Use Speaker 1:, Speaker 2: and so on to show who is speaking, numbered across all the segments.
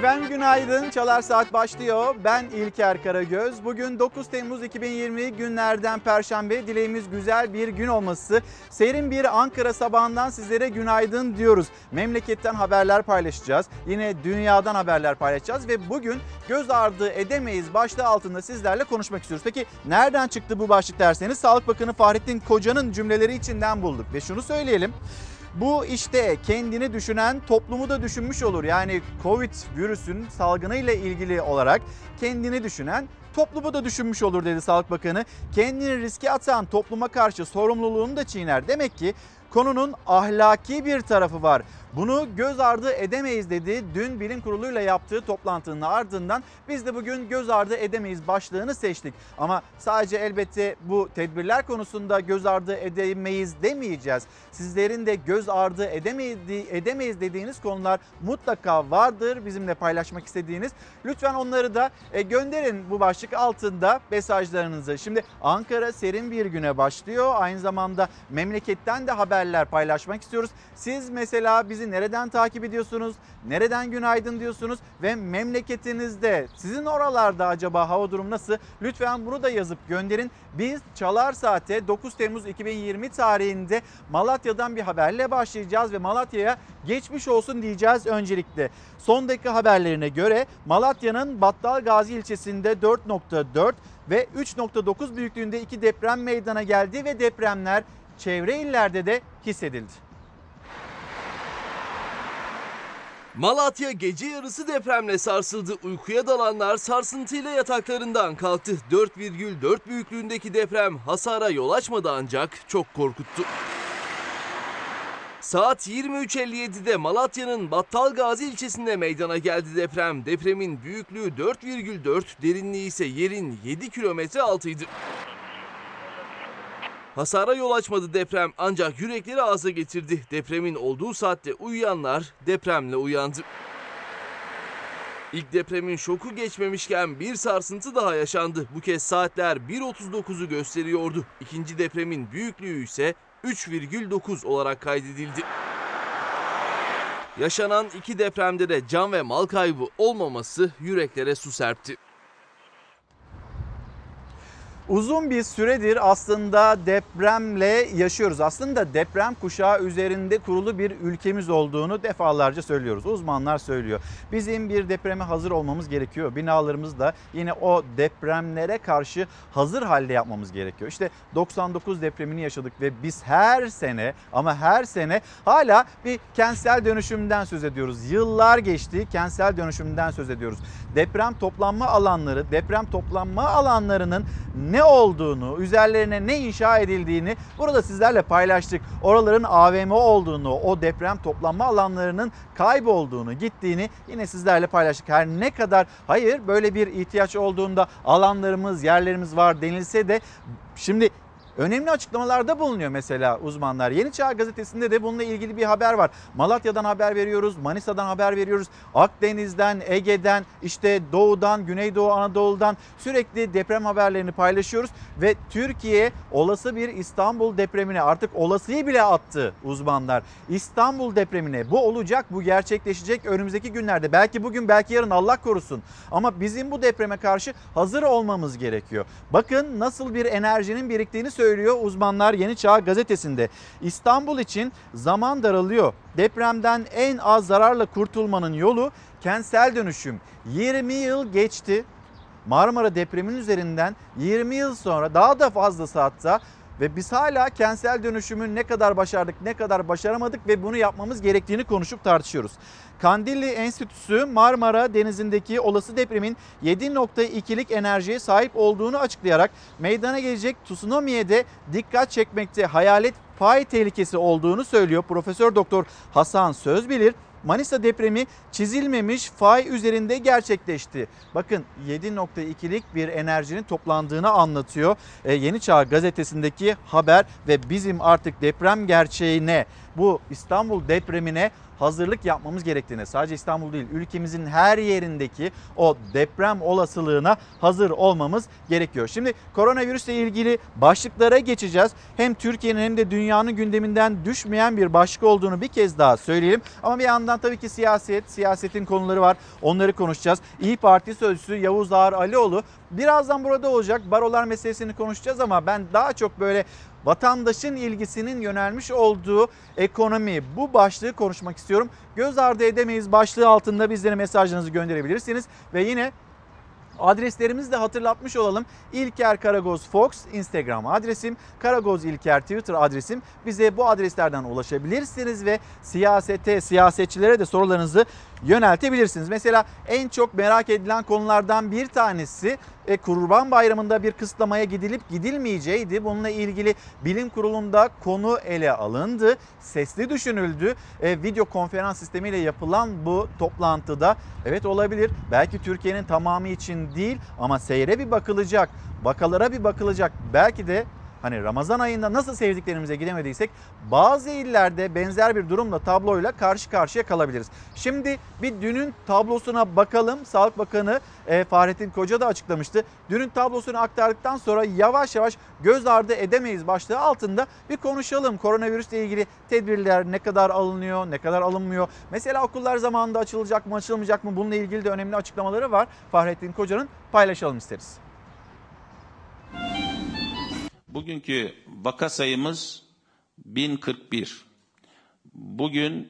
Speaker 1: Efendim günaydın. Çalar Saat başlıyor. Ben İlker Karagöz. Bugün 9 Temmuz 2020 günlerden Perşembe. Dileğimiz güzel bir gün olması. Serin bir Ankara sabahından sizlere günaydın diyoruz. Memleketten haberler paylaşacağız. Yine dünyadan haberler paylaşacağız ve bugün göz ardı edemeyiz başlığı altında sizlerle konuşmak istiyoruz. Peki nereden çıktı bu başlık derseniz Sağlık Bakanı Fahrettin Koca'nın cümleleri içinden bulduk ve şunu söyleyelim. Bu işte kendini düşünen toplumu da düşünmüş olur. Yani Covid virüsün salgını ile ilgili olarak kendini düşünen toplumu da düşünmüş olur dedi Sağlık Bakanı. Kendini riske atan topluma karşı sorumluluğunu da çiğner. Demek ki konunun ahlaki bir tarafı var. Bunu göz ardı edemeyiz dedi. Dün bilim kuruluyla yaptığı toplantının ardından biz de bugün göz ardı edemeyiz başlığını seçtik. Ama sadece elbette bu tedbirler konusunda göz ardı edemeyiz demeyeceğiz. Sizlerin de göz ardı edemeyiz, dediğiniz konular mutlaka vardır bizimle paylaşmak istediğiniz. Lütfen onları da e, gönderin bu başlık altında mesajlarınızı. Şimdi Ankara serin bir güne başlıyor. Aynı zamanda memleketten de haberler paylaşmak istiyoruz. Siz mesela bizi nereden takip ediyorsunuz? Nereden günaydın diyorsunuz? Ve memleketinizde sizin oralarda acaba hava durum nasıl? Lütfen bunu da yazıp gönderin. Biz Çalar Saat'e 9 Temmuz 2020 tarihinde Malatya'dan bir haberle başlayacağız ve Malatya'ya geçmiş olsun diyeceğiz öncelikle. Son dakika haberlerine göre Malatya'nın Battal Gazi ilçesinde 4.4 ve 3.9 büyüklüğünde iki deprem meydana geldi ve depremler çevre illerde de hissedildi.
Speaker 2: Malatya gece yarısı depremle sarsıldı. Uykuya dalanlar sarsıntıyla yataklarından kalktı. 4,4 büyüklüğündeki deprem hasara yol açmadı ancak çok korkuttu. Saat 23.57'de Malatya'nın Battal Gazi ilçesinde meydana geldi deprem. Depremin büyüklüğü 4,4, derinliği ise yerin 7 kilometre altıydı. Hasara yol açmadı deprem ancak yürekleri ağza getirdi. Depremin olduğu saatte uyuyanlar depremle uyandı. İlk depremin şoku geçmemişken bir sarsıntı daha yaşandı. Bu kez saatler 1.39'u gösteriyordu. İkinci depremin büyüklüğü ise 3,9 olarak kaydedildi. Yaşanan iki depremde de can ve mal kaybı olmaması yüreklere su serpti.
Speaker 1: Uzun bir süredir aslında depremle yaşıyoruz. Aslında deprem kuşağı üzerinde kurulu bir ülkemiz olduğunu defalarca söylüyoruz. Uzmanlar söylüyor. Bizim bir depreme hazır olmamız gerekiyor. Binalarımız da yine o depremlere karşı hazır halde yapmamız gerekiyor. İşte 99 depremini yaşadık ve biz her sene ama her sene hala bir kentsel dönüşümden söz ediyoruz. Yıllar geçti kentsel dönüşümden söz ediyoruz. Deprem toplanma alanları, deprem toplanma alanlarının ne olduğunu, üzerlerine ne inşa edildiğini burada sizlerle paylaştık. Oraların AVM olduğunu, o deprem toplanma alanlarının kaybolduğunu, gittiğini yine sizlerle paylaştık. Her ne kadar hayır böyle bir ihtiyaç olduğunda alanlarımız, yerlerimiz var denilse de şimdi önemli açıklamalarda bulunuyor mesela uzmanlar. Yeni Çağ gazetesinde de bununla ilgili bir haber var. Malatya'dan haber veriyoruz, Manisa'dan haber veriyoruz. Akdeniz'den, Ege'den, işte Doğu'dan, Güneydoğu Anadolu'dan sürekli deprem haberlerini paylaşıyoruz ve Türkiye olası bir İstanbul depremine artık olasıyı bile attı uzmanlar. İstanbul depremine bu olacak, bu gerçekleşecek önümüzdeki günlerde. Belki bugün, belki yarın Allah korusun. Ama bizim bu depreme karşı hazır olmamız gerekiyor. Bakın nasıl bir enerjinin biriktiğini söylüyor uzmanlar Yeni Çağ gazetesinde. İstanbul için zaman daralıyor. Depremden en az zararla kurtulmanın yolu kentsel dönüşüm. 20 yıl geçti. Marmara depremin üzerinden 20 yıl sonra daha da fazlası hatta ve biz hala kentsel dönüşümü ne kadar başardık, ne kadar başaramadık ve bunu yapmamız gerektiğini konuşup tartışıyoruz. Kandilli Enstitüsü Marmara Denizi'ndeki olası depremin 7.2'lik enerjiye sahip olduğunu açıklayarak meydana gelecek tsunami'ye de dikkat çekmekte. Hayalet fay tehlikesi olduğunu söylüyor Profesör Doktor Hasan Sözbilir. Manisa depremi çizilmemiş fay üzerinde gerçekleşti. Bakın 7.2'lik bir enerjinin toplandığını anlatıyor. E, Yeni Çağ gazetesindeki haber ve bizim artık deprem gerçeğine bu İstanbul depremine hazırlık yapmamız gerektiğini sadece İstanbul değil ülkemizin her yerindeki o deprem olasılığına hazır olmamız gerekiyor. Şimdi koronavirüsle ilgili başlıklara geçeceğiz. Hem Türkiye'nin hem de dünyanın gündeminden düşmeyen bir başlık olduğunu bir kez daha söyleyelim. Ama bir yandan tabii ki siyaset, siyasetin konuları var. Onları konuşacağız. İyi Parti sözcüsü Yavuz Ağar Alioğlu birazdan burada olacak. Barolar meselesini konuşacağız ama ben daha çok böyle vatandaşın ilgisinin yönelmiş olduğu ekonomi bu başlığı konuşmak istiyorum. Göz ardı edemeyiz başlığı altında bizlere mesajlarınızı gönderebilirsiniz ve yine Adreslerimizi de hatırlatmış olalım. İlker Karagoz Fox Instagram adresim, Karagoz İlker Twitter adresim. Bize bu adreslerden ulaşabilirsiniz ve siyasete, siyasetçilere de sorularınızı yöneltebilirsiniz. Mesela en çok merak edilen konulardan bir tanesi e, Kurban Bayramı'nda bir kısıtlamaya gidilip gidilmeyeceğiydi. Bununla ilgili bilim kurulunda konu ele alındı. Sesli düşünüldü. E, video konferans sistemiyle yapılan bu toplantıda evet olabilir. Belki Türkiye'nin tamamı için değil ama seyre bir bakılacak. Vakalara bir bakılacak. Belki de Hani Ramazan ayında nasıl sevdiklerimize gidemediysek bazı illerde benzer bir durumla tabloyla karşı karşıya kalabiliriz. Şimdi bir dünün tablosuna bakalım. Sağlık Bakanı e, Fahrettin Koca da açıklamıştı. Dünün tablosunu aktardıktan sonra yavaş yavaş göz ardı edemeyiz başlığı altında bir konuşalım. Koronavirüsle ilgili tedbirler ne kadar alınıyor, ne kadar alınmıyor. Mesela okullar zamanında açılacak mı, açılmayacak mı bununla ilgili de önemli açıklamaları var. Fahrettin Koca'nın paylaşalım isteriz.
Speaker 3: Bugünkü vaka sayımız 1041. Bugün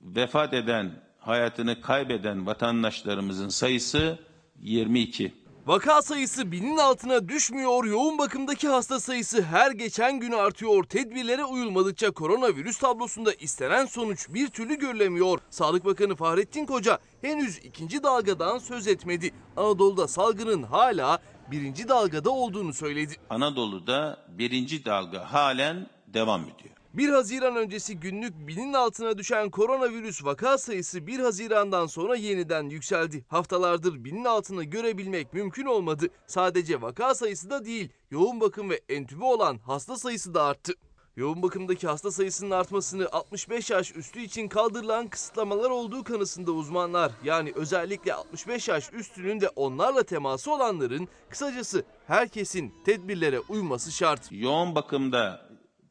Speaker 3: vefat eden, hayatını kaybeden vatandaşlarımızın sayısı 22.
Speaker 4: Vaka sayısı binin altına düşmüyor, yoğun bakımdaki hasta sayısı her geçen gün artıyor. Tedbirlere uyulmadıkça koronavirüs tablosunda istenen sonuç bir türlü görülemiyor. Sağlık Bakanı Fahrettin Koca henüz ikinci dalgadan söz etmedi. Anadolu'da salgının hala birinci dalgada olduğunu söyledi.
Speaker 3: Anadolu'da birinci dalga halen devam ediyor.
Speaker 4: 1 Haziran öncesi günlük binin altına düşen koronavirüs vaka sayısı 1 Haziran'dan sonra yeniden yükseldi. Haftalardır binin altını görebilmek mümkün olmadı. Sadece vaka sayısı da değil, yoğun bakım ve entübe olan hasta sayısı da arttı. Yoğun bakımdaki hasta sayısının artmasını 65 yaş üstü için kaldırılan kısıtlamalar olduğu kanısında uzmanlar. Yani özellikle 65 yaş üstünün de onlarla teması olanların kısacası herkesin tedbirlere uyması şart.
Speaker 3: Yoğun bakımda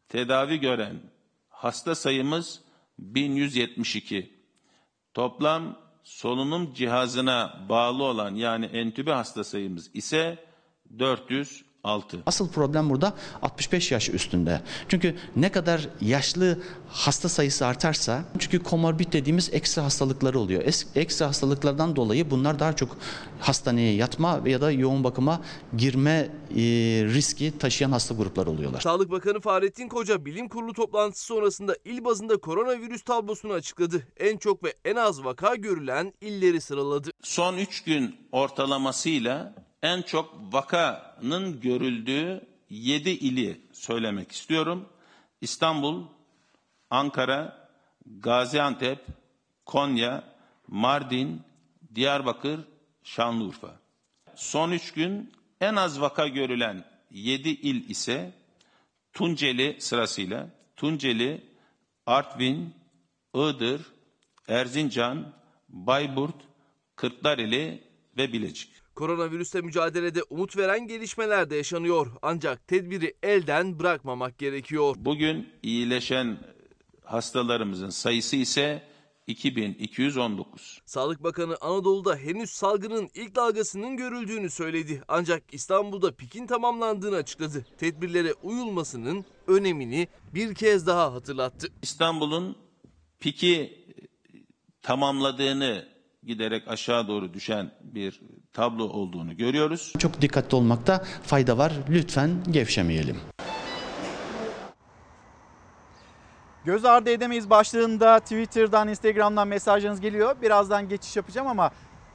Speaker 3: tedavi gören hasta sayımız 1172. Toplam solunum cihazına bağlı olan yani entübe hasta sayımız ise 406.
Speaker 5: Asıl problem burada 65 yaş üstünde. Çünkü ne kadar yaşlı hasta sayısı artarsa çünkü komorbid dediğimiz ekstra hastalıkları oluyor. Es- ekstra hastalıklardan dolayı bunlar daha çok hastaneye yatma ya da yoğun bakıma girme e, riski taşıyan hasta grupları oluyorlar.
Speaker 4: Sağlık Bakanı Fahrettin Koca bilim kurulu toplantısı sonrasında il bazında koronavirüs tablosunu açıkladı. En çok ve en az vaka görülen illeri sıraladı.
Speaker 3: Son 3 gün ortalamasıyla en çok vakanın görüldüğü 7 ili söylemek istiyorum. İstanbul, Ankara, Gaziantep, Konya, Mardin, Diyarbakır, Şanlıurfa. Son 3 gün en az vaka görülen 7 il ise Tunceli sırasıyla Tunceli, Artvin, Iğdır, Erzincan, Bayburt, Kırklareli ve Bilecik.
Speaker 4: Koronavirüsle mücadelede umut veren gelişmeler de yaşanıyor. Ancak tedbiri elden bırakmamak gerekiyor.
Speaker 3: Bugün iyileşen hastalarımızın sayısı ise 2219.
Speaker 4: Sağlık Bakanı Anadolu'da henüz salgının ilk dalgasının görüldüğünü söyledi. Ancak İstanbul'da pikin tamamlandığını açıkladı. Tedbirlere uyulmasının önemini bir kez daha hatırlattı.
Speaker 3: İstanbul'un piki tamamladığını giderek aşağı doğru düşen bir tablo olduğunu görüyoruz.
Speaker 5: Çok dikkatli olmakta fayda var. Lütfen gevşemeyelim.
Speaker 1: Göz ardı edemeyiz başlığında Twitter'dan, Instagram'dan mesajlarınız geliyor. Birazdan geçiş yapacağım ama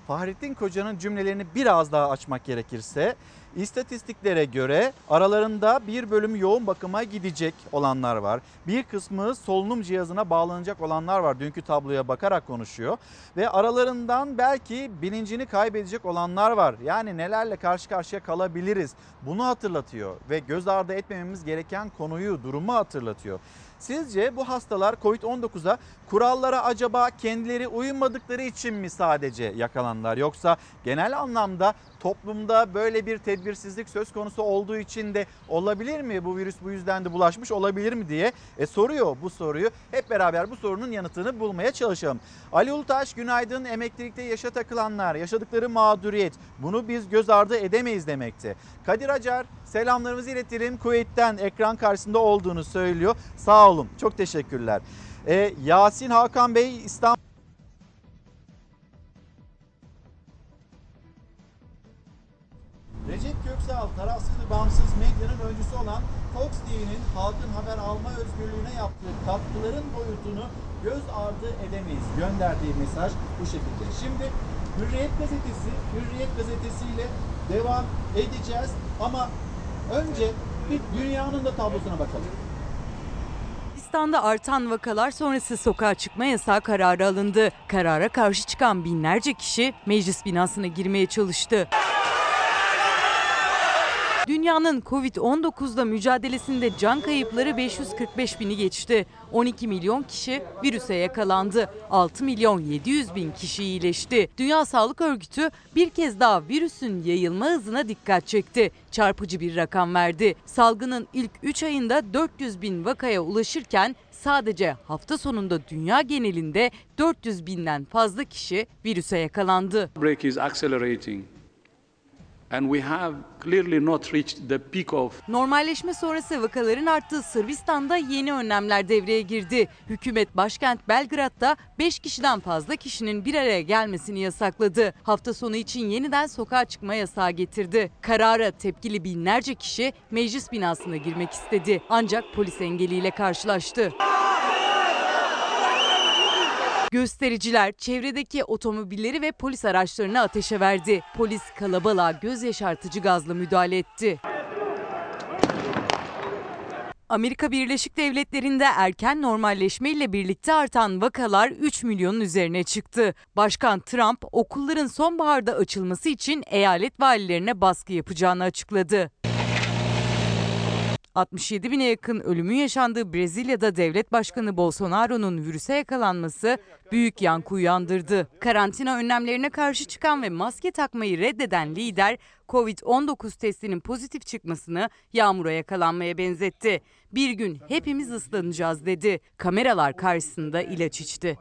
Speaker 1: Fahrettin Koca'nın cümlelerini biraz daha açmak gerekirse istatistiklere göre aralarında bir bölüm yoğun bakıma gidecek olanlar var. Bir kısmı solunum cihazına bağlanacak olanlar var. Dünkü tabloya bakarak konuşuyor. Ve aralarından belki bilincini kaybedecek olanlar var. Yani nelerle karşı karşıya kalabiliriz bunu hatırlatıyor. Ve göz ardı etmememiz gereken konuyu, durumu hatırlatıyor. Sizce bu hastalar Covid-19'a kurallara acaba kendileri uymadıkları için mi sadece yakalandılar yoksa genel anlamda toplumda böyle bir tedbirsizlik söz konusu olduğu için de olabilir mi? Bu virüs bu yüzden de bulaşmış olabilir mi diye e, soruyor bu soruyu. Hep beraber bu sorunun yanıtını bulmaya çalışalım. Ali Ulutaş günaydın emeklilikte yaşa takılanlar yaşadıkları mağduriyet bunu biz göz ardı edemeyiz demekti. Kadir Acar selamlarımızı iletelim Kuveyt'ten ekran karşısında olduğunu söylüyor. Sağ olun çok teşekkürler. E, Yasin Hakan Bey İstanbul Köksal tarafsız ve bağımsız medyanın öncüsü olan Fox TV'nin halkın haber alma özgürlüğüne yaptığı katkıların boyutunu göz ardı edemeyiz. Gönderdiği mesaj bu şekilde. Şimdi Hürriyet gazetesi, Hürriyet gazetesiyle devam edeceğiz ama önce bir dünyanın da tablosuna bakalım.
Speaker 6: Hindistan'da artan vakalar sonrası sokağa çıkma yasağı kararı alındı. Karara karşı çıkan binlerce kişi meclis binasına girmeye çalıştı. Dünyanın Covid-19'da mücadelesinde can kayıpları 545 bini geçti. 12 milyon kişi virüse yakalandı. 6 milyon 700 bin kişi iyileşti. Dünya Sağlık Örgütü bir kez daha virüsün yayılma hızına dikkat çekti. Çarpıcı bir rakam verdi. Salgının ilk 3 ayında 400 bin vakaya ulaşırken sadece hafta sonunda dünya genelinde 400 binden fazla kişi virüse yakalandı.
Speaker 7: outbreak is accelerating and we have clearly not reached the peak of
Speaker 6: Normalleşme sonrası vakaların arttığı Sırbistan'da yeni önlemler devreye girdi. Hükümet başkent Belgrad'da 5 kişiden fazla kişinin bir araya gelmesini yasakladı. Hafta sonu için yeniden sokağa çıkma yasağı getirdi. Karara tepkili binlerce kişi meclis binasına girmek istedi. Ancak polis engeliyle karşılaştı. Göstericiler çevredeki otomobilleri ve polis araçlarını ateşe verdi. Polis kalabalığa göz yaşartıcı gazla müdahale etti. Amerika Birleşik Devletleri'nde erken normalleşme ile birlikte artan vakalar 3 milyonun üzerine çıktı. Başkan Trump okulların sonbaharda açılması için eyalet valilerine baskı yapacağını açıkladı. 67 bine yakın ölümün yaşandığı Brezilya'da devlet başkanı Bolsonaro'nun virüse yakalanması büyük yankı uyandırdı. Karantina önlemlerine karşı çıkan ve maske takmayı reddeden lider Covid-19 testinin pozitif çıkmasını yağmura yakalanmaya benzetti. Bir gün hepimiz ıslanacağız dedi. Kameralar karşısında ilaç içti.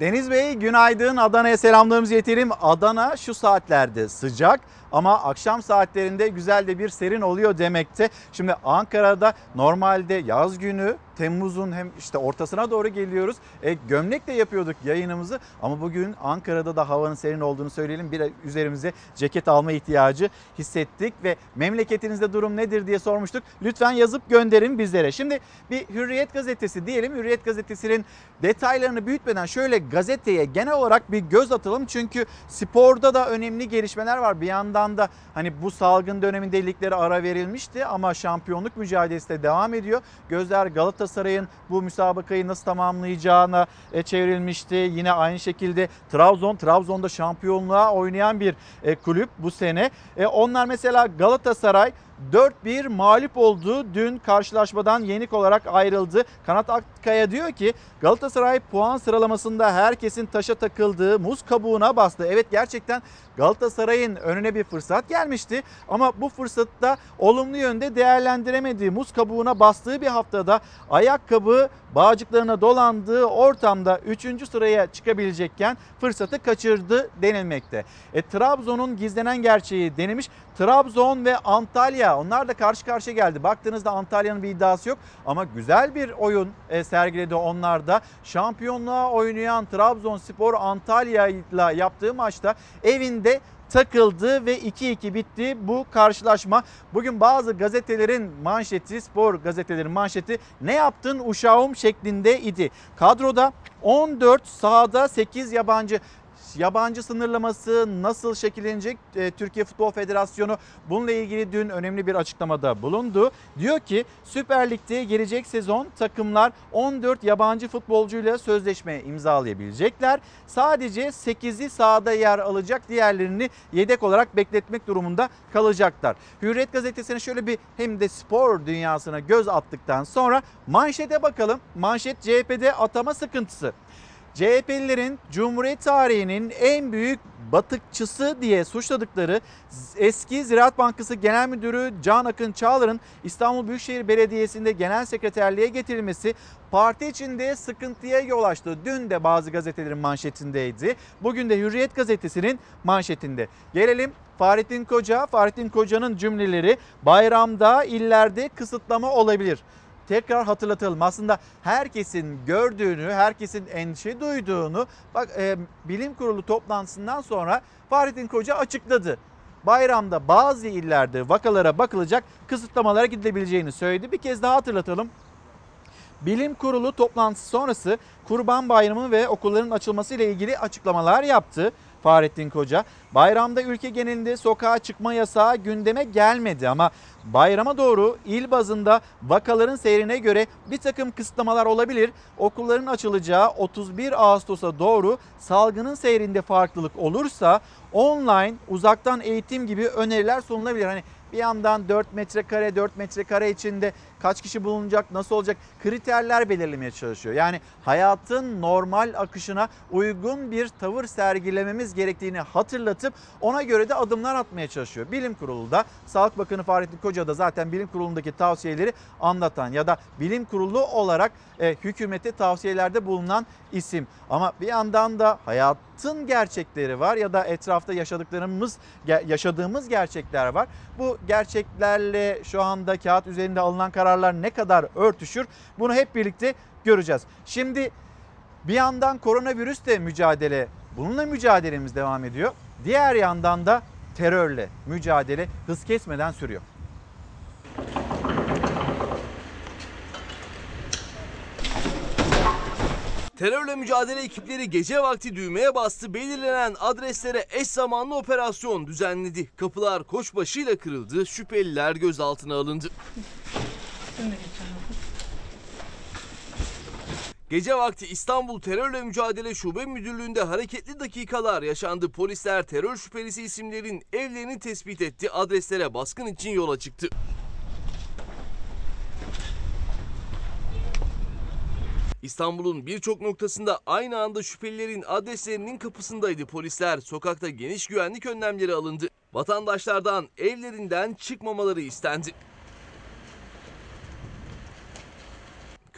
Speaker 1: Deniz Bey günaydın. Adana'ya selamlarımızı iletelim. Adana şu saatlerde sıcak ama akşam saatlerinde güzel de bir serin oluyor demekte. Şimdi Ankara'da normalde yaz günü Temmuz'un hem işte ortasına doğru geliyoruz. E, gömlekle yapıyorduk yayınımızı ama bugün Ankara'da da havanın serin olduğunu söyleyelim. Bir üzerimize ceket alma ihtiyacı hissettik ve memleketinizde durum nedir diye sormuştuk. Lütfen yazıp gönderin bizlere. Şimdi bir Hürriyet gazetesi diyelim. Hürriyet gazetesinin detaylarını büyütmeden şöyle gazeteye genel olarak bir göz atalım. Çünkü sporda da önemli gelişmeler var. Bir yandan da hani bu salgın döneminde liglere ara verilmişti ama şampiyonluk mücadelesi de devam ediyor. Gözler Galatasaray'ın bu müsabakayı nasıl tamamlayacağına e, çevrilmişti. Yine aynı şekilde Trabzon, Trabzon'da şampiyonluğa oynayan bir e, kulüp bu sene. E, onlar mesela Galatasaray 4-1 mağlup oldu. Dün karşılaşmadan yenik olarak ayrıldı. Kanat Akkaya diyor ki Galatasaray puan sıralamasında herkesin taşa takıldığı muz kabuğuna bastı. Evet gerçekten Galatasaray'ın önüne bir fırsat gelmişti ama bu fırsatta olumlu yönde değerlendiremediği muz kabuğuna bastığı bir haftada ayakkabı bağcıklarına dolandığı ortamda 3. sıraya çıkabilecekken fırsatı kaçırdı denilmekte. E, Trabzon'un gizlenen gerçeği denilmiş. Trabzon ve Antalya onlar da karşı karşıya geldi. Baktığınızda Antalya'nın bir iddiası yok ama güzel bir oyun e, sergiledi onlar da. Şampiyonluğa oynayan Trabzonspor Antalya ile yaptığı maçta evinde takıldı ve 2-2 bitti bu karşılaşma. Bugün bazı gazetelerin manşeti, spor gazetelerin manşeti ne yaptın uşağım şeklinde idi. Kadroda 14 sahada 8 yabancı. Yabancı sınırlaması nasıl şekillenecek? E, Türkiye Futbol Federasyonu bununla ilgili dün önemli bir açıklamada bulundu. Diyor ki Süper Lig'de gelecek sezon takımlar 14 yabancı futbolcuyla sözleşme imzalayabilecekler. Sadece 8'i sahada yer alacak diğerlerini yedek olarak bekletmek durumunda kalacaklar. Hürriyet gazetesine şöyle bir hem de spor dünyasına göz attıktan sonra manşete bakalım. Manşet CHP'de atama sıkıntısı. CHP'lilerin Cumhuriyet tarihinin en büyük batıkçısı diye suçladıkları eski Ziraat Bankası Genel Müdürü Can Akın Çağlar'ın İstanbul Büyükşehir Belediyesi'nde genel sekreterliğe getirilmesi parti içinde sıkıntıya yol açtı. Dün de bazı gazetelerin manşetindeydi. Bugün de Hürriyet gazetesinin manşetinde. Gelelim Fahrettin Koca. Fahrettin Koca'nın cümleleri bayramda illerde kısıtlama olabilir tekrar hatırlatalım. Aslında herkesin gördüğünü, herkesin endişe duyduğunu bak e, bilim kurulu toplantısından sonra Fahrettin Koca açıkladı. Bayramda bazı illerde vakalara bakılacak kısıtlamalara gidilebileceğini söyledi. Bir kez daha hatırlatalım. Bilim Kurulu toplantısı sonrası Kurban Bayramı ve okulların açılması ile ilgili açıklamalar yaptı. Fahrettin Koca. Bayramda ülke genelinde sokağa çıkma yasağı gündeme gelmedi ama bayrama doğru il bazında vakaların seyrine göre bir takım kısıtlamalar olabilir. Okulların açılacağı 31 Ağustos'a doğru salgının seyrinde farklılık olursa online uzaktan eğitim gibi öneriler sunulabilir. Hani bir yandan 4 metrekare 4 metrekare içinde kaç kişi bulunacak nasıl olacak kriterler belirlemeye çalışıyor. Yani hayatın normal akışına uygun bir tavır sergilememiz gerektiğini hatırlatıp ona göre de adımlar atmaya çalışıyor. Bilim Kurulu da Sağlık Bakanı Fahrettin Koca da zaten bilim kurulundaki tavsiyeleri anlatan ya da bilim kurulu olarak e, hükümete tavsiyelerde bulunan isim. Ama bir yandan da hayatın gerçekleri var ya da etrafta yaşadıklarımız yaşadığımız gerçekler var. Bu gerçeklerle şu anda kağıt üzerinde alınan kararlar ne kadar örtüşür bunu hep birlikte göreceğiz. Şimdi bir yandan koronavirüsle mücadele, bununla mücadelemiz devam ediyor. Diğer yandan da terörle mücadele hız kesmeden sürüyor.
Speaker 2: Terörle mücadele ekipleri gece vakti düğmeye bastı. Belirlenen adreslere eş zamanlı operasyon düzenledi. Kapılar koçbaşıyla kırıldı. Şüpheliler gözaltına alındı. Gece vakti İstanbul Terörle Mücadele Şube Müdürlüğü'nde hareketli dakikalar yaşandı. Polisler terör şüphelisi isimlerin evlerini tespit etti. Adreslere baskın için yola çıktı. İstanbul'un birçok noktasında aynı anda şüphelilerin adreslerinin kapısındaydı polisler. Sokakta geniş güvenlik önlemleri alındı. Vatandaşlardan evlerinden çıkmamaları istendi.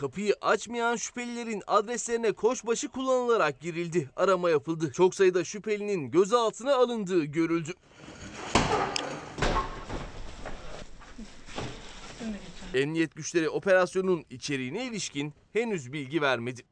Speaker 2: Kapıyı açmayan şüphelilerin adreslerine koşbaşı kullanılarak girildi. Arama yapıldı. Çok sayıda şüphelinin gözaltına alındığı görüldü. Emniyet güçleri operasyonun içeriğine ilişkin henüz bilgi vermedi.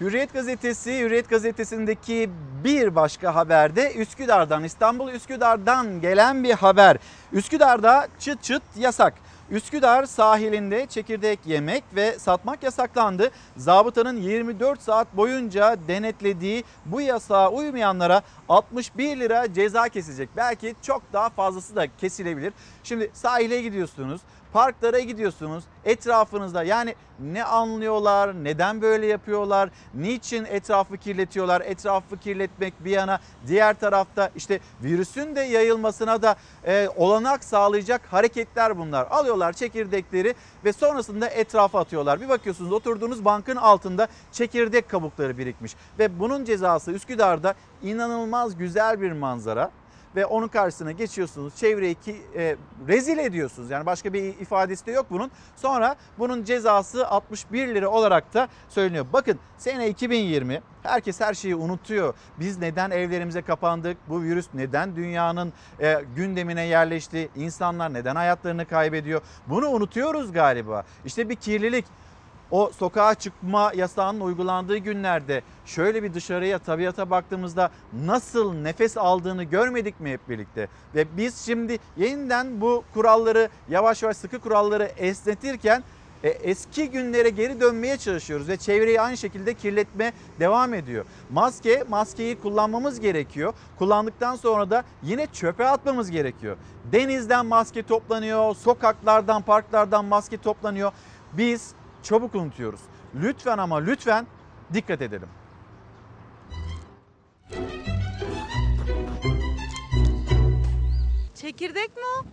Speaker 1: Hürriyet gazetesi, Hürriyet gazetesindeki bir başka haberde Üsküdar'dan, İstanbul Üsküdar'dan gelen bir haber. Üsküdar'da çıt çıt yasak. Üsküdar sahilinde çekirdek yemek ve satmak yasaklandı. Zabıtanın 24 saat boyunca denetlediği bu yasağa uymayanlara 61 lira ceza kesilecek. Belki çok daha fazlası da kesilebilir. Şimdi sahile gidiyorsunuz parklara gidiyorsunuz etrafınızda yani ne anlıyorlar, neden böyle yapıyorlar, niçin etrafı kirletiyorlar, etrafı kirletmek bir yana diğer tarafta işte virüsün de yayılmasına da e, olanak sağlayacak hareketler bunlar. Alıyorlar çekirdekleri ve sonrasında etrafa atıyorlar. Bir bakıyorsunuz oturduğunuz bankın altında çekirdek kabukları birikmiş ve bunun cezası Üsküdar'da inanılmaz güzel bir manzara ve onun karşısına geçiyorsunuz. Çevreyi ki, e, rezil ediyorsunuz. Yani başka bir ifadesi de yok bunun. Sonra bunun cezası 61 lira olarak da söyleniyor. Bakın sene 2020 herkes her şeyi unutuyor. Biz neden evlerimize kapandık? Bu virüs neden dünyanın e, gündemine yerleşti? İnsanlar neden hayatlarını kaybediyor? Bunu unutuyoruz galiba. İşte bir kirlilik o sokağa çıkma yasağının uygulandığı günlerde şöyle bir dışarıya tabiata baktığımızda nasıl nefes aldığını görmedik mi hep birlikte? Ve biz şimdi yeniden bu kuralları yavaş yavaş sıkı kuralları esnetirken e, eski günlere geri dönmeye çalışıyoruz ve çevreyi aynı şekilde kirletme devam ediyor. Maske, maskeyi kullanmamız gerekiyor. Kullandıktan sonra da yine çöpe atmamız gerekiyor. Denizden maske toplanıyor, sokaklardan, parklardan maske toplanıyor. Biz çabuk unutuyoruz. Lütfen ama lütfen dikkat edelim.
Speaker 6: Çekirdek mi o?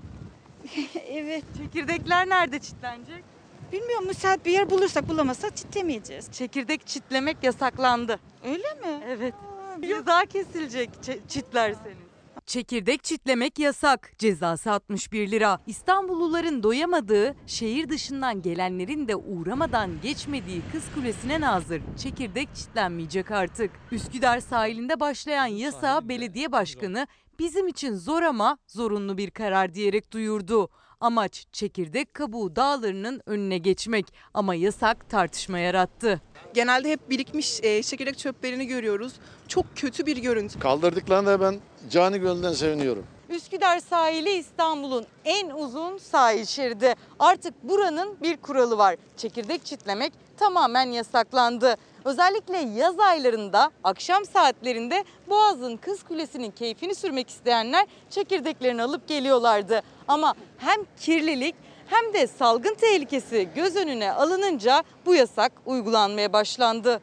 Speaker 8: evet.
Speaker 6: Çekirdekler nerede çitlenecek?
Speaker 8: Bilmiyorum müsait bir yer bulursak bulamazsak çitlemeyeceğiz.
Speaker 6: Çekirdek çitlemek yasaklandı.
Speaker 8: Öyle mi?
Speaker 6: Evet. Ceza kesilecek çe- çitlerseniz. Çekirdek çitlemek yasak. Cezası 61 lira. İstanbulluların doyamadığı, şehir dışından gelenlerin de uğramadan geçmediği Kız Kulesi'ne nazır çekirdek çitlenmeyecek artık. Üsküdar sahilinde başlayan yasağı belediye başkanı bizim için zor ama zorunlu bir karar diyerek duyurdu. Amaç çekirdek kabuğu dağlarının önüne geçmek ama yasak tartışma yarattı.
Speaker 9: Genelde hep birikmiş e, çekirdek çöplerini görüyoruz. Çok kötü bir görüntü.
Speaker 10: Kaldırdıklarında ben cani gönülden seviniyorum.
Speaker 6: Üsküdar sahili İstanbul'un en uzun sahil şeridi. Artık buranın bir kuralı var. Çekirdek çitlemek tamamen yasaklandı. Özellikle yaz aylarında akşam saatlerinde Boğaz'ın Kız Kulesi'nin keyfini sürmek isteyenler çekirdeklerini alıp geliyorlardı. Ama hem kirlilik hem de salgın tehlikesi göz önüne alınınca bu yasak uygulanmaya başlandı.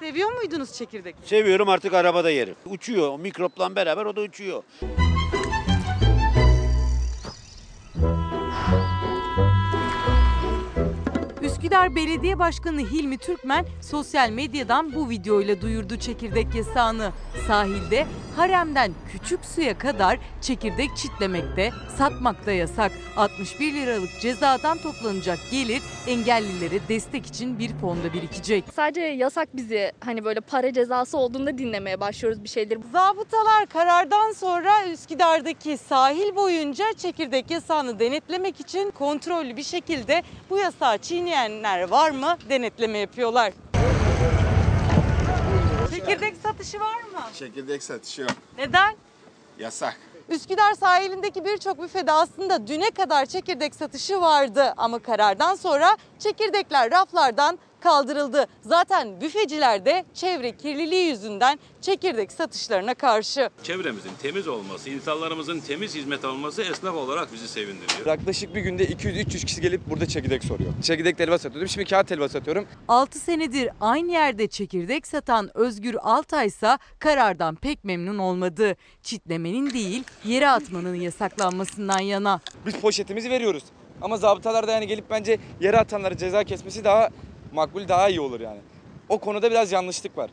Speaker 6: Seviyor muydunuz çekirdek?
Speaker 11: Seviyorum artık arabada yerim. Uçuyor. O mikropla beraber o da uçuyor.
Speaker 6: Üsküdar Belediye Başkanı Hilmi Türkmen sosyal medyadan bu videoyla duyurdu çekirdek yasağını. Sahilde haremden küçük suya kadar çekirdek çitlemekte, satmakta yasak. 61 liralık cezadan toplanacak gelir engellilere destek için bir fonda birikecek.
Speaker 12: Sadece yasak bizi hani böyle para cezası olduğunda dinlemeye başlıyoruz bir şeyleri.
Speaker 6: Zabıtalar karardan sonra Üsküdar'daki sahil boyunca çekirdek yasağını denetlemek için kontrollü bir şekilde bu yasağı çiğneyenler var mı denetleme yapıyorlar. Çekirdek satışı var mı?
Speaker 10: Çekirdek satışı yok.
Speaker 6: Neden?
Speaker 10: Yasak.
Speaker 6: Üsküdar sahilindeki birçok büfede aslında düne kadar çekirdek satışı vardı ama karardan sonra çekirdekler raflardan kaldırıldı. Zaten büfeciler de çevre kirliliği yüzünden çekirdek satışlarına karşı.
Speaker 13: Çevremizin temiz olması, insanlarımızın temiz hizmet alması esnaf olarak bizi sevindiriyor.
Speaker 14: Yaklaşık bir günde 200-300 kişi gelip burada çekirdek soruyor. Çekirdek helva satıyordum, şimdi kağıt helva satıyorum.
Speaker 6: 6 senedir aynı yerde çekirdek satan Özgür Altay ise karardan pek memnun olmadı. Çitlemenin değil yere atmanın yasaklanmasından yana.
Speaker 14: Biz poşetimizi veriyoruz. Ama zabıtalar da yani gelip bence yere atanlara ceza kesmesi daha makbul, daha iyi olur yani. O konuda biraz yanlışlık var.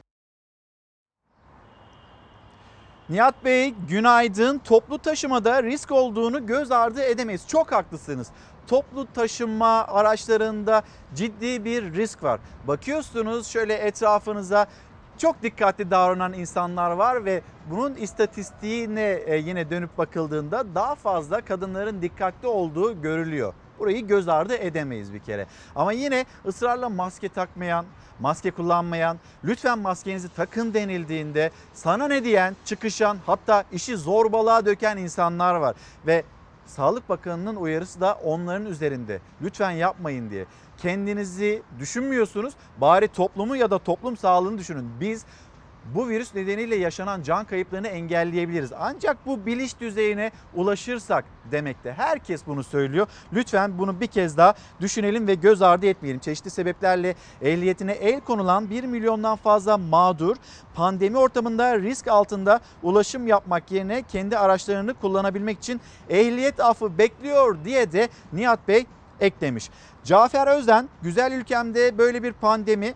Speaker 1: Nihat Bey günaydın. Toplu taşımada risk olduğunu göz ardı edemeyiz. Çok haklısınız. Toplu taşıma araçlarında ciddi bir risk var. Bakıyorsunuz şöyle etrafınıza çok dikkatli davranan insanlar var ve bunun istatistiğine e, yine dönüp bakıldığında daha fazla kadınların dikkatli olduğu görülüyor. Burayı göz ardı edemeyiz bir kere. Ama yine ısrarla maske takmayan, maske kullanmayan, lütfen maskenizi takın denildiğinde sana ne diyen, çıkışan hatta işi zorbalığa döken insanlar var. Ve Sağlık Bakanı'nın uyarısı da onların üzerinde. Lütfen yapmayın diye. Kendinizi düşünmüyorsunuz. Bari toplumu ya da toplum sağlığını düşünün. Biz bu virüs nedeniyle yaşanan can kayıplarını engelleyebiliriz. Ancak bu bilinç düzeyine ulaşırsak demekte. Herkes bunu söylüyor. Lütfen bunu bir kez daha düşünelim ve göz ardı etmeyelim. Çeşitli sebeplerle ehliyetine el konulan 1 milyondan fazla mağdur pandemi ortamında risk altında ulaşım yapmak yerine kendi araçlarını kullanabilmek için ehliyet affı bekliyor diye de Nihat Bey eklemiş. Cafer Özden güzel ülkemde böyle bir pandemi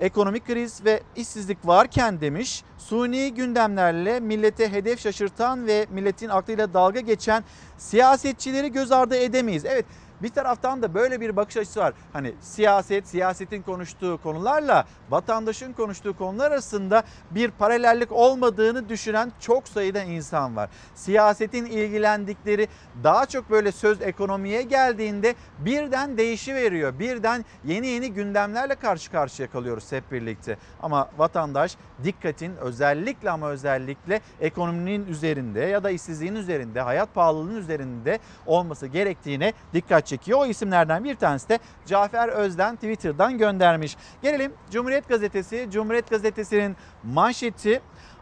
Speaker 1: ekonomik kriz ve işsizlik varken demiş suni gündemlerle millete hedef şaşırtan ve milletin aklıyla dalga geçen siyasetçileri göz ardı edemeyiz. Evet bir taraftan da böyle bir bakış açısı var. Hani siyaset, siyasetin konuştuğu konularla vatandaşın konuştuğu konular arasında bir paralellik olmadığını düşünen çok sayıda insan var. Siyasetin ilgilendikleri daha çok böyle söz ekonomiye geldiğinde birden değişiveriyor. Birden yeni yeni gündemlerle karşı karşıya kalıyoruz hep birlikte. Ama vatandaş dikkatin özellikle ama özellikle ekonominin üzerinde ya da işsizliğin üzerinde, hayat pahalılığının üzerinde olması gerektiğine dikkat çekiyor. O isimlerden bir tanesi de Cafer Özden Twitter'dan göndermiş. Gelelim Cumhuriyet Gazetesi. Cumhuriyet Gazetesi'nin manşeti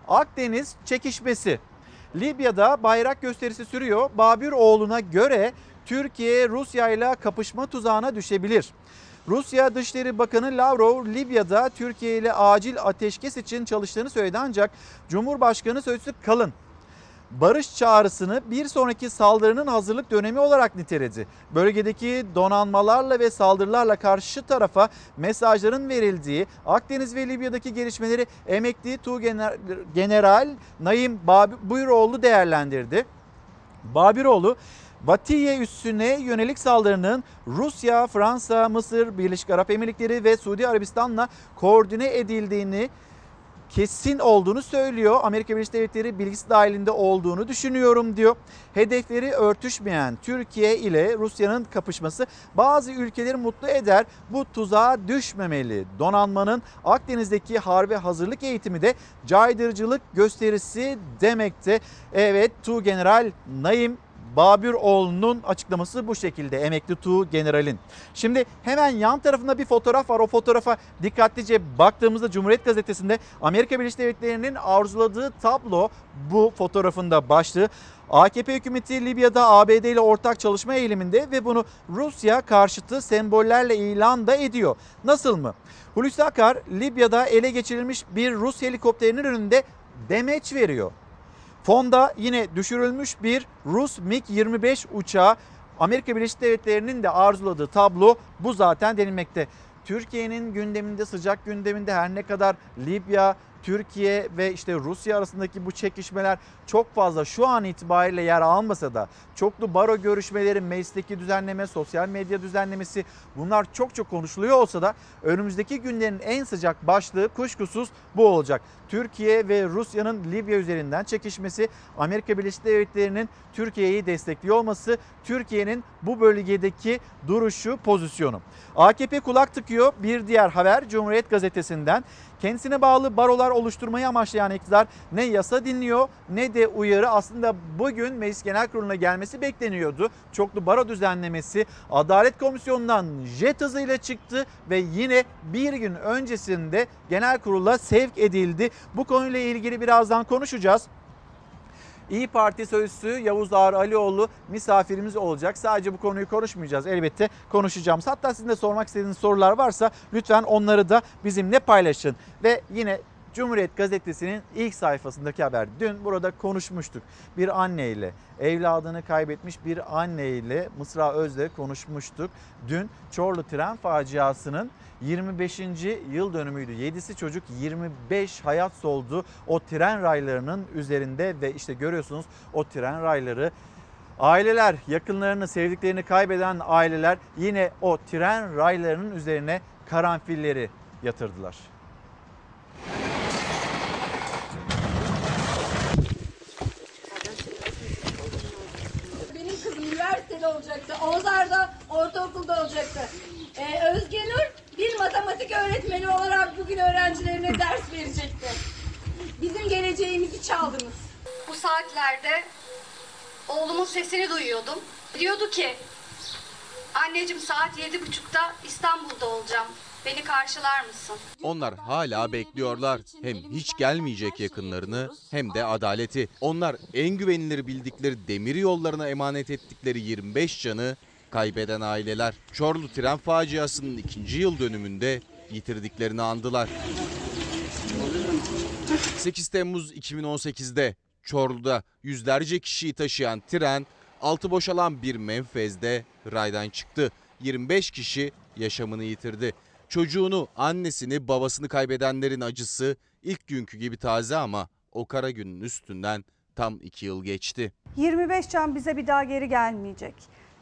Speaker 1: Akdeniz çekişmesi. Libya'da bayrak gösterisi sürüyor. Babiroğlu'na göre Türkiye Rusya ile kapışma tuzağına düşebilir. Rusya Dışişleri Bakanı Lavrov Libya'da Türkiye ile acil ateşkes için çalıştığını söyledi ancak Cumhurbaşkanı Sözcüsü Kalın barış çağrısını bir sonraki saldırının hazırlık dönemi olarak niteledi. Bölgedeki donanmalarla ve saldırılarla karşı tarafa mesajların verildiği Akdeniz ve Libya'daki gelişmeleri emekli Tuğgeneral General Naim Buyuroğlu değerlendirdi. Babiroğlu Batiye üssüne yönelik saldırının Rusya, Fransa, Mısır, Birleşik Arap Emirlikleri ve Suudi Arabistan'la koordine edildiğini kesin olduğunu söylüyor. Amerika Birleşik Devletleri bilgisi dahilinde olduğunu düşünüyorum diyor. Hedefleri örtüşmeyen Türkiye ile Rusya'nın kapışması bazı ülkeleri mutlu eder. Bu tuzağa düşmemeli. Donanmanın Akdeniz'deki harbi hazırlık eğitimi de caydırıcılık gösterisi demekte. Evet Tu General Naim Babiroğlu'nun açıklaması bu şekilde emekli Tu generalin. Şimdi hemen yan tarafında bir fotoğraf var. O fotoğrafa dikkatlice baktığımızda Cumhuriyet Gazetesi'nde Amerika Birleşik Devletleri'nin arzuladığı tablo bu fotoğrafında başlığı. AKP hükümeti Libya'da ABD ile ortak çalışma eğiliminde ve bunu Rusya karşıtı sembollerle ilan da ediyor. Nasıl mı? Hulusi Akar Libya'da ele geçirilmiş bir Rus helikopterinin önünde demeç veriyor. Fonda yine düşürülmüş bir Rus MiG-25 uçağı Amerika Birleşik Devletleri'nin de arzuladığı tablo bu zaten denilmekte. Türkiye'nin gündeminde sıcak gündeminde her ne kadar Libya, Türkiye ve işte Rusya arasındaki bu çekişmeler çok fazla şu an itibariyle yer almasa da çoklu baro görüşmeleri, meclisteki düzenleme, sosyal medya düzenlemesi bunlar çok çok konuşuluyor olsa da önümüzdeki günlerin en sıcak başlığı kuşkusuz bu olacak. Türkiye ve Rusya'nın Libya üzerinden çekişmesi, Amerika Birleşik Devletleri'nin Türkiye'yi destekliyor olması, Türkiye'nin bu bölgedeki duruşu, pozisyonu. AKP kulak tıkıyor. Bir diğer haber Cumhuriyet Gazetesi'nden. Kendisine bağlı barolar oluşturmayı amaçlayan iktidar ne yasa dinliyor ne de uyarı aslında bugün Meclis Genel Kurulu'na gelmesi bekleniyordu. Çoklu baro düzenlemesi Adalet Komisyonu'ndan jet hızıyla çıktı ve yine bir gün öncesinde genel kurula sevk edildi. Bu konuyla ilgili birazdan konuşacağız. İyi Parti sözcüsü Yavuz Ağar Alioğlu misafirimiz olacak. Sadece bu konuyu konuşmayacağız elbette konuşacağımız. Hatta sizin de sormak istediğiniz sorular varsa lütfen onları da bizimle paylaşın. Ve yine Cumhuriyet Gazetesi'nin ilk sayfasındaki haber. Dün burada konuşmuştuk. Bir anneyle, evladını kaybetmiş bir anneyle Mısra Öz'le konuşmuştuk. Dün Çorlu tren faciasının 25. yıl dönümüydü. 7'si çocuk 25 hayat soldu o tren raylarının üzerinde ve işte görüyorsunuz o tren rayları Aileler yakınlarını, sevdiklerini kaybeden aileler yine o tren raylarının üzerine karanfilleri yatırdılar.
Speaker 15: Benim kızım olacaktı. Ozar'da ortaokulda olacaktı. Ee, Özge Nur bir matematik öğretmeni olarak bugün öğrencilerine ders verecekti. Bizim geleceğimizi çaldınız.
Speaker 16: Bu saatlerde oğlumun sesini duyuyordum. Diyordu ki anneciğim saat yedi buçukta İstanbul'da olacağım. Beni karşılar mısın?
Speaker 17: Onlar hala bekliyorlar. Hem hiç gelmeyecek yakınlarını hem de adaleti. Onlar en güvenilir bildikleri demir yollarına emanet ettikleri 25 canı kaybeden aileler. Çorlu tren faciasının ikinci yıl dönümünde yitirdiklerini andılar. 8 Temmuz 2018'de Çorlu'da yüzlerce kişiyi taşıyan tren altı boşalan bir menfezde raydan çıktı. 25 kişi yaşamını yitirdi. Çocuğunu, annesini, babasını kaybedenlerin acısı ilk günkü gibi taze ama o kara günün üstünden tam iki yıl geçti.
Speaker 18: 25 can bize bir daha geri gelmeyecek.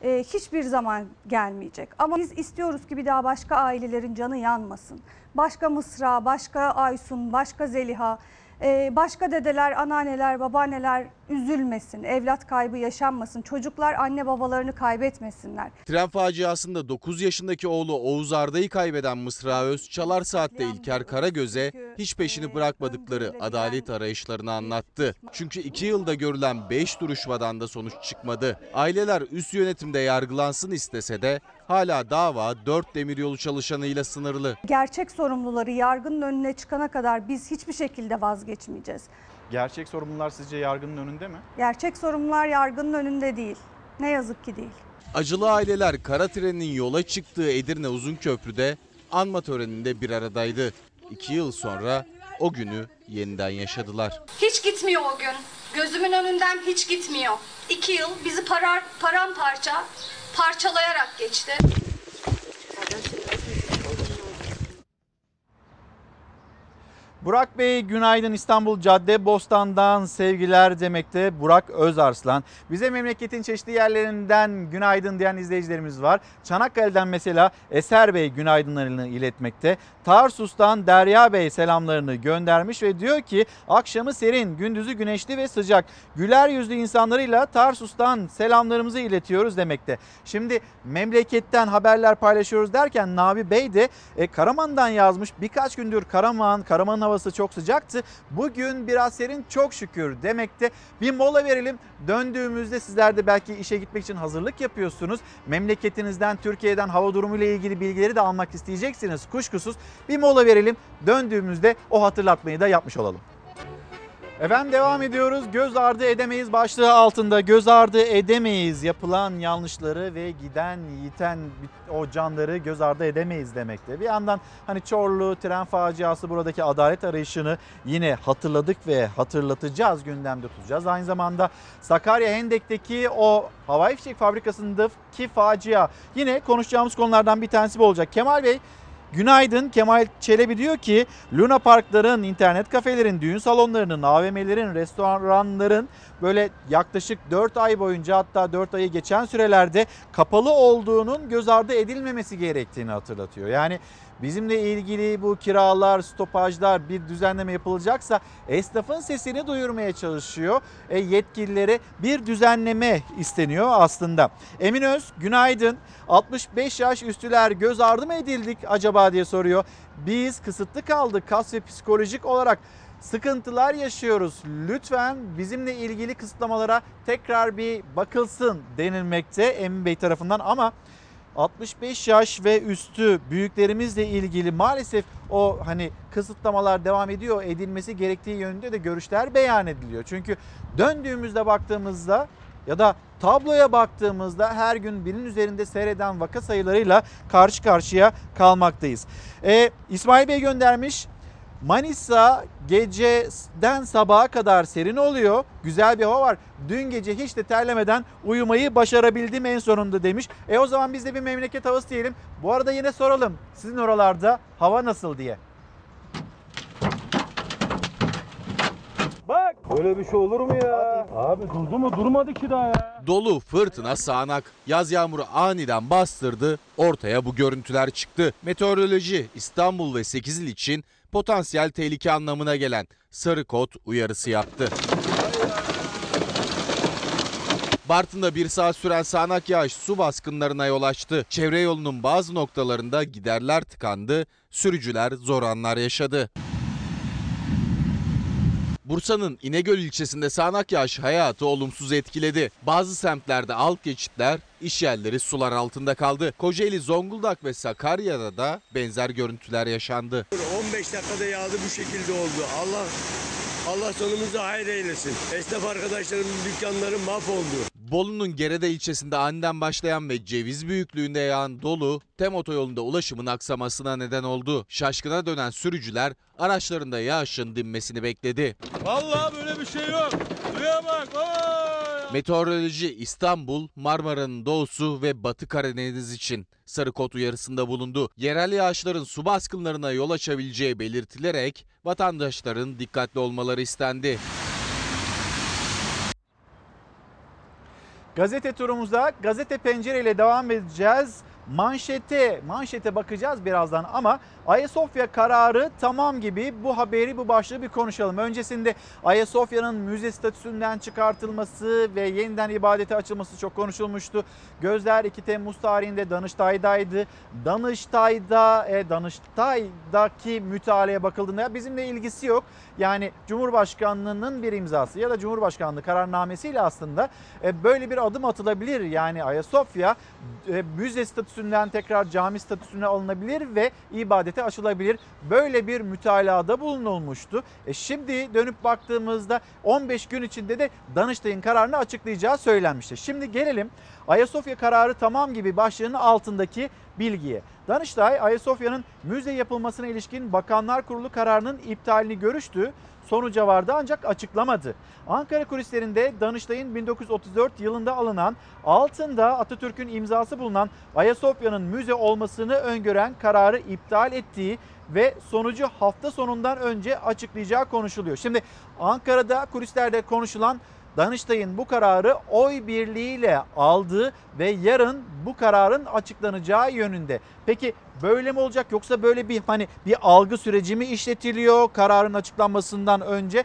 Speaker 18: Ee, hiçbir zaman gelmeyecek. Ama biz istiyoruz ki bir daha başka ailelerin canı yanmasın. başka Mısra, başka Aysun, başka Zeliha, başka dedeler, anneanneler, babaanneler üzülmesin, evlat kaybı yaşanmasın, çocuklar anne babalarını kaybetmesinler.
Speaker 17: Tren faciasında 9 yaşındaki oğlu Oğuz Arda'yı kaybeden Mısra Öz, Çalar Saat'te İlker Karagöz'e hiç peşini bırakmadıkları adalet arayışlarını anlattı. Çünkü 2 yılda görülen 5 duruşmadan da sonuç çıkmadı. Aileler üst yönetimde yargılansın istese de hala dava 4 demiryolu çalışanıyla sınırlı.
Speaker 18: Gerçek sorumluları yargının önüne çıkana kadar biz hiçbir şekilde vazgeçmeyeceğiz.
Speaker 1: Gerçek sorumlular sizce yargının önünde mi?
Speaker 18: Gerçek sorumlular yargının önünde değil. Ne yazık ki değil.
Speaker 17: Acılı aileler kara trenin yola çıktığı Edirne Uzunköprü'de anma töreninde bir aradaydı. 2 yıl sonra o günü yeniden yaşadılar.
Speaker 16: Hiç gitmiyor o gün. Gözümün önünden hiç gitmiyor. İki yıl bizi parar, paramparça parçalayarak geçti.
Speaker 1: Burak Bey günaydın İstanbul Cadde Bostan'dan sevgiler demekte Burak Özarslan. Bize memleketin çeşitli yerlerinden günaydın diyen izleyicilerimiz var. Çanakkale'den mesela Eser Bey günaydınlarını iletmekte. Tarsus'tan Derya Bey selamlarını göndermiş ve diyor ki akşamı serin, gündüzü güneşli ve sıcak. Güler yüzlü insanlarıyla Tarsus'tan selamlarımızı iletiyoruz demekte. Şimdi memleketten haberler paylaşıyoruz derken Nabi Bey de e, Karaman'dan yazmış. Birkaç gündür Karaman, Karaman'ın havası çok sıcaktı. Bugün biraz serin çok şükür demekte. Bir mola verelim. Döndüğümüzde sizler de belki işe gitmek için hazırlık yapıyorsunuz. Memleketinizden, Türkiye'den hava durumu ile ilgili bilgileri de almak isteyeceksiniz kuşkusuz. Bir mola verelim. Döndüğümüzde o hatırlatmayı da yapmış olalım. Efendim devam ediyoruz. Göz ardı edemeyiz başlığı altında göz ardı edemeyiz yapılan yanlışları ve giden yiten o canları göz ardı edemeyiz demekte. Bir yandan hani Çorlu tren faciası buradaki adalet arayışını yine hatırladık ve hatırlatacağız gündemde tutacağız. Aynı zamanda Sakarya Hendek'teki o havai fişek fabrikasındaki facia yine konuşacağımız konulardan bir tanesi bu olacak. Kemal Bey Günaydın Kemal Çelebi diyor ki Luna Parkların, internet kafelerin, düğün salonlarının, AVM'lerin, restoranların böyle yaklaşık 4 ay boyunca hatta 4 ayı geçen sürelerde kapalı olduğunun göz ardı edilmemesi gerektiğini hatırlatıyor. Yani bizimle ilgili bu kiralar, stopajlar bir düzenleme yapılacaksa esnafın sesini duyurmaya çalışıyor. E, yetkililere bir düzenleme isteniyor aslında. Eminöz günaydın. 65 yaş üstüler göz ardı mı edildik acaba diye soruyor. Biz kısıtlı kaldık kas ve psikolojik olarak sıkıntılar yaşıyoruz. Lütfen bizimle ilgili kısıtlamalara tekrar bir bakılsın denilmekte Emin Bey tarafından ama 65 yaş ve üstü büyüklerimizle ilgili maalesef o hani kısıtlamalar devam ediyor edilmesi gerektiği yönünde de görüşler beyan ediliyor. Çünkü döndüğümüzde baktığımızda ya da tabloya baktığımızda her gün binin üzerinde seyreden vaka sayılarıyla karşı karşıya kalmaktayız. Ee, İsmail Bey göndermiş. Manisa geceden sabaha kadar serin oluyor. Güzel bir hava var. Dün gece hiç de terlemeden uyumayı başarabildim en sonunda demiş. E o zaman biz de bir memleket havası diyelim. Bu arada yine soralım. Sizin oralarda hava nasıl diye.
Speaker 19: Bak öyle bir şey olur mu ya? Abi durdu mu durmadı ki daha ya.
Speaker 17: Dolu, fırtına, sağanak, yaz yağmuru aniden bastırdı, ortaya bu görüntüler çıktı. Meteoroloji İstanbul ve 8 il için potansiyel tehlike anlamına gelen sarı kod uyarısı yaptı. Bartın'da bir saat süren sağanak yağış su baskınlarına yol açtı. Çevre yolunun bazı noktalarında giderler tıkandı, sürücüler zor anlar yaşadı. Bursa'nın İnegöl ilçesinde sağanak yağış hayatı olumsuz etkiledi. Bazı semtlerde alt geçitler, iş yerleri sular altında kaldı. Kocaeli, Zonguldak ve Sakarya'da da benzer görüntüler yaşandı.
Speaker 20: 15 dakikada yağdı bu şekilde oldu. Allah Allah sonumuzu hayır eylesin. Esnaf arkadaşlarımın dükkanları mahvoldu.
Speaker 17: Bolu'nun Gerede ilçesinde aniden başlayan ve ceviz büyüklüğünde yağan dolu tem otoyolunda ulaşımın aksamasına neden oldu. Şaşkına dönen sürücüler araçlarında yağışın dinmesini bekledi.
Speaker 19: Vallahi böyle bir şey yok. Suya bak. Oy!
Speaker 17: Meteoroloji İstanbul, Marmara'nın doğusu ve Batı Karadeniz için sarı kod uyarısında bulundu. Yerel yağışların su baskınlarına yol açabileceği belirtilerek vatandaşların dikkatli olmaları istendi.
Speaker 1: Gazete turumuza gazete pencere ile devam edeceğiz. Manşete manşete bakacağız birazdan ama Ayasofya kararı tamam gibi bu haberi bu başlığı bir konuşalım. Öncesinde Ayasofya'nın müze statüsünden çıkartılması ve yeniden ibadete açılması çok konuşulmuştu. Gözler 2 Temmuz tarihinde Danıştay'daydı. Danıştay'da e, Danıştay'daki mütaleye bakıldığında bizimle ilgisi yok. Yani Cumhurbaşkanlığının bir imzası ya da Cumhurbaşkanlığı kararnamesiyle aslında e, böyle bir adım atılabilir. Yani Ayasofya e, müze statüsünden tekrar cami statüsüne alınabilir ve ibadete açılabilir. Böyle bir mütalada bulunulmuştu. E şimdi dönüp baktığımızda 15 gün içinde de Danıştay'ın kararını açıklayacağı söylenmişti. Şimdi gelelim Ayasofya kararı tamam gibi başlığının altındaki bilgiye. Danıştay Ayasofya'nın müze yapılmasına ilişkin Bakanlar Kurulu kararının iptalini görüştü. Sonuca vardı ancak açıklamadı. Ankara kulislerinde Danıştay'ın 1934 yılında alınan altında Atatürk'ün imzası bulunan Ayasofya'nın müze olmasını öngören kararı iptal ettiği ve sonucu hafta sonundan önce açıklayacağı konuşuluyor. Şimdi Ankara'da kulislerde konuşulan Danıştay'ın bu kararı oy birliğiyle aldığı ve yarın bu kararın açıklanacağı yönünde. Peki böyle mi olacak yoksa böyle bir hani bir algı süreci mi işletiliyor kararın açıklanmasından önce?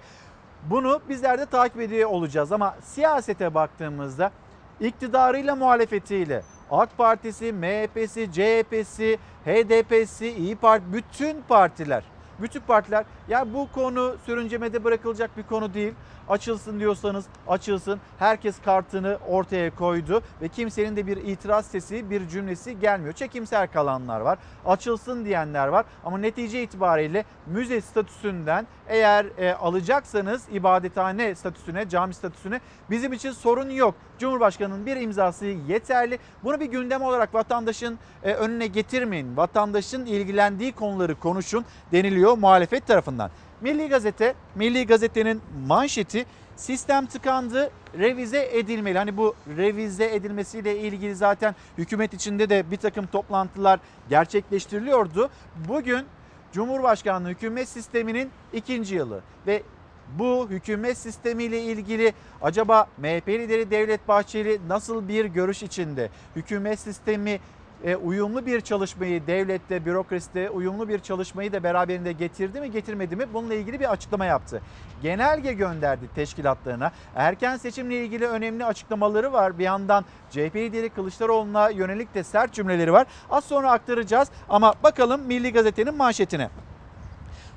Speaker 1: Bunu bizler de takip ediyor olacağız ama siyasete baktığımızda iktidarıyla muhalefetiyle AK Partisi, MHP'si, CHP'si, HDP'si, İyi Parti bütün partiler bütün partiler ya bu konu sürüncemede bırakılacak bir konu değil. Açılsın diyorsanız açılsın. Herkes kartını ortaya koydu ve kimsenin de bir itiraz sesi, bir cümlesi gelmiyor. Çekimser kalanlar var. Açılsın diyenler var ama netice itibariyle müze statüsünden eğer e, alacaksanız ibadethane statüsüne, cami statüsüne bizim için sorun yok. Cumhurbaşkanının bir imzası yeterli. Bunu bir gündem olarak vatandaşın e, önüne getirmeyin. Vatandaşın ilgilendiği konuları konuşun deniliyor muhalefet tarafından. Milli Gazete, Milli Gazete'nin manşeti sistem tıkandı, revize edilmeli. Hani bu revize edilmesiyle ilgili zaten hükümet içinde de bir takım toplantılar gerçekleştiriliyordu. Bugün Cumhurbaşkanlığı hükümet sisteminin ikinci yılı ve bu hükümet sistemiyle ilgili acaba MHP lideri Devlet Bahçeli nasıl bir görüş içinde? Hükümet sistemi e, uyumlu bir çalışmayı devlette, bürokraside uyumlu bir çalışmayı da beraberinde getirdi mi getirmedi mi bununla ilgili bir açıklama yaptı. Genelge gönderdi teşkilatlarına. Erken seçimle ilgili önemli açıklamaları var. Bir yandan CHP lideri Kılıçdaroğlu'na yönelik de sert cümleleri var. Az sonra aktaracağız ama bakalım Milli Gazete'nin manşetine.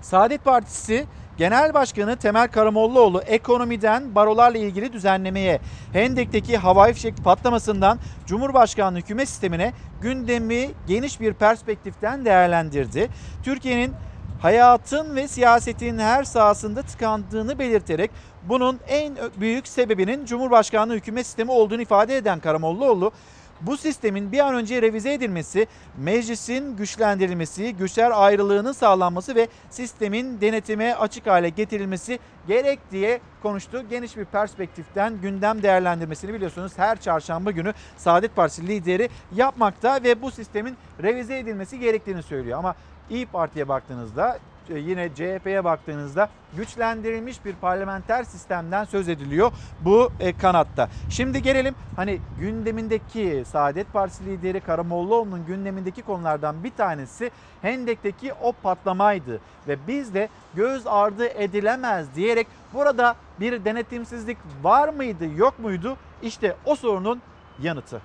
Speaker 1: Saadet Partisi Genel Başkanı Temel Karamollaoğlu ekonomiden barolarla ilgili düzenlemeye, Hendek'teki havai fişek patlamasından Cumhurbaşkanlığı hükümet sistemine gündemi geniş bir perspektiften değerlendirdi. Türkiye'nin hayatın ve siyasetin her sahasında tıkandığını belirterek bunun en büyük sebebinin Cumhurbaşkanlığı hükümet sistemi olduğunu ifade eden Karamollaoğlu, bu sistemin bir an önce revize edilmesi, meclisin güçlendirilmesi, güçler ayrılığının sağlanması ve sistemin denetime açık hale getirilmesi gerek diye konuştu. Geniş bir perspektiften gündem değerlendirmesini biliyorsunuz her çarşamba günü Saadet Partisi lideri yapmakta ve bu sistemin revize edilmesi gerektiğini söylüyor. Ama İyi Parti'ye baktığınızda yine CHP'ye baktığınızda güçlendirilmiş bir parlamenter sistemden söz ediliyor bu e, kanatta. Şimdi gelelim hani gündemindeki Saadet Partisi lideri Karamollaoğlu'nun gündemindeki konulardan bir tanesi Hendek'teki o patlamaydı ve biz de göz ardı edilemez diyerek burada bir denetimsizlik var mıydı yok muydu? İşte o sorunun yanıtı.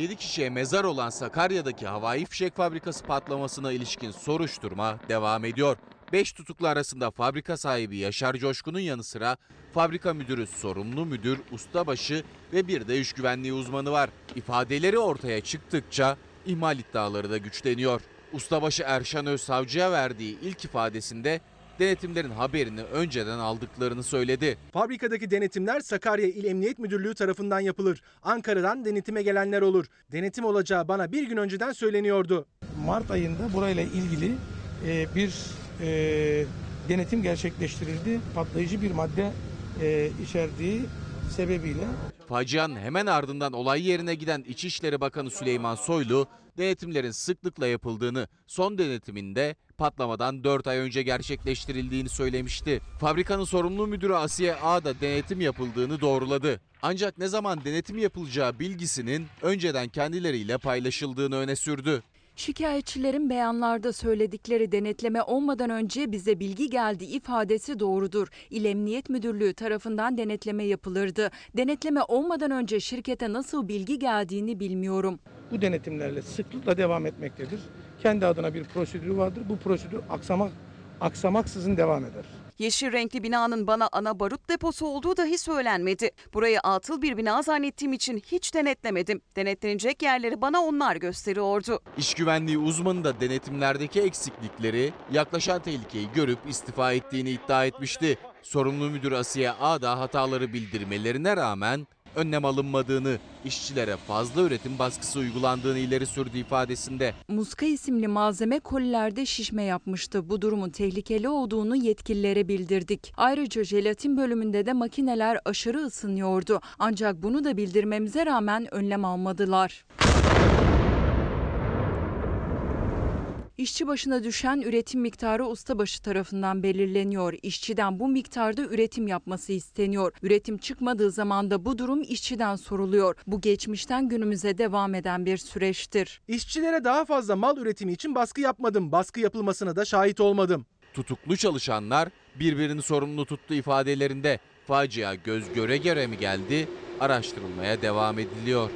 Speaker 17: 7 kişiye mezar olan Sakarya'daki havai fişek fabrikası patlamasına ilişkin soruşturma devam ediyor. 5 tutuklu arasında fabrika sahibi Yaşar Coşkun'un yanı sıra fabrika müdürü, sorumlu müdür, ustabaşı ve bir de iş güvenliği uzmanı var. İfadeleri ortaya çıktıkça ihmal iddiaları da güçleniyor. Ustabaşı Erşan Öz savcıya verdiği ilk ifadesinde denetimlerin haberini önceden aldıklarını söyledi.
Speaker 21: Fabrikadaki denetimler Sakarya İl Emniyet Müdürlüğü tarafından yapılır. Ankara'dan denetime gelenler olur. Denetim olacağı bana bir gün önceden söyleniyordu.
Speaker 22: Mart ayında burayla ilgili e, bir e, denetim gerçekleştirildi. Patlayıcı bir madde e, içerdiği sebebiyle
Speaker 17: Facianın hemen ardından olay yerine giden İçişleri Bakanı Süleyman Soylu, denetimlerin sıklıkla yapıldığını, son denetiminde patlamadan 4 ay önce gerçekleştirildiğini söylemişti. Fabrikanın sorumlu müdürü Asiye A da denetim yapıldığını doğruladı. Ancak ne zaman denetim yapılacağı bilgisinin önceden kendileriyle paylaşıldığını öne sürdü.
Speaker 23: Şikayetçilerin beyanlarda söyledikleri denetleme olmadan önce bize bilgi geldi ifadesi doğrudur. İl Emniyet Müdürlüğü tarafından denetleme yapılırdı. Denetleme olmadan önce şirkete nasıl bilgi geldiğini bilmiyorum.
Speaker 22: Bu denetimlerle sıklıkla devam etmektedir. Kendi adına bir prosedürü vardır. Bu prosedür aksamak aksamaksızın devam eder.
Speaker 23: Yeşil renkli binanın bana ana barut deposu olduğu dahi söylenmedi. Burayı atıl bir bina zannettiğim için hiç denetlemedim. Denetlenecek yerleri bana onlar gösteriyordu.
Speaker 17: İş güvenliği uzmanı da denetimlerdeki eksiklikleri, yaklaşan tehlikeyi görüp istifa ettiğini iddia etmişti. Sorumlu müdür Asiye A da hataları bildirmelerine rağmen önlem alınmadığını, işçilere fazla üretim baskısı uygulandığını ileri sürdü ifadesinde.
Speaker 23: Muska isimli malzeme kolilerde şişme yapmıştı. Bu durumun tehlikeli olduğunu yetkililere bildirdik. Ayrıca jelatin bölümünde de makineler aşırı ısınıyordu. Ancak bunu da bildirmemize rağmen önlem almadılar. İşçi başına düşen üretim miktarı ustabaşı tarafından belirleniyor. İşçiden bu miktarda üretim yapması isteniyor. Üretim çıkmadığı zaman da bu durum işçiden soruluyor. Bu geçmişten günümüze devam eden bir süreçtir.
Speaker 21: İşçilere daha fazla mal üretimi için baskı yapmadım. Baskı yapılmasına da şahit olmadım.
Speaker 17: Tutuklu çalışanlar birbirini sorumlu tuttu ifadelerinde. Facia göz göre göre mi geldi? Araştırılmaya devam ediliyor.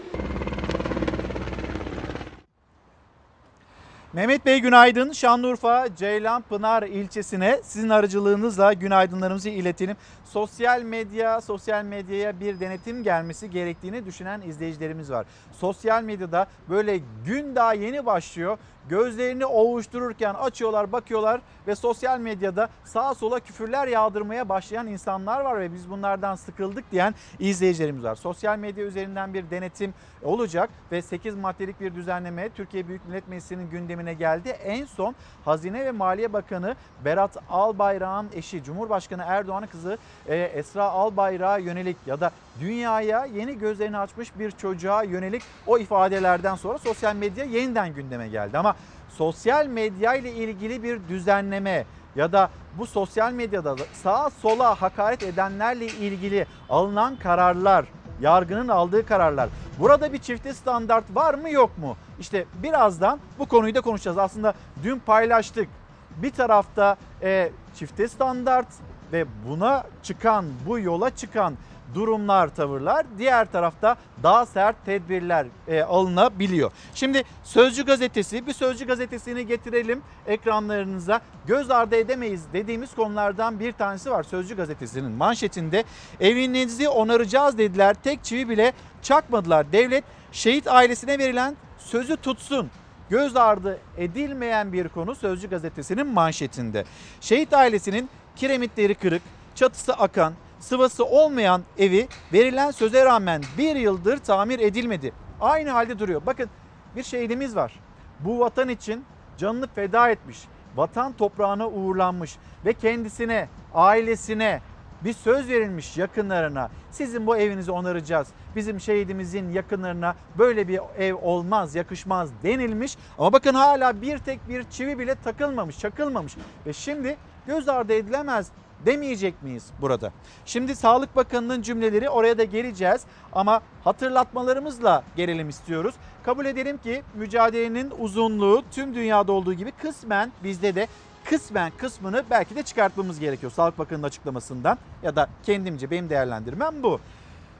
Speaker 1: Mehmet Bey günaydın. Şanlıurfa Ceylanpınar ilçesine sizin aracılığınızla günaydınlarımızı iletelim. Sosyal medya, sosyal medyaya bir denetim gelmesi gerektiğini düşünen izleyicilerimiz var. Sosyal medyada böyle gün daha yeni başlıyor. Gözlerini ovuştururken açıyorlar, bakıyorlar ve sosyal medyada sağa sola küfürler yağdırmaya başlayan insanlar var ve biz bunlardan sıkıldık diyen izleyicilerimiz var. Sosyal medya üzerinden bir denetim olacak ve 8 maddelik bir düzenleme Türkiye Büyük Millet Meclisi'nin gündemine geldi. En son Hazine ve Maliye Bakanı Berat Albayrak'ın eşi Cumhurbaşkanı Erdoğan'ın kızı e, Esra Albayrak'a yönelik ya da dünyaya yeni gözlerini açmış bir çocuğa yönelik o ifadelerden sonra sosyal medya yeniden gündeme geldi. Ama sosyal medya ile ilgili bir düzenleme ya da bu sosyal medyada sağa sola hakaret edenlerle ilgili alınan kararlar, yargının aldığı kararlar. Burada bir çifte standart var mı yok mu? İşte birazdan bu konuyu da konuşacağız. Aslında dün paylaştık. Bir tarafta e, çifte standart ve buna çıkan, bu yola çıkan durumlar, tavırlar. Diğer tarafta daha sert tedbirler e, alınabiliyor. Şimdi Sözcü gazetesi, bir Sözcü gazetesini getirelim ekranlarınıza. Göz ardı edemeyiz dediğimiz konulardan bir tanesi var. Sözcü gazetesinin manşetinde evinizi onaracağız dediler. Tek çivi bile çakmadılar. Devlet şehit ailesine verilen sözü tutsun göz ardı edilmeyen bir konu Sözcü gazetesinin manşetinde. Şehit ailesinin kiremitleri kırık, çatısı akan, sıvası olmayan evi verilen söze rağmen bir yıldır tamir edilmedi. Aynı halde duruyor. Bakın bir şehidimiz var. Bu vatan için canını feda etmiş. Vatan toprağına uğurlanmış ve kendisine, ailesine bir söz verilmiş yakınlarına. Sizin bu evinizi onaracağız. Bizim şehidimizin yakınlarına böyle bir ev olmaz, yakışmaz denilmiş. Ama bakın hala bir tek bir çivi bile takılmamış, çakılmamış. Ve şimdi göz ardı edilemez demeyecek miyiz burada? Şimdi Sağlık Bakanı'nın cümleleri oraya da geleceğiz ama hatırlatmalarımızla gelelim istiyoruz. Kabul edelim ki mücadelenin uzunluğu tüm dünyada olduğu gibi kısmen bizde de kısmen kısmını belki de çıkartmamız gerekiyor Sağlık Bakanı'nın açıklamasından ya da kendimce benim değerlendirmem bu.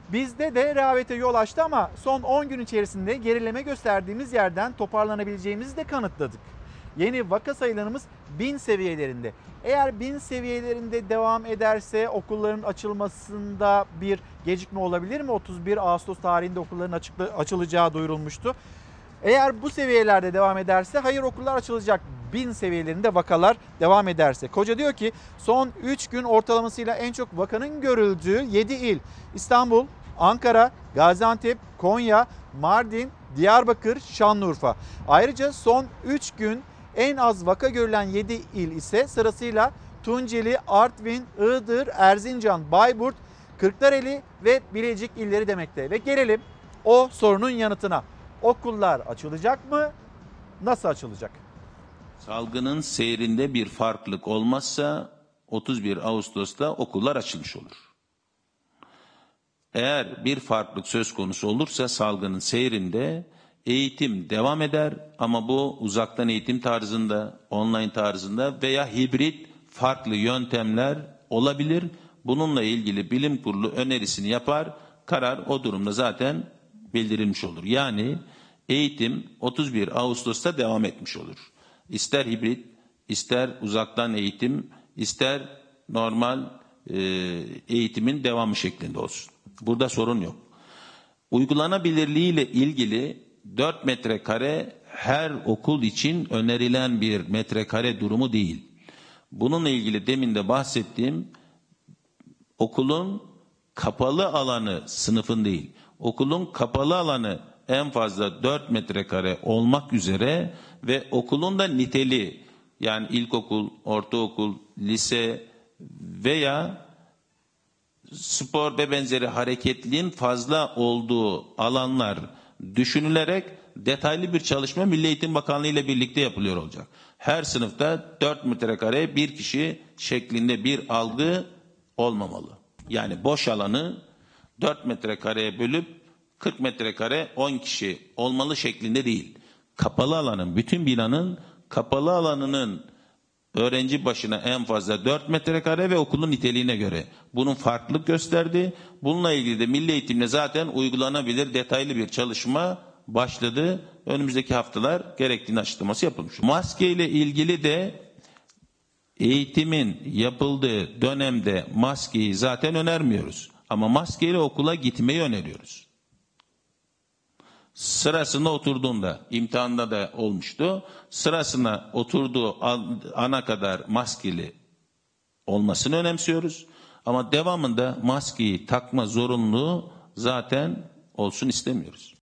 Speaker 1: Bizde de rehavete yol açtı ama son 10 gün içerisinde gerileme gösterdiğimiz yerden toparlanabileceğimizi de kanıtladık. Yeni vaka sayılarımız 1000 seviyelerinde. Eğer 1000 seviyelerinde devam ederse okulların açılmasında bir gecikme olabilir mi? 31 Ağustos tarihinde okulların açıkla, açılacağı duyurulmuştu. Eğer bu seviyelerde devam ederse hayır okullar açılacak. 1000 seviyelerinde vakalar devam ederse. Koca diyor ki son 3 gün ortalamasıyla en çok vakanın görüldüğü 7 il İstanbul, Ankara, Gaziantep, Konya, Mardin, Diyarbakır, Şanlıurfa. Ayrıca son 3 gün en az vaka görülen 7 il ise sırasıyla Tunceli, Artvin, Iğdır, Erzincan, Bayburt, Kırklareli ve Bilecik illeri demekte. Ve gelelim o sorunun yanıtına. Okullar açılacak mı? Nasıl açılacak?
Speaker 3: Salgının seyrinde bir farklılık olmazsa 31 Ağustos'ta okullar açılmış olur. Eğer bir farklılık söz konusu olursa salgının seyrinde eğitim devam eder ama bu uzaktan eğitim tarzında, online tarzında veya hibrit farklı yöntemler olabilir. Bununla ilgili bilim kurulu önerisini yapar. Karar o durumda zaten bildirilmiş olur. Yani eğitim 31 Ağustos'ta devam etmiş olur. İster hibrit, ister uzaktan eğitim, ister normal e, eğitimin devamı şeklinde olsun. Burada sorun yok. Uygulanabilirliği ile ilgili 4 metrekare her okul için önerilen bir metrekare durumu değil. Bununla ilgili demin de bahsettiğim okulun kapalı alanı sınıfın değil. Okulun kapalı alanı en fazla 4 metrekare olmak üzere ve okulun da niteli yani ilkokul, ortaokul, lise veya spor ve benzeri hareketliliğin fazla olduğu alanlar düşünülerek detaylı bir çalışma Milli Eğitim Bakanlığı ile birlikte yapılıyor olacak. Her sınıfta 4 metrekare bir kişi şeklinde bir algı olmamalı. Yani boş alanı 4 metrekareye bölüp 40 metrekare 10 kişi olmalı şeklinde değil. Kapalı alanın, bütün binanın kapalı alanının öğrenci başına en fazla 4 metrekare ve okulun niteliğine göre. Bunun farklılık gösterdi. Bununla ilgili de Milli Eğitim'le zaten uygulanabilir detaylı bir çalışma başladı. Önümüzdeki haftalar gerektiğini açıklaması yapılmış. Maske ile ilgili de eğitimin yapıldığı dönemde maskeyi zaten önermiyoruz. Ama maskeyle okula gitmeyi öneriyoruz. Sırasında oturduğunda, imtihanda da olmuştu. Sırasına oturduğu ana kadar maskeli olmasını önemsiyoruz. Ama devamında maskeyi takma zorunluluğu zaten olsun istemiyoruz.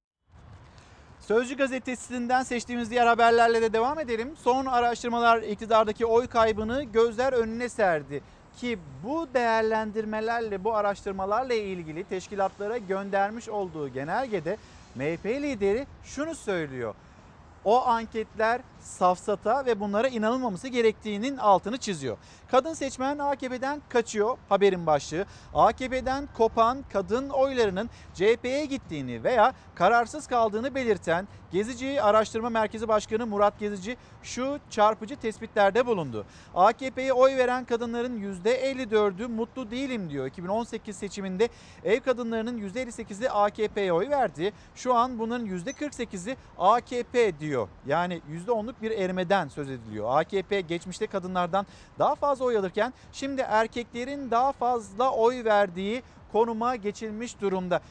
Speaker 1: Sözcü gazetesinden seçtiğimiz diğer haberlerle de devam edelim. Son araştırmalar iktidardaki oy kaybını gözler önüne serdi. Ki bu değerlendirmelerle, bu araştırmalarla ilgili teşkilatlara göndermiş olduğu genelgede MHP lideri şunu söylüyor. O anketler safsata ve bunlara inanılmaması gerektiğinin altını çiziyor. Kadın seçmen AKP'den kaçıyor haberin başlığı. AKP'den kopan kadın oylarının CHP'ye gittiğini veya kararsız kaldığını belirten Gezici Araştırma Merkezi Başkanı Murat Gezici şu çarpıcı tespitlerde bulundu. AKP'ye oy veren kadınların %54'ü mutlu değilim diyor. 2018 seçiminde ev kadınlarının %58'i AKP'ye oy verdi. Şu an bunların %48'i AKP diyor. Yani %10'luk bir erimeden söz ediliyor. AKP geçmişte kadınlardan daha fazla oy alırken şimdi erkeklerin daha fazla oy verdiği konuma geçilmiş durumda.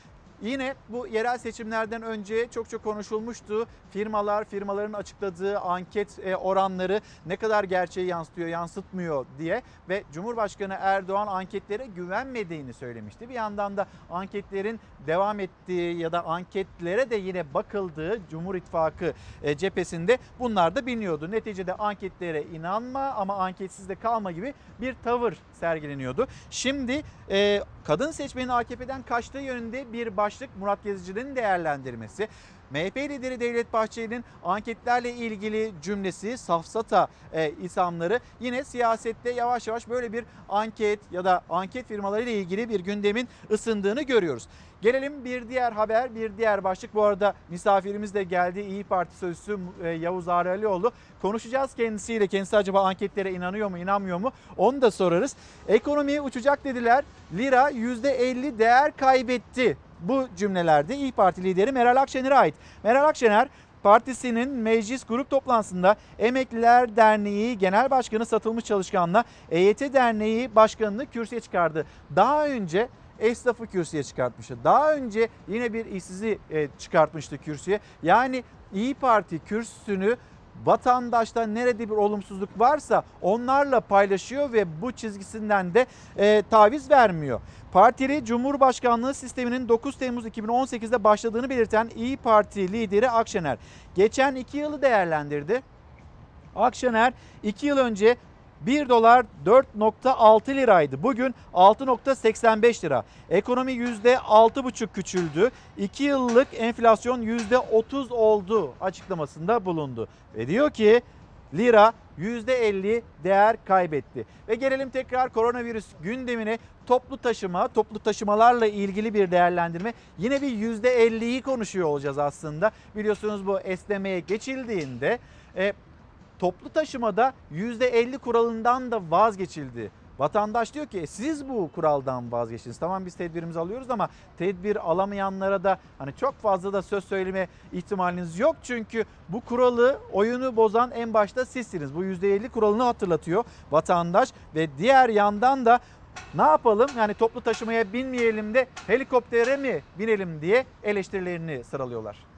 Speaker 1: Yine bu yerel seçimlerden önce çok çok konuşulmuştu. Firmalar, firmaların açıkladığı anket e, oranları ne kadar gerçeği yansıtıyor, yansıtmıyor diye ve Cumhurbaşkanı Erdoğan anketlere güvenmediğini söylemişti. Bir yandan da anketlerin devam ettiği ya da anketlere de yine bakıldığı Cumhur İttifakı e, cephesinde bunlar da biliniyordu. Neticede anketlere inanma ama anketsiz de kalma gibi bir tavır sergileniyordu. Şimdi e, kadın seçmenin AKP'den kaçtığı yönünde bir başlık Murat Gezici'nin değerlendirmesi. MHP lideri Devlet Bahçeli'nin anketlerle ilgili cümlesi, safsata e, isamları yine siyasette yavaş yavaş böyle bir anket ya da anket firmaları ile ilgili bir gündemin ısındığını görüyoruz. Gelelim bir diğer haber, bir diğer başlık. Bu arada misafirimiz de geldi. İyi Parti sözcüsü e, Yavuz Ağralioğlu. Konuşacağız kendisiyle. Kendisi acaba anketlere inanıyor mu, inanmıyor mu? Onu da sorarız. Ekonomiye uçacak dediler. Lira %50 değer kaybetti. Bu cümlelerde İyi Parti lideri Meral Akşener'e ait. Meral Akşener partisinin meclis grup toplantısında Emekliler Derneği Genel Başkanı Satılmış Çalışkan'la EYT Derneği Başkanı'nı kürsüye çıkardı. Daha önce esnafı kürsüye çıkartmıştı. Daha önce yine bir işsizi e, çıkartmıştı kürsüye. Yani İyi Parti kürsüsünü vatandaşta nerede bir olumsuzluk varsa onlarla paylaşıyor ve bu çizgisinden de e, taviz vermiyor. Partili Cumhurbaşkanlığı sisteminin 9 Temmuz 2018'de başladığını belirten İyi Parti lideri Akşener geçen iki yılı değerlendirdi. Akşener iki yıl önce 1 dolar 4.6 liraydı. Bugün 6.85 lira. Ekonomi %6,5 küçüldü. 2 yıllık enflasyon %30 oldu açıklamasında bulundu. Ve diyor ki lira %50 değer kaybetti. Ve gelelim tekrar koronavirüs gündemine toplu taşıma, toplu taşımalarla ilgili bir değerlendirme. Yine bir %50'yi konuşuyor olacağız aslında. Biliyorsunuz bu esnemeye geçildiğinde e, toplu taşımada %50 kuralından da vazgeçildi. Vatandaş diyor ki "E, siz bu kuraldan vazgeçtiniz. Tamam biz tedbirimizi alıyoruz ama tedbir alamayanlara da hani çok fazla da söz söyleme ihtimaliniz yok. Çünkü bu kuralı oyunu bozan en başta sizsiniz. Bu %50 kuralını hatırlatıyor vatandaş ve diğer yandan da ne yapalım yani toplu taşımaya binmeyelim de helikoptere mi binelim diye eleştirilerini sıralıyorlar.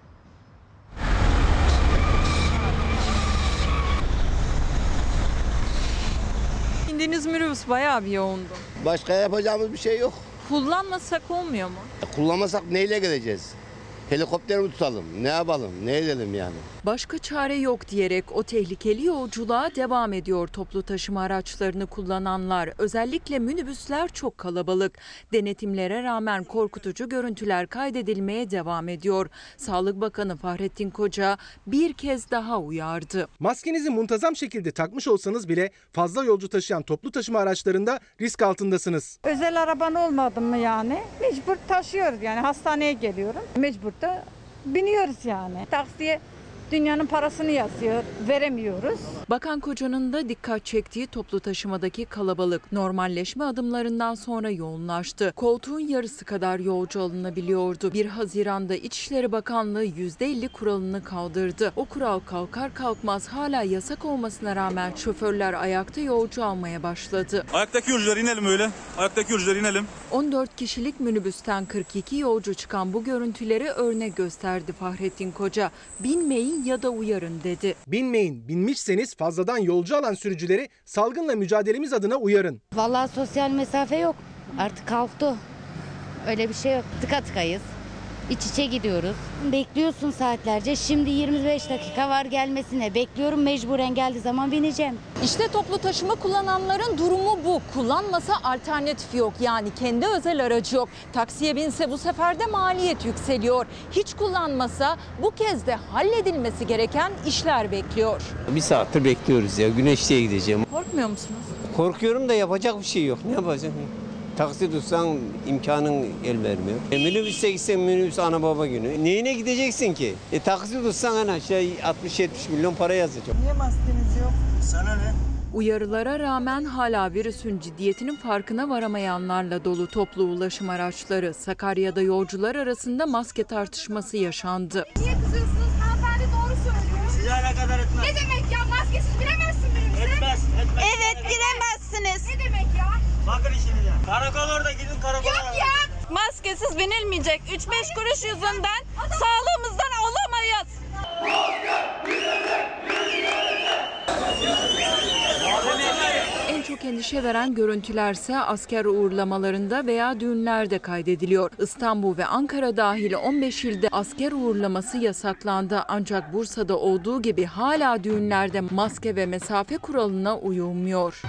Speaker 24: İndiğiniz minibüs bayağı bir yoğundu.
Speaker 25: Başka yapacağımız bir şey yok.
Speaker 24: Kullanmasak olmuyor mu?
Speaker 25: Kullanmasak neyle geleceğiz? Helikopter mi tutalım? Ne yapalım? Ne edelim yani?
Speaker 24: Başka çare yok diyerek o tehlikeli yolculuğa devam ediyor toplu taşıma araçlarını kullananlar. Özellikle minibüsler çok kalabalık. Denetimlere rağmen korkutucu görüntüler kaydedilmeye devam ediyor. Sağlık Bakanı Fahrettin Koca bir kez daha uyardı.
Speaker 21: Maskenizi muntazam şekilde takmış olsanız bile fazla yolcu taşıyan toplu taşıma araçlarında risk altındasınız.
Speaker 26: Özel araban olmadı mı yani? Mecbur taşıyoruz yani hastaneye geliyorum. Mecbur da biniyoruz yani. Taksiye dünyanın parasını yazıyor, veremiyoruz.
Speaker 24: Bakan Koca'nın da dikkat çektiği toplu taşımadaki kalabalık normalleşme adımlarından sonra yoğunlaştı. Koltuğun yarısı kadar yolcu alınabiliyordu. 1 Haziran'da İçişleri Bakanlığı %50 kuralını kaldırdı. O kural kalkar kalkmaz hala yasak olmasına rağmen şoförler ayakta yolcu almaya başladı.
Speaker 27: Ayaktaki yolcular inelim öyle. Ayaktaki yolcular inelim.
Speaker 24: 14 kişilik minibüsten 42 yolcu çıkan bu görüntüleri örnek gösterdi Fahrettin Koca. Binmeyin ya da uyarın dedi.
Speaker 21: Binmeyin, binmişseniz fazladan yolcu alan sürücüleri salgınla mücadelemiz adına uyarın.
Speaker 28: Vallahi sosyal mesafe yok. Artık kalktı. Öyle bir şey yok. Tıka tıkayız. İç içe gidiyoruz. Bekliyorsun saatlerce. Şimdi 25 dakika var gelmesine. Bekliyorum mecburen geldiği zaman bineceğim.
Speaker 24: İşte toplu taşıma kullananların durumu bu. Kullanmasa alternatif yok. Yani kendi özel aracı yok. Taksiye binse bu sefer de maliyet yükseliyor. Hiç kullanmasa bu kez de halledilmesi gereken işler bekliyor.
Speaker 5: Bir saattir bekliyoruz ya. Güneşli'ye gideceğim.
Speaker 24: Korkmuyor musunuz?
Speaker 5: Korkuyorum da yapacak bir şey yok. Ne yapacağım? Taksi tutsan imkanın el vermiyor. E, minibüse gitsen minibüs ana baba günü. Neyine gideceksin ki? E, taksi tutsan ana şey 60-70 milyon para yazacak.
Speaker 26: Niye maskeniz yok?
Speaker 27: Sana ne?
Speaker 24: Uyarılara rağmen hala virüsün ciddiyetinin farkına varamayanlarla dolu toplu ulaşım araçları. Sakarya'da yolcular arasında maske tartışması yaşandı.
Speaker 15: Niye kızıyorsunuz? Hanımefendi doğru söylüyor.
Speaker 27: Size alakadar etmez.
Speaker 15: Ne demek ya? Maskesiz giremezsin minibüse.
Speaker 27: Etmez, etmez.
Speaker 15: Evet giremezsiniz. Ne demek ya?
Speaker 27: Bakın işinize. Karakol orada gidin karakola.
Speaker 15: Yok ya.
Speaker 26: Maskesiz binilmeyecek. 3-5 kuruş yüzünden sağlığımızdan olamayız.
Speaker 24: En çok endişe veren görüntülerse asker uğurlamalarında veya düğünlerde kaydediliyor. İstanbul ve Ankara dahil 15 ilde asker uğurlaması yasaklandı. Ancak Bursa'da olduğu gibi hala düğünlerde maske ve mesafe kuralına uyulmuyor.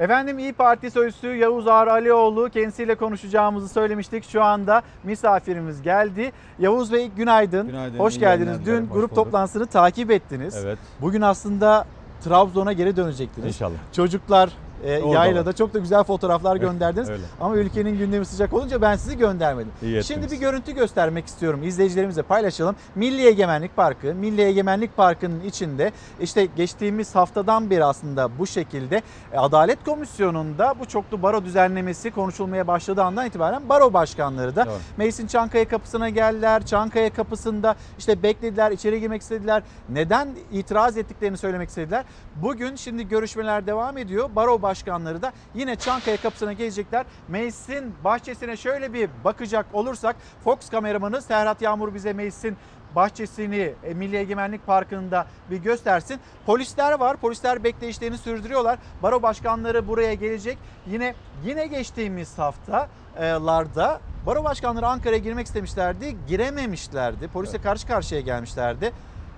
Speaker 1: Efendim İyi Parti Sözcüsü Yavuz Ağar Alioğlu kendisiyle konuşacağımızı söylemiştik. Şu anda misafirimiz geldi. Yavuz Bey günaydın.
Speaker 29: Günaydın,
Speaker 1: Hoş
Speaker 29: iyi
Speaker 1: geldiniz.
Speaker 29: yayınlar
Speaker 1: Dün
Speaker 29: hoş
Speaker 1: grup
Speaker 29: bulduk.
Speaker 1: toplantısını takip ettiniz.
Speaker 29: Evet.
Speaker 1: Bugün aslında Trabzon'a geri dönecektiniz.
Speaker 29: İnşallah.
Speaker 1: Çocuklar e, yaylada çok da güzel fotoğraflar gönderdiniz.
Speaker 29: öyle.
Speaker 1: Ama ülkenin gündemi sıcak olunca ben sizi göndermedim.
Speaker 29: İyi ettiniz.
Speaker 1: Şimdi bir görüntü göstermek istiyorum. İzleyicilerimizle paylaşalım. Milli Egemenlik Parkı. Milli Egemenlik Parkı'nın içinde işte geçtiğimiz haftadan beri aslında bu şekilde e, Adalet Komisyonu'nda bu çoklu baro düzenlemesi konuşulmaya başladığı andan itibaren baro başkanları da
Speaker 29: Doğru.
Speaker 1: Meclisin Çankaya kapısına geldiler. Çankaya kapısında işte beklediler, içeri girmek istediler. Neden itiraz ettiklerini söylemek istediler. Bugün şimdi görüşmeler devam ediyor. Baro başkanları da yine Çankaya kapısına gelecekler. Meclisin bahçesine şöyle bir bakacak olursak Fox kameramanı Serhat Yağmur bize meclisin bahçesini e, Milli Egemenlik Parkı'nda bir göstersin. Polisler var. Polisler bekleyişlerini sürdürüyorlar. Baro başkanları buraya gelecek. Yine yine geçtiğimiz haftalarda baro başkanları Ankara'ya girmek istemişlerdi. Girememişlerdi. Polisle karşı karşıya gelmişlerdi.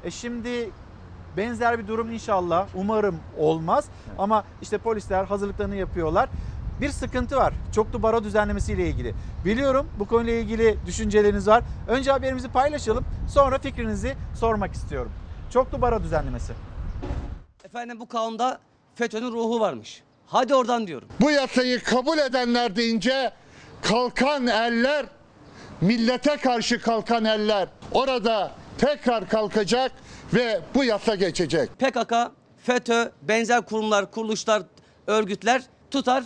Speaker 1: E şimdi benzer bir durum inşallah umarım olmaz. Ama işte polisler hazırlıklarını yapıyorlar. Bir sıkıntı var. Çoklu baro düzenlemesiyle ilgili. Biliyorum bu konuyla ilgili düşünceleriniz var. Önce haberimizi paylaşalım. Sonra fikrinizi sormak istiyorum. Çoklu baro düzenlemesi.
Speaker 30: Efendim bu kanunda FETÖ'nün ruhu varmış. Hadi oradan diyorum.
Speaker 27: Bu yasayı kabul edenler deyince kalkan eller, millete karşı kalkan eller orada tekrar kalkacak ve bu yasa geçecek.
Speaker 30: PKK, FETÖ, benzer kurumlar, kuruluşlar, örgütler tutar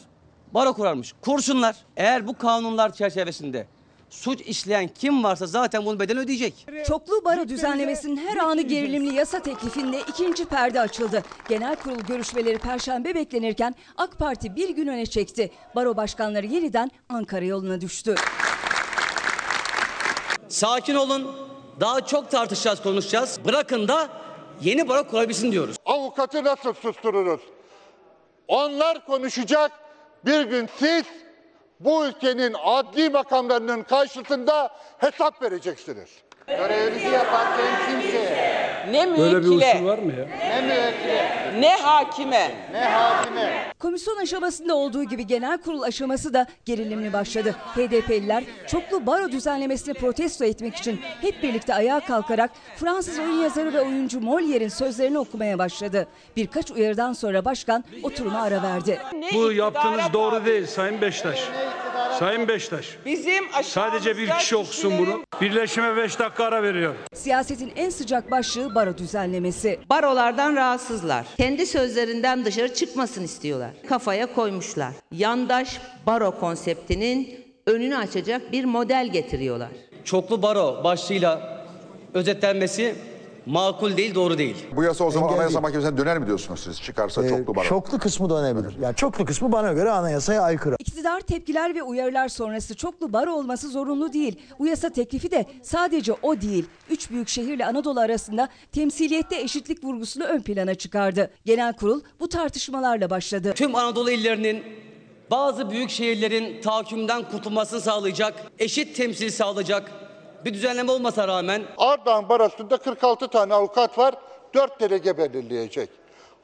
Speaker 30: baro kurarmış. Kurşunlar. Eğer bu kanunlar çerçevesinde suç işleyen kim varsa zaten bunun bedelini ödeyecek.
Speaker 31: Çoklu baro düzenlemesinin her anı gerilimli yasa teklifinde ikinci perde açıldı. Genel kurul görüşmeleri perşembe beklenirken AK Parti bir gün öne çekti. Baro başkanları yeniden Ankara yoluna düştü.
Speaker 30: Sakin olun. Daha çok tartışacağız, konuşacağız. Bırakın da yeni baro kurabilsin diyoruz.
Speaker 27: Avukatı nasıl sustururuz? Onlar konuşacak. Bir gün siz bu ülkenin adli makamlarının karşısında hesap vereceksiniz. Görevinizi yaparken kimseye
Speaker 32: Ne
Speaker 27: Böyle bir
Speaker 32: müvekkile,
Speaker 27: usul var
Speaker 32: mı
Speaker 27: ya? ne müvekkile
Speaker 32: ne hakime,
Speaker 27: ne hakime
Speaker 31: Komisyon aşamasında olduğu gibi genel kurul aşaması da gerilimli başladı. HDP'liler çoklu baro düzenlemesini protesto etmek için hep birlikte ayağa kalkarak Fransız oyun yazarı ve oyuncu Molière'in sözlerini okumaya başladı. Birkaç uyarıdan sonra başkan oturuma ara verdi.
Speaker 19: Bu yaptığınız doğru değil Sayın Beştaş. Sayın Beştaş.
Speaker 32: bizim
Speaker 19: Sadece bir kişi okusun bunu. Birleşime 5 dakika ara veriyor.
Speaker 31: Siyasetin en sıcak başlığı baro düzenlemesi.
Speaker 33: Barolardan rahatsızlar. Kendi sözlerinden dışarı çıkmasın istiyorlar. Kafaya koymuşlar. Yandaş baro konseptinin önünü açacak bir model getiriyorlar.
Speaker 30: Çoklu baro başlığıyla özetlenmesi makul değil, doğru değil.
Speaker 34: Bu yasa o zaman Anayasa Mahkemesi'ne döner mi diyorsunuz siz? Çıkarsa çoklu baro.
Speaker 35: Çoklu kısmı dönebilir. Yani çoklu kısmı bana göre anayasaya aykırı.
Speaker 31: İktidar tepkiler ve uyarılar sonrası çoklu baro olması zorunlu değil. Bu yasa teklifi de sadece o değil. Üç büyük şehirle Anadolu arasında temsiliyette eşitlik vurgusunu ön plana çıkardı. Genel kurul bu tartışmalarla başladı.
Speaker 30: Tüm Anadolu illerinin bazı büyük şehirlerin tahakkümden kurtulmasını sağlayacak, eşit temsil sağlayacak bir düzenleme olmasa rağmen
Speaker 27: Ardahan Barosu'nda 46 tane avukat var. 4 delege belirleyecek.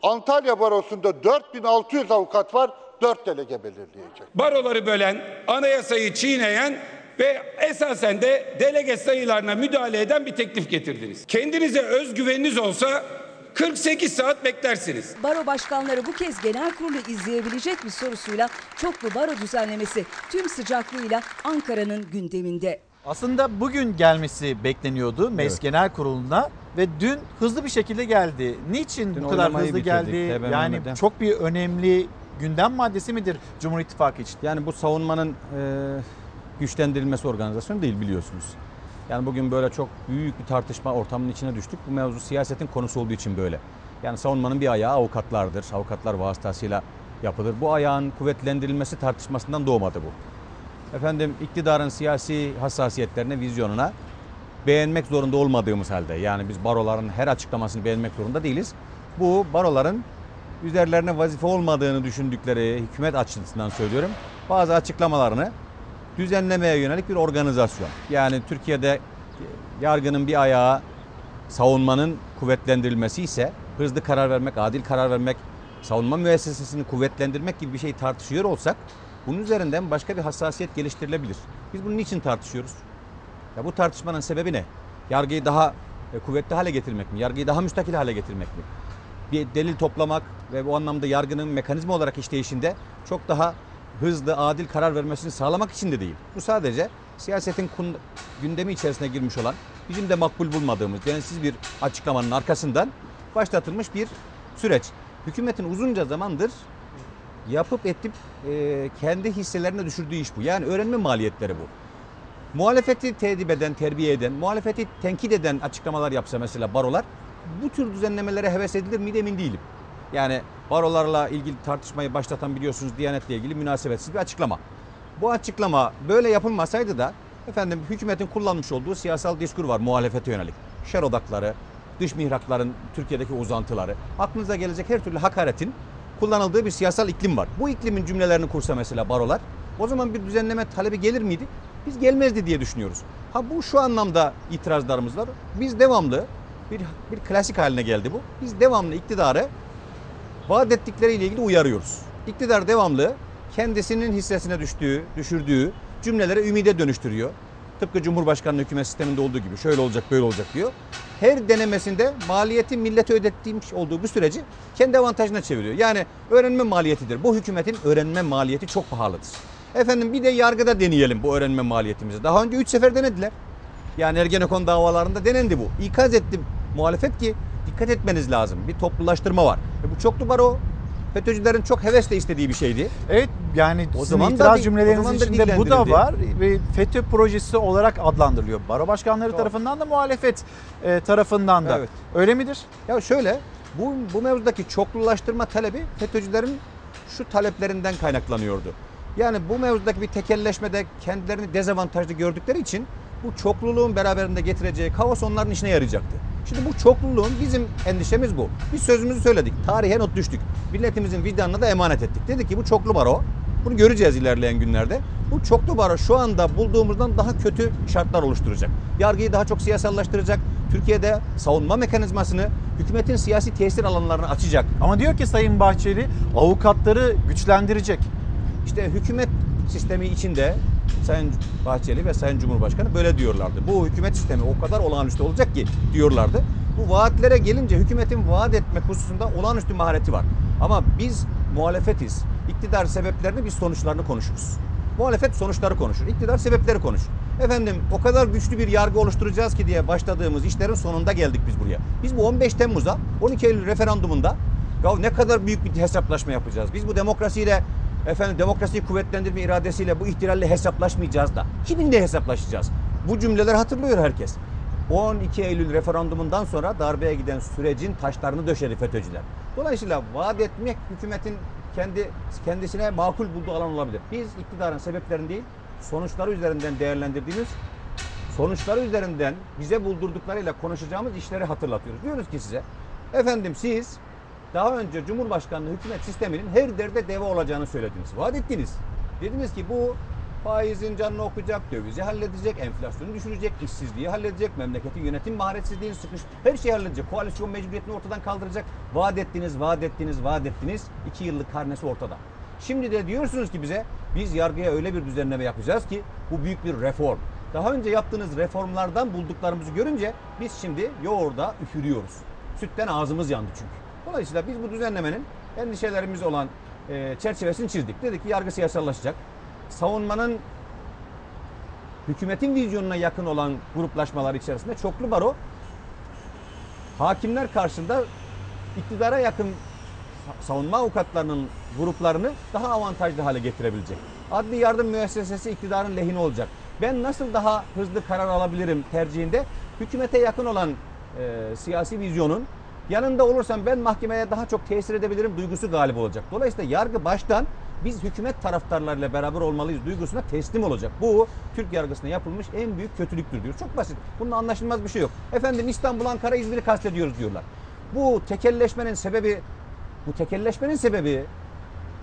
Speaker 27: Antalya Barosu'nda 4600 avukat var. 4 delege belirleyecek.
Speaker 36: baroları bölen, anayasayı çiğneyen ve esasen de delege sayılarına müdahale eden bir teklif getirdiniz. Kendinize özgüveniniz olsa 48 saat beklersiniz.
Speaker 31: Baro başkanları bu kez genel kurulu izleyebilecek bir sorusuyla çoklu baro düzenlemesi tüm sıcaklığıyla Ankara'nın gündeminde.
Speaker 1: Aslında bugün gelmesi bekleniyordu Meclis
Speaker 29: Evet.
Speaker 1: Genel Kurulu'na ve dün hızlı bir şekilde geldi. Niçin
Speaker 29: Dün
Speaker 1: bu kadar hızlı
Speaker 29: bitirdik
Speaker 1: geldi? Yani çok bir önemli gündem maddesi midir Cumhur İttifakı için?
Speaker 29: Yani bu savunmanın e, güçlendirilmesi organizasyonu değil biliyorsunuz. Yani bugün böyle çok büyük bir tartışma ortamının içine düştük. Bu mevzu siyasetin konusu olduğu için böyle. Yani savunmanın bir ayağı avukatlardır. Avukatlar vasıtasıyla yapılır. Bu ayağın kuvvetlendirilmesi tartışmasından doğmadı bu. Efendim iktidarın siyasi hassasiyetlerine, vizyonuna beğenmek zorunda olmadığımız halde yani biz baroların her açıklamasını beğenmek zorunda değiliz. Bu baroların üzerlerine vazife olmadığını düşündükleri hükümet açısından söylüyorum. Bazı açıklamalarını düzenlemeye yönelik bir organizasyon. Yani Türkiye'de yargının bir ayağı savunmanın kuvvetlendirilmesi ise hızlı karar vermek, adil karar vermek, savunma müessesesini kuvvetlendirmek gibi bir şey tartışıyor olsak bunun üzerinden başka bir hassasiyet geliştirilebilir. Biz bunu niçin tartışıyoruz? Ya bu tartışmanın sebebi ne? Yargıyı daha e, kuvvetli hale getirmek mi? Yargıyı daha müstakil hale getirmek mi? Bir delil toplamak ve bu anlamda yargının mekanizma olarak işleyişinde çok daha hızlı, adil karar vermesini sağlamak için de değil. Bu sadece siyasetin gündemi içerisine girmiş olan, bizim de makbul bulmadığımız densiz bir açıklamanın arkasından başlatılmış bir süreç. Hükümetin uzunca zamandır yapıp etip e, kendi hisselerine düşürdüğü iş bu. Yani öğrenme maliyetleri bu. Muhalefeti tedip eden, terbiye eden, muhalefeti tenkit eden açıklamalar yapsa mesela barolar bu tür düzenlemelere heves edilir miydi emin değilim. Yani barolarla ilgili tartışmayı başlatan biliyorsunuz Diyanet'le ilgili münasebetsiz bir açıklama. Bu açıklama böyle yapılmasaydı da efendim hükümetin kullanmış olduğu siyasal diskur var muhalefete yönelik. Şer odakları, dış mihrakların Türkiye'deki uzantıları, aklınıza gelecek her türlü hakaretin kullanıldığı bir siyasal iklim var. Bu iklimin cümlelerini kursa mesela barolar o zaman bir düzenleme talebi gelir miydi? Biz gelmezdi diye düşünüyoruz. Ha bu şu anlamda itirazlarımız var. Biz devamlı bir, bir klasik haline geldi bu. Biz devamlı iktidarı vaat ettikleriyle ilgili uyarıyoruz. İktidar devamlı kendisinin hissesine düştüğü, düşürdüğü cümleleri ümide dönüştürüyor. Tıpkı Cumhurbaşkanlığı hükümet sisteminde olduğu gibi şöyle olacak böyle olacak diyor. Her denemesinde maliyeti millete ödettiğimiz olduğu bu süreci kendi avantajına çeviriyor. Yani öğrenme maliyetidir. Bu hükümetin öğrenme maliyeti çok pahalıdır. Efendim bir de yargıda deneyelim bu öğrenme maliyetimizi. Daha önce 3 sefer denediler. Yani Ergenekon davalarında denendi bu. İkaz etti muhalefet ki dikkat etmeniz lazım. Bir toplulaştırma var. E bu çoklu baro FETÖ'cülerin çok hevesle istediği bir şeydi.
Speaker 1: Evet yani
Speaker 29: O
Speaker 1: sizin
Speaker 29: zaman da
Speaker 1: itiraz
Speaker 29: o
Speaker 1: cümlelerinizin
Speaker 29: zaman da
Speaker 1: içinde bu da var ve FETÖ projesi olarak adlandırılıyor. Baro başkanları tarafından da muhalefet e, tarafından da.
Speaker 29: Evet.
Speaker 1: Öyle midir?
Speaker 29: Ya şöyle bu, bu mevzudaki çoklulaştırma talebi FETÖ'cülerin şu taleplerinden kaynaklanıyordu. Yani bu mevzudaki bir tekelleşmede kendilerini dezavantajlı gördükleri için bu çokluluğun beraberinde getireceği kaos onların işine yarayacaktı. Şimdi bu çokluluğun bizim endişemiz bu. Biz sözümüzü söyledik. Tarihe not düştük. Milletimizin vicdanına da emanet ettik. Dedik ki bu çoklu baro. Bunu göreceğiz ilerleyen günlerde. Bu çoklu baro şu anda bulduğumuzdan daha kötü şartlar oluşturacak. Yargıyı daha çok siyasallaştıracak. Türkiye'de savunma mekanizmasını hükümetin siyasi tesir alanlarını açacak.
Speaker 1: Ama diyor ki Sayın Bahçeli avukatları güçlendirecek.
Speaker 29: İşte hükümet sistemi içinde Sayın Bahçeli ve Sayın Cumhurbaşkanı böyle diyorlardı. Bu hükümet sistemi o kadar olağanüstü olacak ki diyorlardı. Bu vaatlere gelince hükümetin vaat etmek hususunda olağanüstü mahareti var. Ama biz muhalefetiz. İktidar sebeplerini biz sonuçlarını konuşuruz. Muhalefet sonuçları konuşur. İktidar sebepleri konuşur. Efendim o kadar güçlü bir yargı oluşturacağız ki diye başladığımız işlerin sonunda geldik biz buraya. Biz bu 15 Temmuz'a 12 Eylül referandumunda ya ne kadar büyük bir hesaplaşma yapacağız. Biz bu demokrasiyle efendim demokrasiyi kuvvetlendirme iradesiyle bu ihtilalle hesaplaşmayacağız da. Kiminle hesaplaşacağız? Bu cümleler hatırlıyor herkes. 12 Eylül referandumundan sonra darbeye giden sürecin taşlarını döşedi FETÖ'cüler. Dolayısıyla vaat etmek hükümetin kendi kendisine makul bulduğu alan olabilir. Biz iktidarın sebeplerini değil, sonuçları üzerinden değerlendirdiğimiz sonuçları üzerinden bize buldurduklarıyla konuşacağımız işleri hatırlatıyoruz. Diyoruz ki size, efendim siz daha önce Cumhurbaşkanlığı hükümet sisteminin her derde deva olacağını söylediniz. Vaat ettiniz. Dediniz ki bu faizin canını okuyacak, dövizi halledecek, enflasyonu düşürecek, işsizliği halledecek, memleketin yönetim maharetsizliğini sıkış, her şeyi halledecek. Koalisyon mecburiyetini ortadan kaldıracak. Vaat ettiniz, vaat ettiniz, vaat ettiniz. İki yıllık karnesi ortada. Şimdi de diyorsunuz ki bize biz yargıya öyle bir düzenleme yapacağız ki bu büyük bir reform. Daha önce yaptığınız reformlardan bulduklarımızı görünce biz şimdi yoğurda üfürüyoruz. Sütten ağzımız yandı çünkü. Dolayısıyla biz bu düzenlemenin endişelerimiz olan e, çerçevesini çizdik. Dedik ki yargı siyasallaşacak. Savunmanın hükümetin vizyonuna yakın olan gruplaşmalar içerisinde çoklu baro hakimler karşısında iktidara yakın savunma avukatlarının gruplarını daha avantajlı hale getirebilecek. Adli yardım müessesesi iktidarın lehine olacak. Ben nasıl daha hızlı karar alabilirim tercihinde hükümete yakın olan e, siyasi vizyonun yanında olursam ben mahkemeye daha çok tesir edebilirim duygusu galip olacak. Dolayısıyla yargı baştan biz hükümet taraftarlarıyla beraber olmalıyız duygusuna teslim olacak. Bu Türk yargısına yapılmış en büyük kötülüktür diyor. Çok basit. Bunun anlaşılmaz bir şey yok. Efendim İstanbul, Ankara, İzmir'i kastediyoruz diyorlar. Bu tekelleşmenin sebebi bu tekelleşmenin sebebi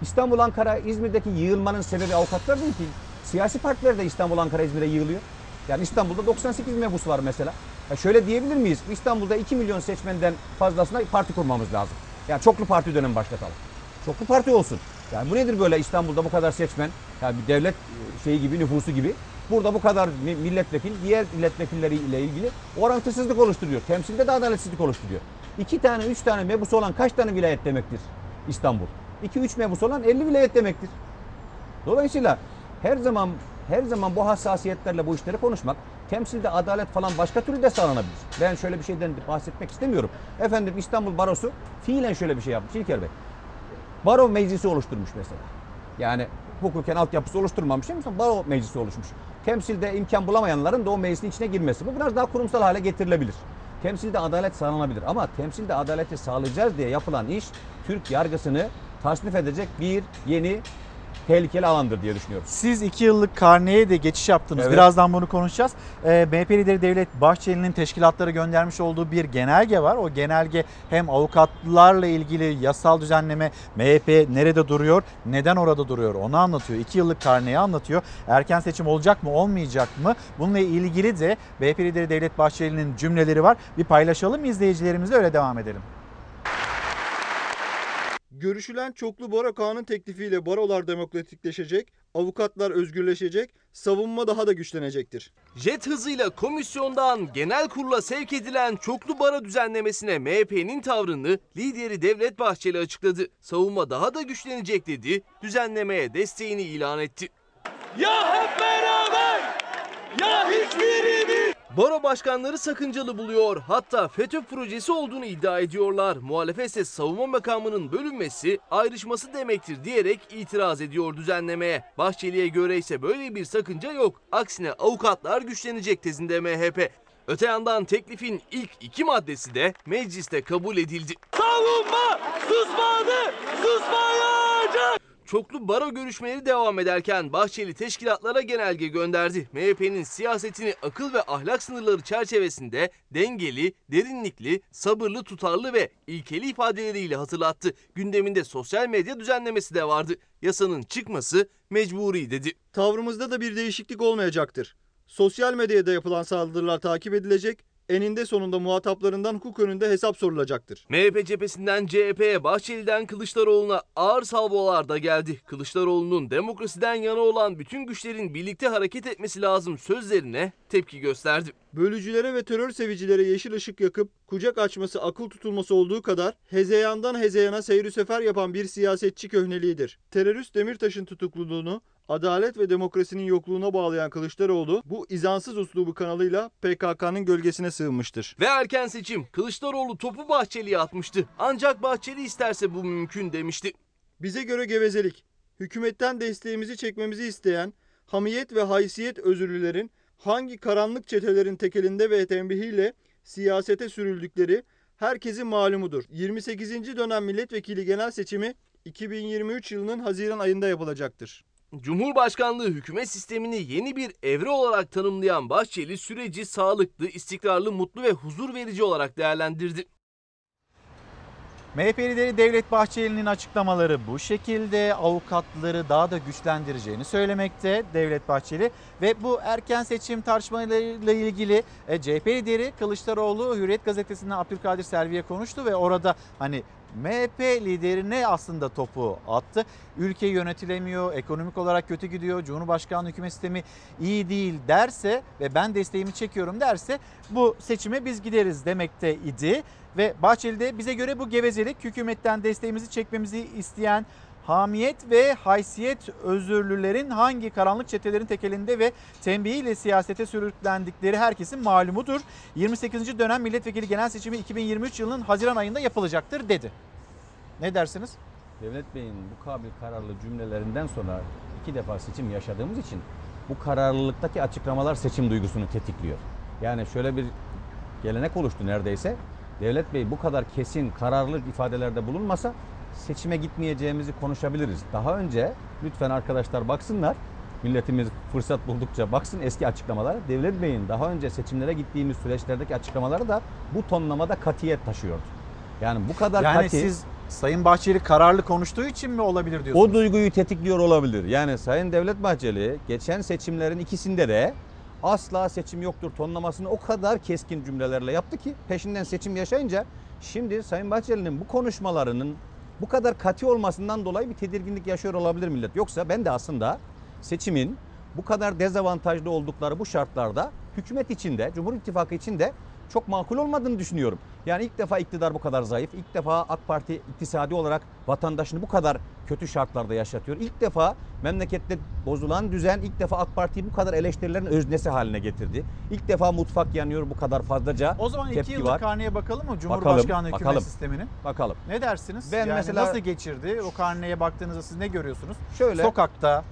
Speaker 29: İstanbul, Ankara, İzmir'deki yığılmanın sebebi avukatlar değil ki. Siyasi partiler de İstanbul, Ankara, İzmir'e yığılıyor. Yani İstanbul'da 98 mebus var mesela. Ya şöyle diyebilir miyiz? İstanbul'da 2 milyon seçmenden fazlasına parti kurmamız lazım. Yani çoklu parti dönemi başlatalım. Çoklu parti olsun. Yani bu nedir böyle İstanbul'da bu kadar seçmen? Yani bir devlet şeyi gibi, nüfusu gibi. Burada bu kadar mi- milletvekili diğer milletvekilleriyle ilgili orantısızlık oluşturuyor. Temsilde de adaletsizlik oluşturuyor. İki tane, üç tane mebusu olan kaç tane vilayet demektir İstanbul? 2-3 mebus olan 50 vilayet demektir. Dolayısıyla her zaman her zaman bu hassasiyetlerle bu işleri konuşmak, temsilde adalet falan başka türlü de sağlanabilir. Ben şöyle bir şeyden bahsetmek istemiyorum. Efendim İstanbul Barosu fiilen şöyle bir şey yapmış İlker Bey. Baro meclisi oluşturmuş mesela. Yani hukuken altyapısı oluşturmamış ama baro meclisi oluşmuş. Temsilde imkan bulamayanların da o meclisin içine girmesi. Bu biraz daha kurumsal hale getirilebilir. temsilde adalet sağlanabilir. Ama temsilde adaleti sağlayacağız diye yapılan iş Türk yargısını tasnif edecek bir yeni tehlikeli alandır diye düşünüyorum.
Speaker 1: Siz iki yıllık karneye de geçiş yaptınız.
Speaker 29: Evet.
Speaker 1: Birazdan bunu konuşacağız. Ee, MHP lideri Devlet Bahçeli'nin teşkilatlara göndermiş olduğu bir genelge var. O genelge hem avukatlarla ilgili yasal düzenleme MHP nerede duruyor, neden orada duruyor onu anlatıyor. İki yıllık karneyi anlatıyor. Erken seçim olacak mı, olmayacak mı? Bununla ilgili de MHP lideri Devlet Bahçeli'nin cümleleri var. Bir paylaşalım izleyicilerimizle öyle devam edelim.
Speaker 37: Görüşülen çoklu baro kanun teklifiyle barolar demokratikleşecek, avukatlar özgürleşecek, savunma daha da güçlenecektir.
Speaker 4: Jet hızıyla komisyondan genel kurula sevk edilen çoklu bara düzenlemesine MHP'nin tavrını lideri Devlet Bahçeli açıkladı. Savunma daha da güçlenecek dedi, düzenlemeye desteğini ilan etti. Ya hep beraber ya hiçbirimiz. Baro başkanları sakıncalı buluyor. Hatta FETÖ projesi olduğunu iddia ediyorlar. Muhalefet ise savunma makamının bölünmesi ayrışması demektir diyerek itiraz ediyor düzenlemeye. Bahçeli'ye göre ise böyle bir sakınca yok. Aksine avukatlar güçlenecek tezinde MHP. Öte yandan teklifin ilk iki maddesi de mecliste kabul edildi. Savunma susmadı, susmayacak. Çoklu baro görüşmeleri devam ederken Bahçeli teşkilatlara genelge gönderdi. MHP'nin siyasetini akıl ve ahlak sınırları çerçevesinde dengeli, derinlikli, sabırlı, tutarlı ve ilkeli ifadeleriyle hatırlattı. Gündeminde sosyal medya düzenlemesi de vardı. Yasanın çıkması mecburi dedi.
Speaker 37: Tavrımızda da bir değişiklik olmayacaktır. Sosyal medyada yapılan saldırılar takip edilecek, eninde sonunda muhataplarından hukuk önünde hesap sorulacaktır.
Speaker 4: MHP cephesinden CHP'ye Bahçeli'den Kılıçdaroğlu'na ağır salvolar da geldi. Kılıçdaroğlu'nun demokrasiden yana olan bütün güçlerin birlikte hareket etmesi lazım sözlerine tepki gösterdi.
Speaker 37: Bölücülere ve terör sevicilere yeşil ışık yakıp kucak açması akıl tutulması olduğu kadar hezeyandan hezeyana seyri sefer yapan bir siyasetçi köhneliğidir. Terörist Demirtaş'ın tutukluluğunu adalet ve demokrasinin yokluğuna bağlayan Kılıçdaroğlu bu izansız uslubu kanalıyla PKK'nın gölgesine sığınmıştır.
Speaker 4: Ve erken seçim Kılıçdaroğlu topu Bahçeli'ye atmıştı. Ancak Bahçeli isterse bu mümkün demişti.
Speaker 37: Bize göre gevezelik, hükümetten desteğimizi çekmemizi isteyen hamiyet ve haysiyet özürlülerin hangi karanlık çetelerin tekelinde ve tembihiyle siyasete sürüldükleri herkesin malumudur. 28. dönem milletvekili genel seçimi 2023 yılının Haziran ayında yapılacaktır.
Speaker 4: Cumhurbaşkanlığı hükümet sistemini yeni bir evre olarak tanımlayan Bahçeli süreci sağlıklı, istikrarlı, mutlu ve huzur verici olarak değerlendirdi.
Speaker 1: MHP lideri Devlet Bahçeli'nin açıklamaları bu şekilde avukatları daha da güçlendireceğini söylemekte Devlet Bahçeli ve bu erken seçim tartışmalarıyla ilgili e, CHP lideri Kılıçdaroğlu Hürriyet gazetesinden Abdülkadir Selvi'ye konuştu ve orada hani MHP liderine aslında topu attı. Ülke yönetilemiyor, ekonomik olarak kötü gidiyor, Cumhurbaşkanlığı hükümet sistemi iyi değil derse ve ben desteğimi çekiyorum derse bu seçime biz gideriz demekte idi. Ve Bahçeli de bize göre bu gevezelik hükümetten desteğimizi çekmemizi isteyen hamiyet ve haysiyet özürlülerin hangi karanlık çetelerin tekelinde ve tembihiyle siyasete sürüklendikleri herkesin malumudur. 28. dönem milletvekili genel seçimi 2023 yılının Haziran ayında yapılacaktır dedi. Ne dersiniz?
Speaker 29: Devlet Bey'in bu kabil kararlı cümlelerinden sonra iki defa seçim yaşadığımız için bu kararlılıktaki açıklamalar seçim duygusunu tetikliyor. Yani şöyle bir gelenek oluştu neredeyse. Devlet Bey bu kadar kesin, kararlı ifadelerde bulunmasa seçime gitmeyeceğimizi konuşabiliriz. Daha önce lütfen arkadaşlar baksınlar. Milletimiz fırsat buldukça baksın eski açıklamalara. Devlet Bey'in daha önce seçimlere gittiğimiz süreçlerdeki açıklamaları da bu tonlamada katiyet taşıyordu. Yani bu kadar
Speaker 1: Yani
Speaker 29: kati...
Speaker 1: siz Sayın Bahçeli kararlı konuştuğu için mi olabilir diyorsunuz?
Speaker 29: O duyguyu tetikliyor olabilir. Yani Sayın Devlet Bahçeli geçen seçimlerin ikisinde de asla seçim yoktur tonlamasını o kadar keskin cümlelerle yaptı ki peşinden seçim yaşayınca şimdi Sayın Bahçeli'nin bu konuşmalarının bu kadar katı olmasından dolayı bir tedirginlik yaşıyor olabilir millet. Yoksa ben de aslında seçimin bu kadar dezavantajlı oldukları bu şartlarda hükümet içinde, Cumhur İttifakı içinde çok makul olmadığını düşünüyorum. Yani ilk defa iktidar bu kadar zayıf. İlk defa AK Parti iktisadi olarak vatandaşını bu kadar kötü şartlarda yaşatıyor. İlk defa memlekette bozulan düzen ilk defa AK Parti'yi bu kadar eleştirilerin öznesi haline getirdi. İlk defa mutfak yanıyor bu kadar fazlaca
Speaker 1: O zaman iki yıllık
Speaker 29: var.
Speaker 1: karneye bakalım mı Cumhurbaşkanlığı hükümet
Speaker 29: bakalım.
Speaker 1: sisteminin?
Speaker 29: Bakalım.
Speaker 1: Ne dersiniz?
Speaker 29: Ben
Speaker 1: yani
Speaker 29: mesela-
Speaker 1: nasıl geçirdi? O karneye baktığınızda siz ne görüyorsunuz?
Speaker 29: Şöyle.
Speaker 1: Sokakta.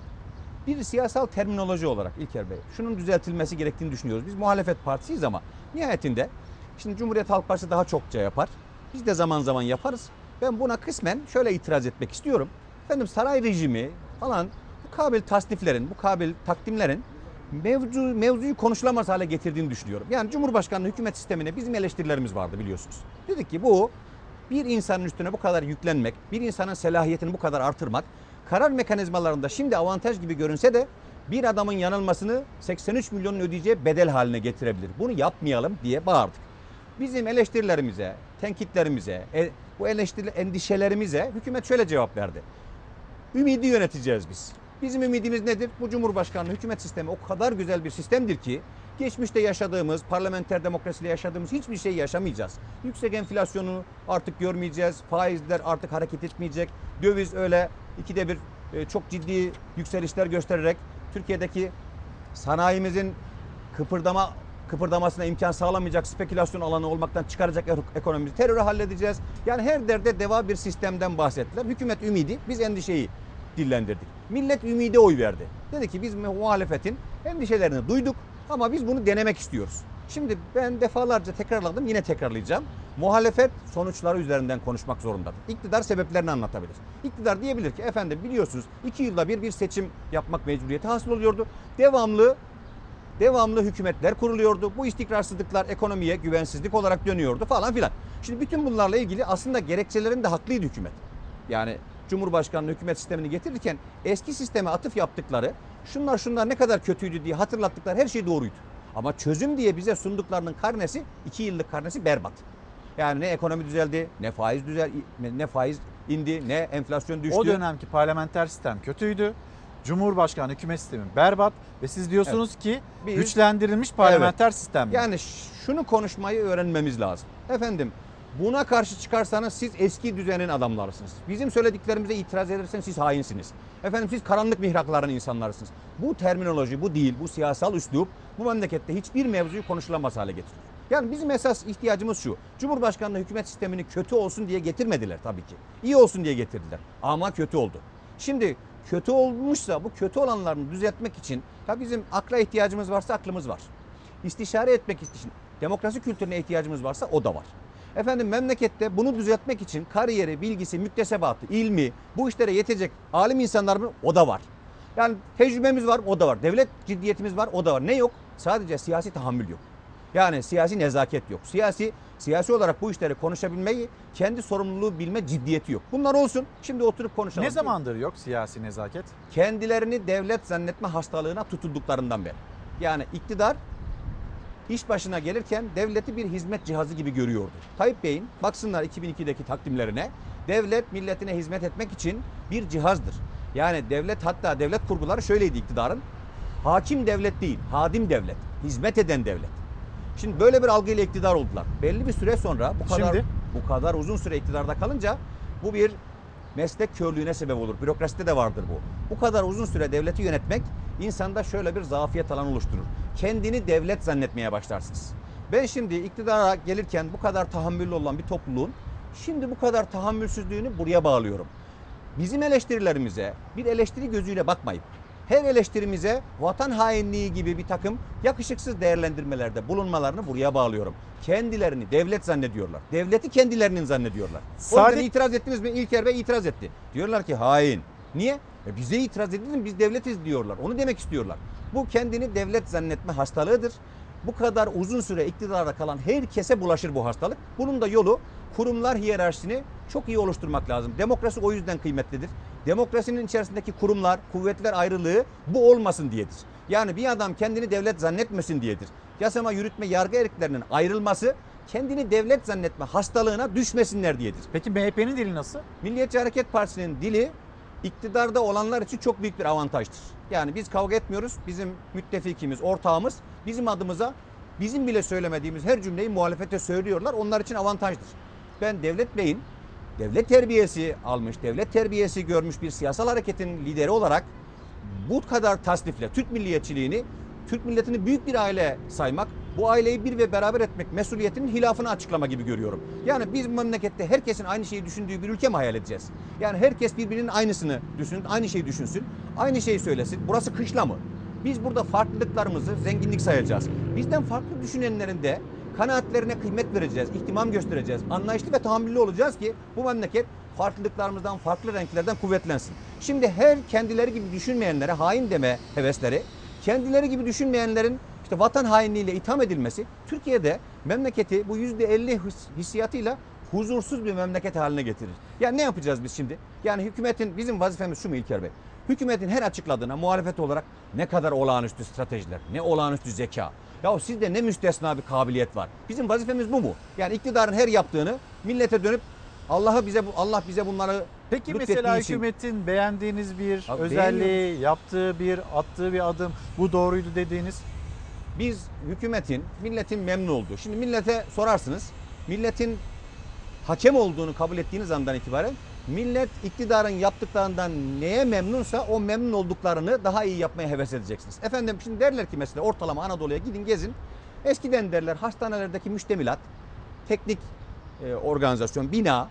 Speaker 29: Bir siyasal terminoloji olarak İlker Bey şunun düzeltilmesi gerektiğini düşünüyoruz. Biz muhalefet partisiyiz ama nihayetinde Şimdi Cumhuriyet Halk Partisi daha çokça yapar. Biz de zaman zaman yaparız. Ben buna kısmen şöyle itiraz etmek istiyorum. Efendim saray rejimi falan bu kabil tasniflerin, bu kabil takdimlerin mevzu, mevzuyu konuşulamaz hale getirdiğini düşünüyorum. Yani Cumhurbaşkanlığı hükümet sistemine bizim eleştirilerimiz vardı biliyorsunuz. Dedik ki bu bir insanın üstüne bu kadar yüklenmek, bir insanın selahiyetini bu kadar artırmak, karar mekanizmalarında şimdi avantaj gibi görünse de bir adamın yanılmasını 83 milyonun ödeyeceği bedel haline getirebilir. Bunu yapmayalım diye bağırdık. Bizim eleştirilerimize, tenkitlerimize, e, bu eleştiri endişelerimize hükümet şöyle cevap verdi. Ümidi yöneteceğiz biz. Bizim ümidimiz nedir? Bu Cumhurbaşkanlığı hükümet sistemi o kadar güzel bir sistemdir ki geçmişte yaşadığımız, parlamenter demokrasiyle yaşadığımız hiçbir şey yaşamayacağız. Yüksek enflasyonu artık görmeyeceğiz. Faizler artık hareket etmeyecek. Döviz öyle ikide bir e, çok ciddi yükselişler göstererek Türkiye'deki sanayimizin kıpırdama kıpırdamasına imkan sağlamayacak spekülasyon alanı olmaktan çıkaracak ek- ekonomimizi terörü halledeceğiz. Yani her derde deva bir sistemden bahsettiler. Hükümet ümidi, biz endişeyi dillendirdik. Millet ümide oy verdi. Dedi ki biz muhalefetin endişelerini duyduk ama biz bunu denemek istiyoruz. Şimdi ben defalarca tekrarladım yine tekrarlayacağım. Muhalefet sonuçları üzerinden konuşmak zorundadır. İktidar sebeplerini anlatabilir. İktidar diyebilir ki efendim biliyorsunuz iki yılda bir bir seçim yapmak mecburiyeti hasıl oluyordu. Devamlı devamlı hükümetler kuruluyordu. Bu istikrarsızlıklar ekonomiye güvensizlik olarak dönüyordu falan filan. Şimdi bütün bunlarla ilgili aslında gerekçelerin de haklıydı hükümet. Yani Cumhurbaşkanlığı hükümet sistemini getirirken eski sisteme atıf yaptıkları şunlar şunlar ne kadar kötüydü diye hatırlattıkları her şey doğruydu. Ama çözüm diye bize sunduklarının karnesi iki yıllık karnesi berbat. Yani ne ekonomi düzeldi, ne faiz düzel, ne faiz indi, ne enflasyon düştü.
Speaker 1: O dönemki parlamenter sistem kötüydü. Cumhurbaşkanı hükümet sistemi berbat ve siz diyorsunuz ki
Speaker 29: Biz-
Speaker 1: güçlendirilmiş parlamenter sistem.
Speaker 29: Yani şunu konuşmayı öğrenmemiz lazım. Efendim buna karşı çıkarsanız siz eski düzenin adamlarısınız. Bizim söylediklerimize itiraz ederseniz siz hainsiniz. Efendim siz karanlık mihrakların insanlarısınız. Bu terminoloji bu değil, bu siyasal üslup bu memlekette hiçbir mevzuyu konuşulamaz hale getiriyor. Yani bizim esas ihtiyacımız şu. Cumhurbaşkanlığı hükümet sistemini kötü olsun diye getirmediler tabii ki. İyi olsun diye getirdiler. Ama kötü oldu. Şimdi kötü olmuşsa bu kötü olanlarını düzeltmek için ya bizim akla ihtiyacımız varsa aklımız var. İstişare etmek için demokrasi kültürüne ihtiyacımız varsa o da var. Efendim memlekette bunu düzeltmek için kariyeri, bilgisi, müktesebatı, ilmi, bu işlere yetecek alim insanlar mı? O da var. Yani tecrübemiz var, o da var. Devlet ciddiyetimiz var, o da var. Ne yok? Sadece siyasi tahammül yok. Yani siyasi nezaket yok. Siyasi siyasi olarak bu işleri konuşabilmeyi, kendi sorumluluğu bilme ciddiyeti yok. Bunlar olsun. Şimdi oturup konuşalım.
Speaker 1: Ne zamandır yok siyasi nezaket?
Speaker 29: Kendilerini devlet zannetme hastalığına tutulduklarından beri. Yani iktidar iş başına gelirken devleti bir hizmet cihazı gibi görüyordu. Tayyip Bey'in baksınlar 2002'deki takdimlerine devlet milletine hizmet etmek için bir cihazdır. Yani devlet hatta devlet kurguları şöyleydi iktidarın. Hakim devlet değil, hadim devlet, hizmet eden devlet. Şimdi böyle bir algıyla iktidar oldular. Belli bir süre sonra bu kadar
Speaker 1: Şimdi?
Speaker 29: bu kadar uzun süre iktidarda kalınca bu bir meslek körlüğüne sebep olur. Bürokraside de vardır bu. Bu kadar uzun süre devleti yönetmek insanda şöyle bir zafiyet alanı oluşturur. Kendini devlet zannetmeye başlarsınız. Ben şimdi iktidara gelirken bu kadar tahammüllü olan bir topluluğun şimdi bu kadar tahammülsüzlüğünü buraya bağlıyorum. Bizim eleştirilerimize bir eleştiri gözüyle bakmayıp her eleştirimize vatan hainliği gibi bir takım yakışıksız değerlendirmelerde bulunmalarını buraya bağlıyorum. Kendilerini devlet zannediyorlar. Devleti kendilerinin zannediyorlar. O yüzden itiraz ettiniz mi? İlker Bey itiraz etti. Diyorlar ki hain. Niye? E bize itiraz edildi biz devletiz diyorlar. Onu demek istiyorlar. Bu kendini devlet zannetme hastalığıdır. Bu kadar uzun süre iktidarda kalan herkese bulaşır bu hastalık. Bunun da yolu kurumlar hiyerarşisini çok iyi oluşturmak lazım. Demokrasi o yüzden kıymetlidir. Demokrasinin içerisindeki kurumlar, kuvvetler ayrılığı bu olmasın diyedir. Yani bir adam kendini devlet zannetmesin diyedir. Yasama, yürütme, yargı erklerinin ayrılması kendini devlet zannetme hastalığına düşmesinler diyedir.
Speaker 1: Peki MHP'nin dili nasıl?
Speaker 29: Milliyetçi Hareket Partisi'nin dili iktidarda olanlar için çok büyük bir avantajdır. Yani biz kavga etmiyoruz. Bizim müttefikimiz, ortağımız bizim adımıza bizim bile söylemediğimiz her cümleyi muhalefete söylüyorlar. Onlar için avantajdır. Ben Devlet Bey'in devlet terbiyesi almış, devlet terbiyesi görmüş bir siyasal hareketin lideri olarak bu kadar tasnifle Türk milliyetçiliğini Türk milletini büyük bir aile saymak, bu aileyi bir ve beraber etmek mesuliyetinin hilafını açıklama gibi görüyorum. Yani bu memlekette herkesin aynı şeyi düşündüğü bir ülke mi hayal edeceğiz? Yani herkes birbirinin aynısını düşünsün, aynı şeyi düşünsün, aynı şeyi söylesin. Burası kışla mı? Biz burada farklılıklarımızı zenginlik sayacağız. Bizden farklı düşünenlerin de Kanaatlerine kıymet vereceğiz, ihtimam göstereceğiz. Anlayışlı ve tahammüllü olacağız ki bu memleket farklılıklarımızdan, farklı renklerden kuvvetlensin. Şimdi her kendileri gibi düşünmeyenlere hain deme hevesleri, kendileri gibi düşünmeyenlerin işte vatan hainliğiyle itham edilmesi Türkiye'de memleketi bu yüzde elli hissiyatıyla huzursuz bir memleket haline getirir. Yani ne yapacağız biz şimdi? Yani hükümetin bizim vazifemiz şu mu İlker Bey? Hükümetin her açıkladığına muhalefet olarak ne kadar olağanüstü stratejiler, ne olağanüstü zeka. Ya sizde ne müstesna bir kabiliyet var. Bizim vazifemiz bu mu? Yani iktidarın her yaptığını millete dönüp Allah'ı bize bu Allah bize bunları
Speaker 1: Peki mesela
Speaker 29: için-
Speaker 1: hükümetin beğendiğiniz bir
Speaker 29: Abi
Speaker 1: özelliği, yaptığı bir, attığı bir adım bu doğruydu dediğiniz
Speaker 29: Biz hükümetin, milletin memnun olduğu. Şimdi millete sorarsınız. Milletin hakem olduğunu kabul ettiğiniz andan itibaren millet iktidarın yaptıklarından neye memnunsa o memnun olduklarını daha iyi yapmaya heves edeceksiniz. Efendim şimdi derler ki mesela ortalama Anadolu'ya gidin gezin. Eskiden derler hastanelerdeki müştemilat, teknik e, organizasyon, bina,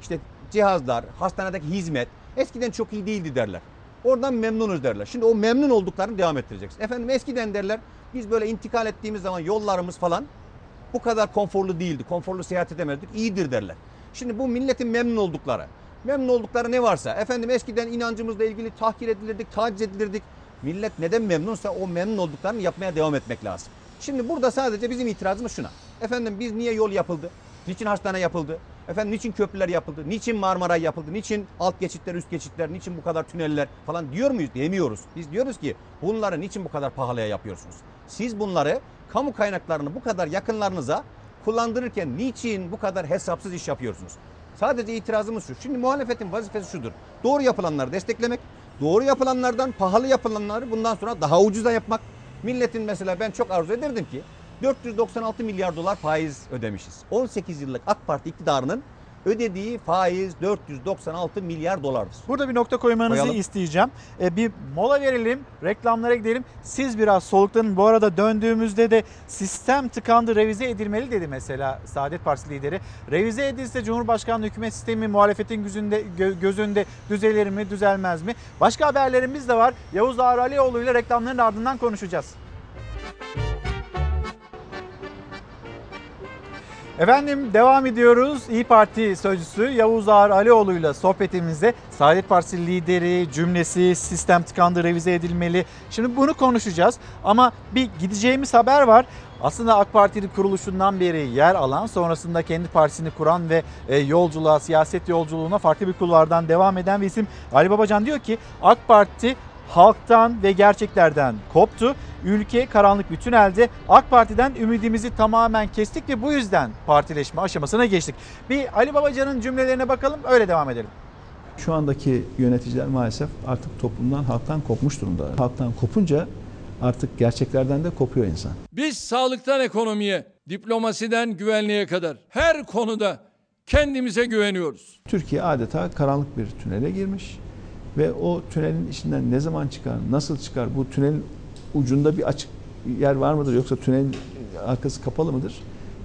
Speaker 29: işte cihazlar, hastanedeki hizmet eskiden çok iyi değildi derler. Oradan memnunuz derler. Şimdi o memnun olduklarını devam ettireceksin. Efendim eskiden derler biz böyle intikal ettiğimiz zaman yollarımız falan bu kadar konforlu değildi. Konforlu seyahat edemezdik. İyidir derler. Şimdi bu milletin memnun oldukları. Memnun oldukları ne varsa. Efendim eskiden inancımızla ilgili tahkir edilirdik, taciz edilirdik. Millet neden memnunsa o memnun olduklarını yapmaya devam etmek lazım. Şimdi burada sadece bizim itirazımız şuna. Efendim biz niye yol yapıldı? Niçin hastane yapıldı? Efendim niçin köprüler yapıldı? Niçin Marmaray yapıldı? Niçin alt geçitler, üst geçitler? Niçin bu kadar tüneller falan diyor muyuz? Demiyoruz. Biz diyoruz ki bunları niçin bu kadar pahalıya yapıyorsunuz? Siz bunları kamu kaynaklarını bu kadar yakınlarınıza kullandırırken niçin bu kadar hesapsız iş yapıyorsunuz? Sadece itirazımız şu. Şimdi muhalefetin vazifesi şudur. Doğru yapılanları desteklemek. Doğru yapılanlardan pahalı yapılanları bundan sonra daha ucuza yapmak. Milletin mesela ben çok arzu ederdim ki 496 milyar dolar faiz ödemişiz. 18 yıllık AK Parti iktidarının ödediği faiz 496 milyar dolardır.
Speaker 1: Burada bir nokta koymanızı
Speaker 29: Koyalım.
Speaker 1: isteyeceğim. E, bir mola verelim, reklamlara gidelim. Siz biraz soluklanın. Bu arada döndüğümüzde de sistem tıkandı, revize edilmeli dedi mesela Saadet Partisi lideri. Revize edilse Cumhurbaşkanlığı hükümet sistemi muhalefetin gözünde, gö- gözünde düzelir mi, düzelmez mi? Başka haberlerimiz de var. Yavuz Ağar Alioğlu ile reklamların ardından konuşacağız. Efendim devam ediyoruz. İyi Parti sözcüsü Yavuz Ağar Alioğlu ile sohbetimize Saadet Partisi lideri cümlesi sistem tıkandı revize edilmeli. Şimdi bunu konuşacağız ama bir gideceğimiz haber var. Aslında AK Parti'nin kuruluşundan beri yer alan sonrasında kendi partisini kuran ve e, yolculuğa siyaset yolculuğuna farklı bir kulvardan devam eden bir isim Ali Babacan diyor ki AK Parti halktan ve gerçeklerden koptu. Ülke karanlık bir tünelde. AK Parti'den ümidimizi tamamen kestik ve bu yüzden partileşme aşamasına geçtik. Bir Ali Babacan'ın cümlelerine bakalım öyle devam edelim.
Speaker 38: Şu andaki yöneticiler maalesef artık toplumdan, halktan kopmuş durumda. Halktan kopunca artık gerçeklerden de kopuyor insan.
Speaker 32: Biz sağlıktan ekonomiye, diplomasiden güvenliğe kadar her konuda kendimize güveniyoruz.
Speaker 38: Türkiye adeta karanlık bir tünele girmiş ve o tünelin içinden ne zaman çıkar, nasıl çıkar, bu tünelin ucunda bir açık yer var mıdır yoksa tünelin arkası kapalı mıdır?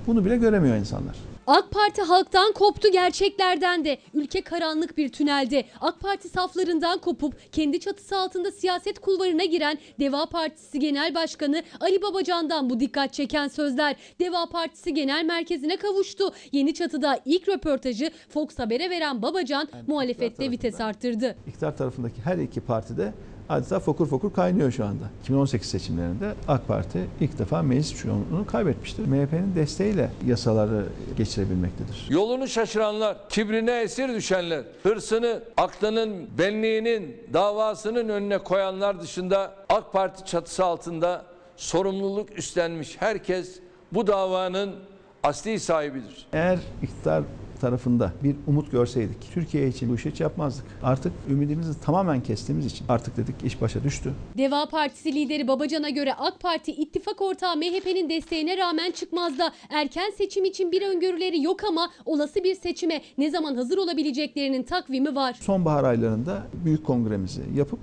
Speaker 38: Bunu bile göremiyor insanlar.
Speaker 39: AK Parti halktan koptu gerçeklerden de. Ülke karanlık bir tünelde. AK Parti saflarından kopup kendi çatısı altında siyaset kulvarına giren Deva Partisi Genel Başkanı Ali Babacan'dan bu dikkat çeken sözler. Deva Partisi Genel Merkezi'ne kavuştu. Yeni çatıda ilk röportajı Fox Haber'e veren Babacan muhalefette vites arttırdı.
Speaker 38: İktidar tarafındaki her iki partide adeta fokur fokur kaynıyor şu anda. 2018 seçimlerinde AK Parti ilk defa meclis çoğunluğunu kaybetmiştir. MHP'nin desteğiyle yasaları geçirebilmektedir.
Speaker 32: Yolunu şaşıranlar, kibrine esir düşenler, hırsını, aklının, benliğinin, davasının önüne koyanlar dışında AK Parti çatısı altında sorumluluk üstlenmiş herkes bu davanın asli sahibidir.
Speaker 38: Eğer iktidar tarafında bir umut görseydik, Türkiye için bu işi hiç yapmazdık. Artık ümidimizi tamamen kestiğimiz için artık dedik iş başa düştü.
Speaker 39: Deva Partisi lideri Babacan'a göre AK Parti ittifak ortağı MHP'nin desteğine rağmen çıkmazda. Erken seçim için bir öngörüleri yok ama olası bir seçime ne zaman hazır olabileceklerinin takvimi var.
Speaker 38: Sonbahar aylarında büyük kongremizi yapıp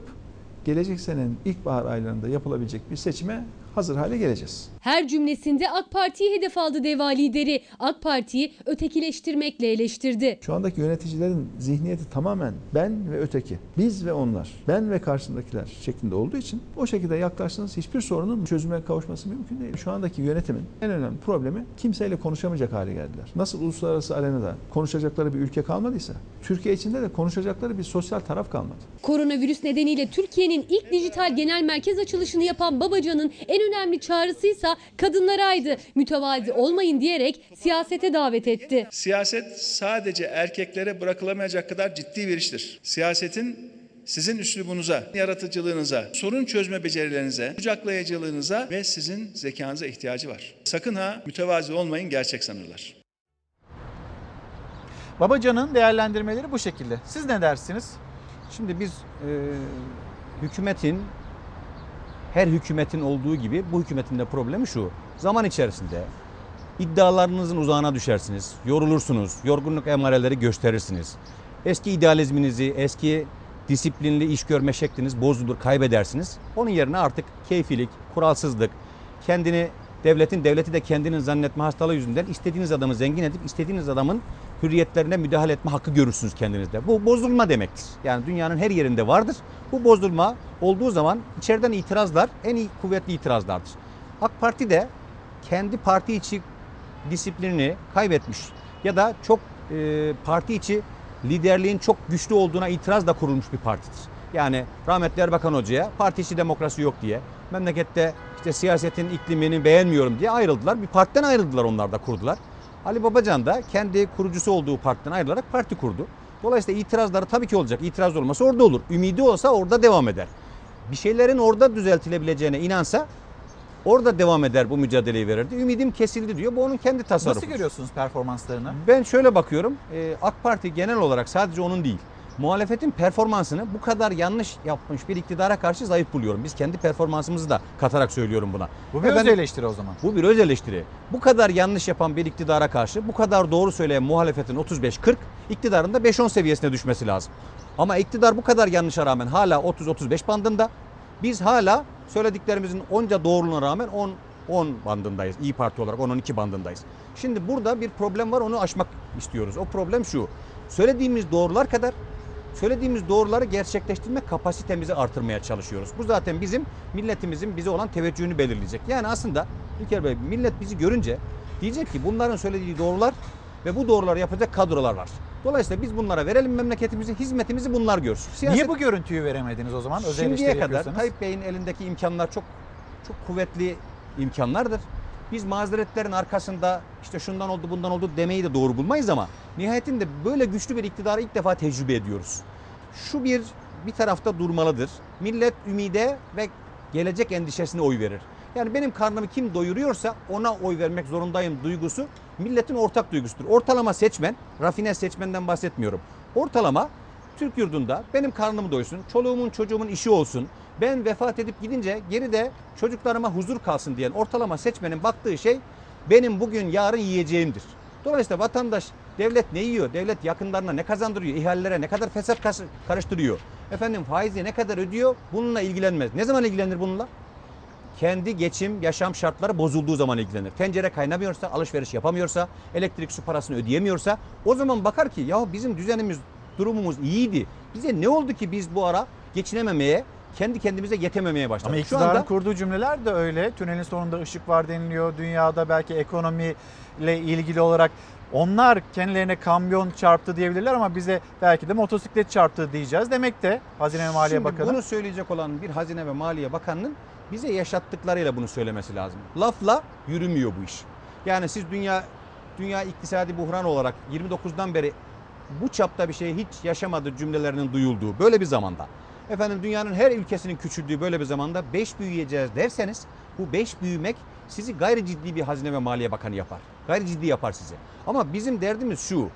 Speaker 38: gelecek senenin ilkbahar aylarında yapılabilecek bir seçime hazır hale geleceğiz.
Speaker 39: Her cümlesinde AK Parti'yi hedef aldı DEVA lideri. AK Parti'yi ötekileştirmekle eleştirdi.
Speaker 38: Şu andaki yöneticilerin zihniyeti tamamen ben ve öteki, biz ve onlar, ben ve karşındakiler şeklinde olduğu için o şekilde yaklaştığınız hiçbir sorunun çözüme kavuşması mümkün değil. Şu andaki yönetimin en önemli problemi kimseyle konuşamayacak hale geldiler. Nasıl uluslararası arenada konuşacakları bir ülke kalmadıysa, Türkiye içinde de konuşacakları bir sosyal taraf kalmadı.
Speaker 39: Koronavirüs nedeniyle Türkiye'nin ilk dijital genel merkez açılışını yapan Babacan'ın en önemli çağrısıysa kadınlaraydı. Mütevazi olmayın diyerek siyasete davet etti.
Speaker 40: Siyaset sadece erkeklere bırakılamayacak kadar ciddi bir iştir. Siyasetin sizin üslubunuza, yaratıcılığınıza, sorun çözme becerilerinize, kucaklayıcılığınıza ve sizin zekanıza ihtiyacı var. Sakın ha mütevazi olmayın gerçek sanırlar.
Speaker 1: Babacan'ın değerlendirmeleri bu şekilde. Siz ne dersiniz?
Speaker 29: Şimdi biz e, hükümetin her hükümetin olduğu gibi bu hükümetin de problemi şu. Zaman içerisinde iddialarınızın uzağına düşersiniz, yorulursunuz, yorgunluk emareleri gösterirsiniz. Eski idealizminizi, eski disiplinli iş görme şekliniz bozulur, kaybedersiniz. Onun yerine artık keyfilik, kuralsızlık, kendini devletin devleti de kendini zannetme hastalığı yüzünden istediğiniz adamı zengin edip istediğiniz adamın hürriyetlerine müdahale etme hakkı görürsünüz kendinizde. Bu bozulma demektir. Yani dünyanın her yerinde vardır. Bu bozulma olduğu zaman içeriden itirazlar en iyi kuvvetli itirazlardır. AK Parti de kendi parti içi disiplinini kaybetmiş ya da çok e, parti içi liderliğin çok güçlü olduğuna itiraz da kurulmuş bir partidir. Yani rahmetli Erbakan Hoca'ya parti içi demokrasi yok diye memlekette işte siyasetin iklimini beğenmiyorum diye ayrıldılar. Bir partiden ayrıldılar onlar da kurdular. Ali Babacan da kendi kurucusu olduğu partiden ayrılarak parti kurdu. Dolayısıyla itirazları tabii ki olacak. İtiraz olması orada olur. Ümidi olsa orada devam eder. Bir şeylerin orada düzeltilebileceğine inansa orada devam eder bu mücadeleyi verirdi. Ümidim kesildi diyor. Bu onun kendi tasarrufu.
Speaker 1: Nasıl görüyorsunuz performanslarını?
Speaker 29: Ben şöyle bakıyorum. e, AK Parti genel olarak sadece onun değil. Muhalefetin performansını bu kadar yanlış yapmış bir iktidara karşı zayıf buluyorum. Biz kendi performansımızı da katarak söylüyorum buna.
Speaker 1: Bu bir öz eleştiri o zaman.
Speaker 29: Bu bir öz eleştiri. Bu kadar yanlış yapan bir iktidara karşı bu kadar doğru söyleyen muhalefetin 35-40, iktidarın da 5-10 seviyesine düşmesi lazım. Ama iktidar bu kadar yanlışa rağmen hala 30-35 bandında. Biz hala söylediklerimizin onca doğruluğuna rağmen 10 10 bandındayız. İyi Parti olarak 10-12 bandındayız. Şimdi burada bir problem var onu aşmak istiyoruz. O problem şu. Söylediğimiz doğrular kadar söylediğimiz doğruları gerçekleştirme kapasitemizi artırmaya çalışıyoruz. Bu zaten bizim milletimizin bize olan teveccühünü belirleyecek. Yani aslında İlker Bey millet bizi görünce diyecek ki bunların söylediği doğrular ve bu doğruları yapacak kadrolar var. Dolayısıyla biz bunlara verelim memleketimizi, hizmetimizi bunlar görsün. Siyaset-
Speaker 1: Niye bu görüntüyü veremediniz o zaman? Öz
Speaker 29: Şimdiye kadar. Tayyip Bey'in elindeki imkanlar çok çok kuvvetli imkanlardır. Biz mazeretlerin arkasında işte şundan oldu bundan oldu demeyi de doğru bulmayız ama nihayetinde böyle güçlü bir iktidarı ilk defa tecrübe ediyoruz. Şu bir bir tarafta durmalıdır. Millet ümide ve gelecek endişesine oy verir. Yani benim karnımı kim doyuruyorsa ona oy vermek zorundayım duygusu milletin ortak duygusudur. Ortalama seçmen, rafine seçmenden bahsetmiyorum. Ortalama Türk yurdunda benim karnım doysun, çoluğumun çocuğumun işi olsun, ben vefat edip gidince geride çocuklarıma huzur kalsın diyen ortalama seçmenin baktığı şey benim bugün yarın yiyeceğimdir. Dolayısıyla vatandaş devlet ne yiyor, devlet yakınlarına ne kazandırıyor, ihalelere ne kadar fesat karıştırıyor, efendim faizi ne kadar ödüyor bununla ilgilenmez. Ne zaman ilgilenir bununla? kendi geçim, yaşam şartları bozulduğu zaman ilgilenir. Tencere kaynamıyorsa, alışveriş yapamıyorsa, elektrik su parasını ödeyemiyorsa o zaman bakar ki ya bizim düzenimiz, durumumuz iyiydi. Bize ne oldu ki biz bu ara geçinememeye, kendi kendimize yetememeye başladık.
Speaker 1: Ama
Speaker 29: Şu
Speaker 1: iktidarın
Speaker 29: anda
Speaker 1: kurduğu cümleler de öyle. Tünelin sonunda ışık var deniliyor. Dünyada belki ekonomiyle ilgili olarak onlar kendilerine kamyon çarptı diyebilirler ama bize belki de motosiklet çarptı diyeceğiz. Demek de Hazine ve Maliye
Speaker 29: Şimdi
Speaker 1: Bakanı.
Speaker 29: bunu söyleyecek olan bir Hazine ve Maliye Bakanı'nın bize yaşattıklarıyla bunu söylemesi lazım. Lafla yürümüyor bu iş. Yani siz dünya dünya iktisadi buhran olarak 29'dan beri bu çapta bir şey hiç yaşamadı cümlelerinin duyulduğu böyle bir zamanda. Efendim dünyanın her ülkesinin küçüldüğü böyle bir zamanda 5 büyüyeceğiz derseniz bu 5 büyümek sizi gayri ciddi bir Hazine ve Maliye Bakanı yapar. Gayri ciddi yapar sizi. Ama bizim derdimiz şu.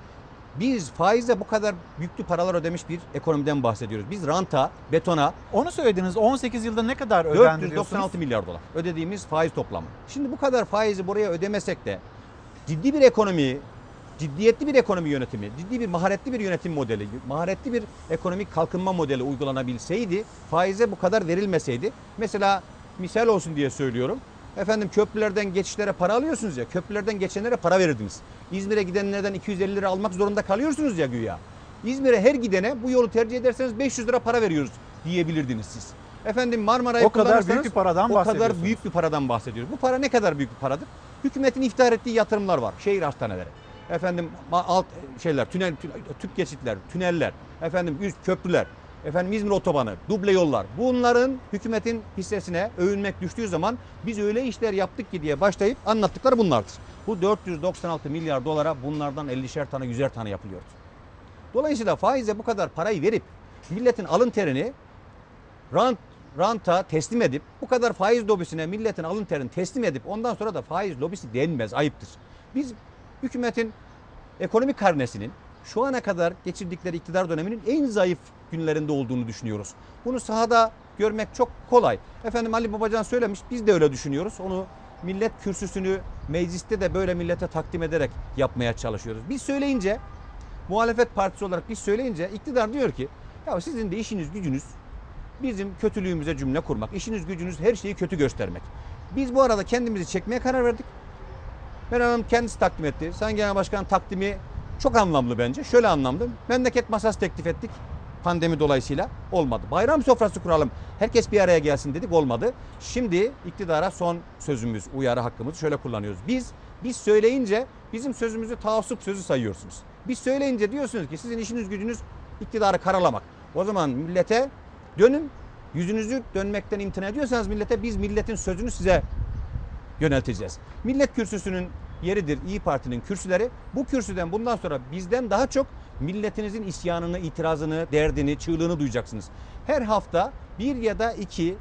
Speaker 29: Biz faize bu kadar yüklü paralar ödemiş bir ekonomiden bahsediyoruz. Biz ranta, betona
Speaker 1: Onu söylediniz 18 yılda ne kadar ödendi diyorsunuz?
Speaker 29: 496 milyar dolar ödediğimiz faiz toplamı. Şimdi bu kadar faizi buraya ödemesek de ciddi bir ekonomi, ciddiyetli bir ekonomi yönetimi, ciddi bir maharetli bir yönetim modeli, maharetli bir ekonomik kalkınma modeli uygulanabilseydi, faize bu kadar verilmeseydi. Mesela misal olsun diye söylüyorum. Efendim köprülerden geçişlere para alıyorsunuz ya. Köprülerden geçenlere para verirdiniz. İzmir'e gidenlerden 250 lira almak zorunda kalıyorsunuz ya güya. İzmir'e her gidene bu yolu tercih ederseniz 500 lira para veriyoruz diyebilirdiniz siz. Efendim Marmara'yı
Speaker 1: O kadar büyük bir paradan
Speaker 29: O kadar büyük bir paradan bahsediyoruz. Bu para ne kadar büyük bir paradır? Hükümetin iftihar ettiği yatırımlar var. Şehir hastaneleri. Efendim alt şeyler, tünel tüp geçitler, tüneller, efendim üst köprüler, efendim İzmir otobanı, duble yollar. Bunların hükümetin hissesine övünmek düştüğü zaman biz öyle işler yaptık ki diye başlayıp anlattıkları bunlardır. Bu 496 milyar dolara bunlardan 50'şer tane, 100'er tane yapılıyordu. Dolayısıyla faize bu kadar parayı verip milletin alın terini rant ranta teslim edip bu kadar faiz lobisine milletin alın terini teslim edip ondan sonra da faiz lobisi denmez ayıptır. Biz hükümetin ekonomik karnesinin şu ana kadar geçirdikleri iktidar döneminin en zayıf günlerinde olduğunu düşünüyoruz. Bunu sahada görmek çok kolay. Efendim Ali Babacan söylemiş biz de öyle düşünüyoruz. Onu millet kürsüsünü mecliste de böyle millete takdim ederek yapmaya çalışıyoruz. Biz söyleyince muhalefet partisi olarak biz söyleyince iktidar diyor ki ya sizin de işiniz gücünüz bizim kötülüğümüze cümle kurmak, işiniz gücünüz her şeyi kötü göstermek. Biz bu arada kendimizi çekmeye karar verdik. Meral Hanım kendisi takdim etti. Sayın Genel Başkan takdimi çok anlamlı bence. Şöyle anlamlı. Memleket masası teklif ettik. Pandemi dolayısıyla olmadı. Bayram sofrası kuralım. Herkes bir araya gelsin dedik olmadı. Şimdi iktidara son sözümüz, uyarı hakkımızı şöyle kullanıyoruz. Biz biz söyleyince bizim sözümüzü taassup sözü sayıyorsunuz. Biz söyleyince diyorsunuz ki sizin işiniz gücünüz iktidarı karalamak. O zaman millete dönün. Yüzünüzü dönmekten imtina ediyorsanız millete biz milletin sözünü size yönelteceğiz. Millet kürsüsünün yeridir İyi Parti'nin kürsüleri. Bu kürsüden bundan sonra bizden daha çok milletinizin isyanını, itirazını, derdini, çığlığını duyacaksınız. Her hafta bir ya da iki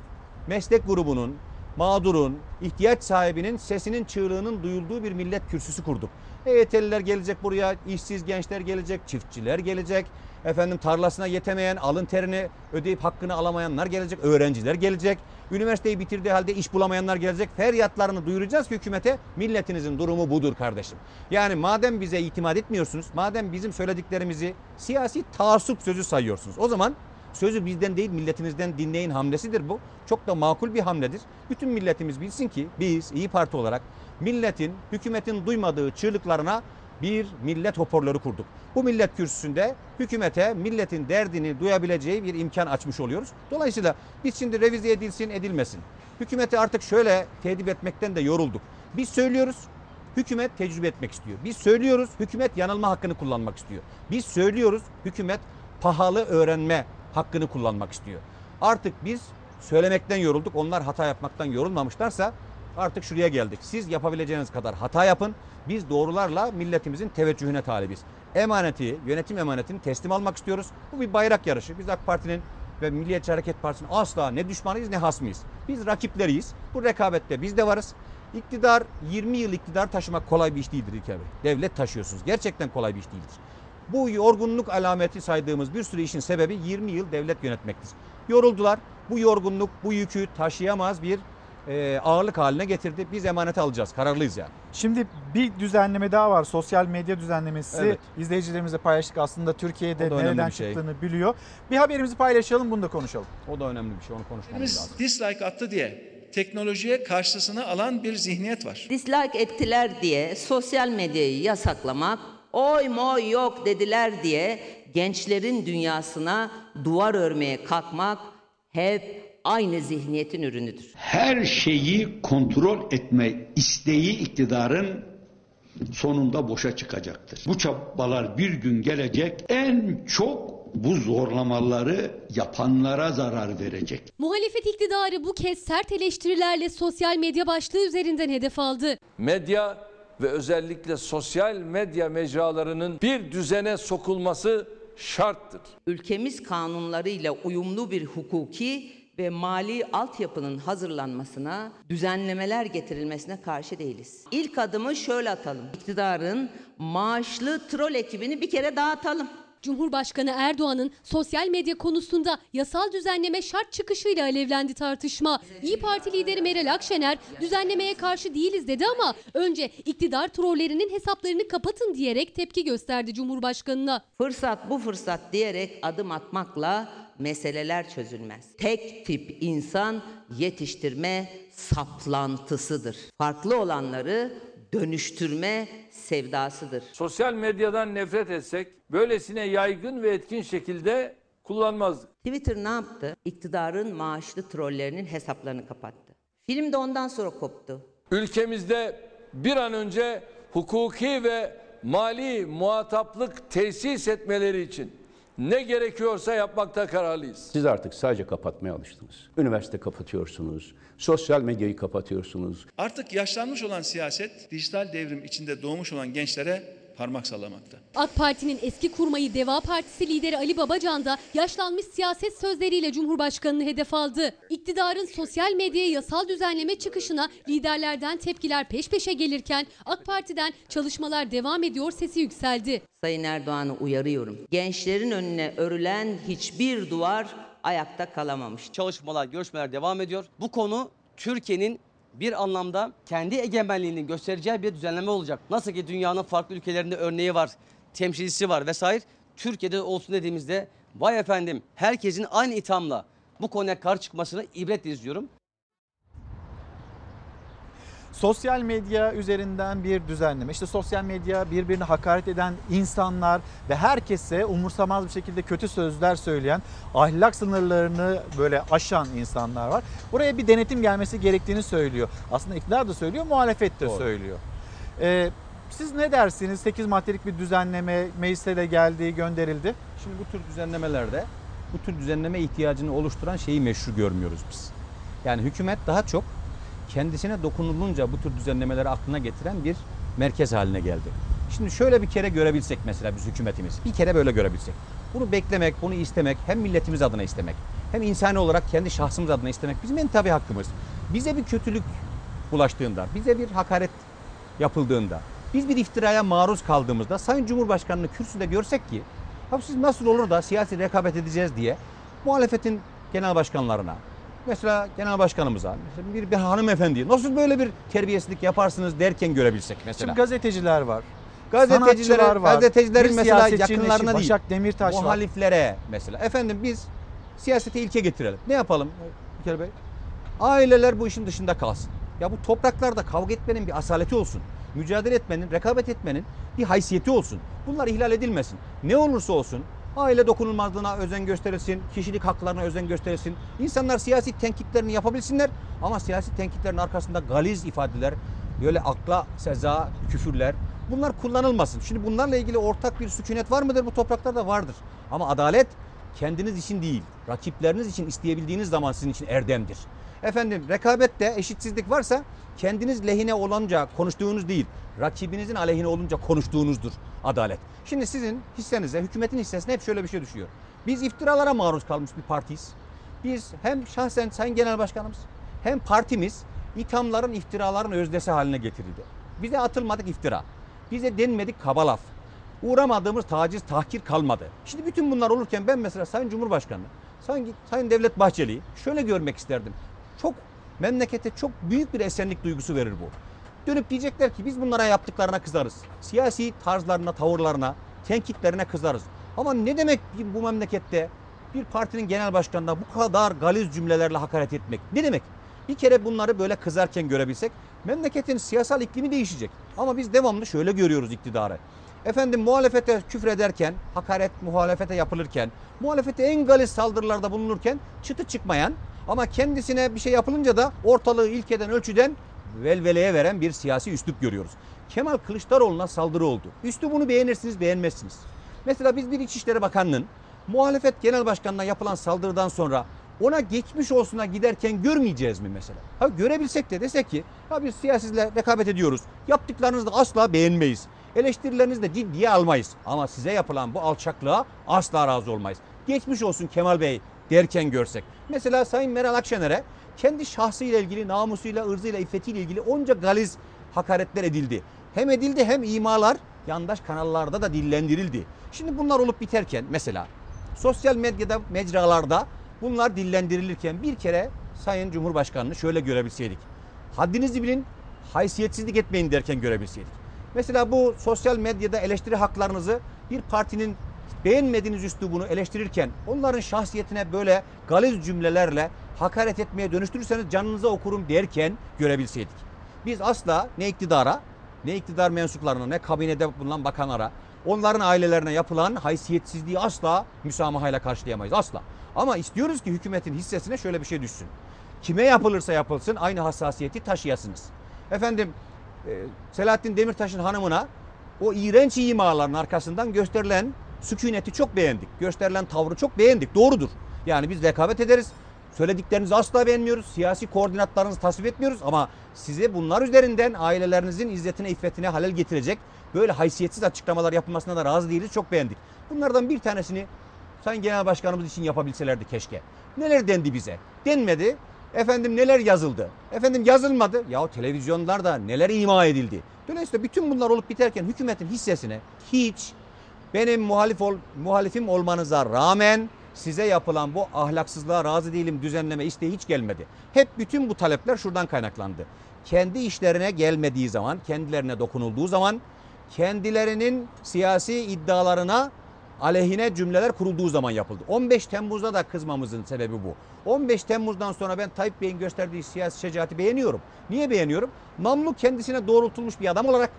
Speaker 29: meslek grubunun, mağdurun, ihtiyaç sahibinin sesinin çığlığının duyulduğu bir millet kürsüsü kurduk. EYT'liler gelecek buraya, işsiz gençler gelecek, çiftçiler gelecek, efendim tarlasına yetemeyen, alın terini ödeyip hakkını alamayanlar gelecek, öğrenciler gelecek. Üniversiteyi bitirdiği halde iş bulamayanlar gelecek. Feryatlarını duyuracağız ki hükümete milletinizin durumu budur kardeşim. Yani madem bize itimat etmiyorsunuz, madem bizim söylediklerimizi siyasi taassup sözü sayıyorsunuz. O zaman sözü bizden değil milletinizden dinleyin hamlesidir bu. Çok da makul bir hamledir. Bütün milletimiz bilsin ki biz İyi Parti olarak milletin, hükümetin duymadığı çığlıklarına bir millet hoparlörü kurduk. Bu millet kürsüsünde hükümete milletin derdini duyabileceği bir imkan açmış oluyoruz. Dolayısıyla biz şimdi revize edilsin edilmesin. Hükümeti artık şöyle tedip etmekten de yorulduk. Biz söylüyoruz, hükümet tecrübe etmek istiyor. Biz söylüyoruz, hükümet yanılma hakkını kullanmak istiyor. Biz söylüyoruz, hükümet pahalı öğrenme hakkını kullanmak istiyor. Artık biz söylemekten yorulduk. Onlar hata yapmaktan yorulmamışlarsa artık şuraya geldik. Siz yapabileceğiniz kadar hata yapın. Biz doğrularla milletimizin teveccühüne talibiz. Emaneti, yönetim emanetini teslim almak istiyoruz. Bu bir bayrak yarışı. Biz AK Parti'nin ve Milliyetçi Hareket Partisi'nin asla ne düşmanıyız ne hasmıyız. Biz rakipleriyiz. Bu rekabette biz de varız. İktidar 20 yıl iktidar taşımak kolay bir iş değildir İlker Bey. Devlet taşıyorsunuz. Gerçekten kolay bir iş değildir. Bu yorgunluk alameti saydığımız bir sürü işin sebebi 20 yıl devlet yönetmektir. Yoruldular. Bu yorgunluk, bu yükü taşıyamaz bir e, ağırlık haline getirdi. Biz emanet alacağız. Kararlıyız yani.
Speaker 1: Şimdi bir düzenleme daha var. Sosyal medya düzenlemesi.
Speaker 29: Evet.
Speaker 1: İzleyicilerimizle paylaştık. Aslında Türkiye'de nereden
Speaker 29: bir şey.
Speaker 1: çıktığını biliyor. Bir haberimizi paylaşalım, bunu da konuşalım.
Speaker 29: O da önemli bir şey. Onu konuşmamız
Speaker 40: Biz
Speaker 29: lazım.
Speaker 40: dislike attı diye teknolojiye karşısına alan bir zihniyet var.
Speaker 33: Dislike ettiler diye sosyal medyayı yasaklamak, oy moy yok dediler diye gençlerin dünyasına duvar örmeye kalkmak hep aynı zihniyetin ürünüdür.
Speaker 41: her şeyi kontrol etme isteği iktidarın sonunda boşa çıkacaktır. Bu çabalar bir gün gelecek en çok bu zorlamaları yapanlara zarar verecek.
Speaker 39: Muhalefet iktidarı bu kez sert eleştirilerle sosyal medya başlığı üzerinden hedef aldı.
Speaker 32: Medya ve özellikle sosyal medya mecralarının bir düzene sokulması şarttır.
Speaker 33: Ülkemiz kanunlarıyla uyumlu bir hukuki ve mali altyapının hazırlanmasına, düzenlemeler getirilmesine karşı değiliz. İlk adımı şöyle atalım. İktidarın maaşlı troll ekibini bir kere dağıtalım.
Speaker 39: Cumhurbaşkanı Erdoğan'ın sosyal medya konusunda yasal düzenleme şart çıkışıyla alevlendi tartışma. İyi Parti lideri Meral Akşener düzenlemeye karşı değiliz dedi ama önce iktidar trollerinin hesaplarını kapatın diyerek tepki gösterdi Cumhurbaşkanına.
Speaker 33: Fırsat bu fırsat diyerek adım atmakla meseleler çözülmez. Tek tip insan yetiştirme saplantısıdır. Farklı olanları dönüştürme sevdasıdır.
Speaker 32: Sosyal medyadan nefret etsek böylesine yaygın ve etkin şekilde kullanmazdık.
Speaker 33: Twitter ne yaptı? İktidarın maaşlı trollerinin hesaplarını kapattı. Film de ondan sonra koptu.
Speaker 32: Ülkemizde bir an önce hukuki ve mali muhataplık tesis etmeleri için ne gerekiyorsa yapmakta kararlıyız.
Speaker 42: Siz artık sadece kapatmaya alıştınız. Üniversite kapatıyorsunuz, sosyal medyayı kapatıyorsunuz.
Speaker 40: Artık yaşlanmış olan siyaset dijital devrim içinde doğmuş olan gençlere parmak sallamakta.
Speaker 39: AK Parti'nin eski kurmayı Deva Partisi lideri Ali Babacan da yaşlanmış siyaset sözleriyle Cumhurbaşkanı'nı hedef aldı. İktidarın sosyal medyaya yasal düzenleme çıkışına liderlerden tepkiler peş peşe gelirken AK Parti'den çalışmalar devam ediyor sesi yükseldi.
Speaker 33: Sayın Erdoğan'ı uyarıyorum. Gençlerin önüne örülen hiçbir duvar ayakta kalamamış.
Speaker 30: Çalışmalar, görüşmeler devam ediyor. Bu konu Türkiye'nin bir anlamda kendi egemenliğini göstereceği bir düzenleme olacak. Nasıl ki dünyanın farklı ülkelerinde örneği var, temsilcisi var vesaire. Türkiye'de olsun dediğimizde vay efendim herkesin aynı ithamla bu konuya karşı çıkmasını ibretle izliyorum.
Speaker 1: Sosyal medya üzerinden bir düzenleme. İşte sosyal medya birbirine hakaret eden insanlar ve herkese umursamaz bir şekilde kötü sözler söyleyen, ahlak sınırlarını böyle aşan insanlar var. Buraya bir denetim gelmesi gerektiğini söylüyor. Aslında iktidar da söylüyor, muhalefet de
Speaker 29: Doğru.
Speaker 1: söylüyor. Ee, siz ne dersiniz? 8 maddelik bir düzenleme meclise de geldi, gönderildi.
Speaker 29: Şimdi bu tür düzenlemelerde bu tür düzenleme ihtiyacını oluşturan şeyi meşru görmüyoruz biz. Yani hükümet daha çok kendisine dokunulunca bu tür düzenlemeleri aklına getiren bir merkez haline geldi. Şimdi şöyle bir kere görebilsek mesela biz hükümetimiz. Bir kere böyle görebilsek. Bunu beklemek, bunu istemek hem milletimiz adına istemek hem insani olarak kendi şahsımız adına istemek bizim en tabi hakkımız. Bize bir kötülük bulaştığında, bize bir hakaret yapıldığında, biz bir iftiraya maruz kaldığımızda Sayın Cumhurbaşkanı'nı kürsüde görsek ki ya siz nasıl olur da siyasi rekabet edeceğiz diye muhalefetin genel başkanlarına, mesela genel başkanımıza, bir, bir hanımefendiye nasıl böyle bir terbiyesizlik yaparsınız derken görebilsek mesela.
Speaker 1: Şimdi gazeteciler var.
Speaker 29: Gazetecilere,
Speaker 1: sanatçılar var,
Speaker 29: gazetecilerin mesela yakınlarına
Speaker 1: eşi
Speaker 29: değil.
Speaker 1: Başak Demirtaş var.
Speaker 29: muhaliflere mesela. Efendim biz siyasete ilke getirelim. Ne yapalım İlker Bey? Aileler bu işin dışında kalsın. Ya bu topraklarda kavga etmenin bir asaleti olsun. Mücadele etmenin, rekabet etmenin bir haysiyeti olsun. Bunlar ihlal edilmesin. Ne olursa olsun aile dokunulmazlığına özen gösterilsin, kişilik haklarına özen gösterilsin. İnsanlar siyasi tenkitlerini yapabilsinler ama siyasi tenkitlerin arkasında galiz ifadeler, böyle akla seza küfürler bunlar kullanılmasın. Şimdi bunlarla ilgili ortak bir sükunet var mıdır bu topraklarda? Vardır. Ama adalet kendiniz için değil, rakipleriniz için isteyebildiğiniz zaman sizin için erdemdir. Efendim rekabette eşitsizlik varsa kendiniz lehine olunca konuştuğunuz değil, rakibinizin aleyhine olunca konuştuğunuzdur adalet. Şimdi sizin hissenize, hükümetin hissesine hep şöyle bir şey düşüyor. Biz iftiralara maruz kalmış bir partiyiz. Biz hem şahsen Sayın Genel Başkanımız hem partimiz ithamların, iftiraların özdesi haline getirildi. Bize atılmadık iftira. Bize denmedik kaba laf. Uğramadığımız taciz, tahkir kalmadı. Şimdi bütün bunlar olurken ben mesela Sayın Cumhurbaşkanı, Sayın, Sayın Devlet Bahçeli'yi şöyle görmek isterdim. Çok memlekete çok büyük bir esenlik duygusu verir bu. Dönüp diyecekler ki biz bunlara yaptıklarına kızarız. Siyasi tarzlarına, tavırlarına, tenkitlerine kızarız. Ama ne demek bu memlekette bir partinin genel başkanına bu kadar galiz cümlelerle hakaret etmek? Ne demek? Bir kere bunları böyle kızarken görebilsek memleketin siyasal iklimi değişecek. Ama biz devamlı şöyle görüyoruz iktidarı. Efendim muhalefete küfrederken, hakaret muhalefete yapılırken, muhalefete en galiz saldırılarda bulunurken çıtı çıkmayan ama kendisine bir şey yapılınca da ortalığı ilkeden ölçüden velveleye veren bir siyasi üslup görüyoruz. Kemal Kılıçdaroğlu'na saldırı oldu. Üslubunu beğenirsiniz beğenmezsiniz. Mesela biz bir İçişleri Bakanı'nın muhalefet genel başkanına yapılan saldırıdan sonra ona geçmiş olsuna giderken görmeyeceğiz mi mesela? Ha görebilsek de desek ki ya biz siyasizle rekabet ediyoruz. Yaptıklarınızı da asla beğenmeyiz. Eleştirilerinizi de ciddiye almayız. Ama size yapılan bu alçaklığa asla razı olmayız. Geçmiş olsun Kemal Bey derken görsek. Mesela Sayın Meral Akşener'e kendi şahsıyla ilgili, namusuyla, ırzıyla, iffetiyle ilgili onca galiz hakaretler edildi. Hem edildi hem imalar yandaş kanallarda da dillendirildi. Şimdi bunlar olup biterken mesela sosyal medyada, mecralarda bunlar dillendirilirken bir kere Sayın Cumhurbaşkanı'nı şöyle görebilseydik. Haddinizi bilin, haysiyetsizlik etmeyin derken görebilseydik. Mesela bu sosyal medyada eleştiri haklarınızı bir partinin beğenmediğiniz üslubunu eleştirirken onların şahsiyetine böyle galiz cümlelerle hakaret etmeye dönüştürürseniz canınıza okurum derken görebilseydik. Biz asla ne iktidara ne iktidar mensuplarına ne kabinede bulunan bakanlara onların ailelerine yapılan haysiyetsizliği asla müsamahayla karşılayamayız asla. Ama istiyoruz ki hükümetin hissesine şöyle bir şey düşsün. Kime yapılırsa yapılsın aynı hassasiyeti taşıyasınız. Efendim e, Selahattin Demirtaş'ın hanımına o iğrenç imaların arkasından gösterilen sükuneti çok beğendik. Gösterilen tavrı çok beğendik. Doğrudur. Yani biz rekabet ederiz. Söylediklerinizi asla beğenmiyoruz. Siyasi koordinatlarınızı tasvip etmiyoruz ama size bunlar üzerinden ailelerinizin izzetine, iffetine halel getirecek böyle haysiyetsiz açıklamalar yapılmasına da razı değiliz. Çok beğendik. Bunlardan bir tanesini Sayın Genel Başkanımız için yapabilselerdi keşke. Neler dendi bize? Denmedi. Efendim neler yazıldı? Efendim yazılmadı. Ya televizyonlarda neler ima edildi? Dolayısıyla bütün bunlar olup biterken hükümetin hissesine hiç benim muhalif ol, muhalifim olmanıza rağmen size yapılan bu ahlaksızlığa razı değilim düzenleme isteği hiç gelmedi. Hep bütün bu talepler şuradan kaynaklandı. Kendi işlerine gelmediği zaman, kendilerine dokunulduğu zaman, kendilerinin siyasi iddialarına aleyhine cümleler kurulduğu zaman yapıldı. 15 Temmuz'da da kızmamızın sebebi bu. 15 Temmuz'dan sonra ben Tayyip Bey'in gösterdiği siyasi şecaati beğeniyorum. Niye beğeniyorum? Namlu kendisine doğrultulmuş bir adam olarak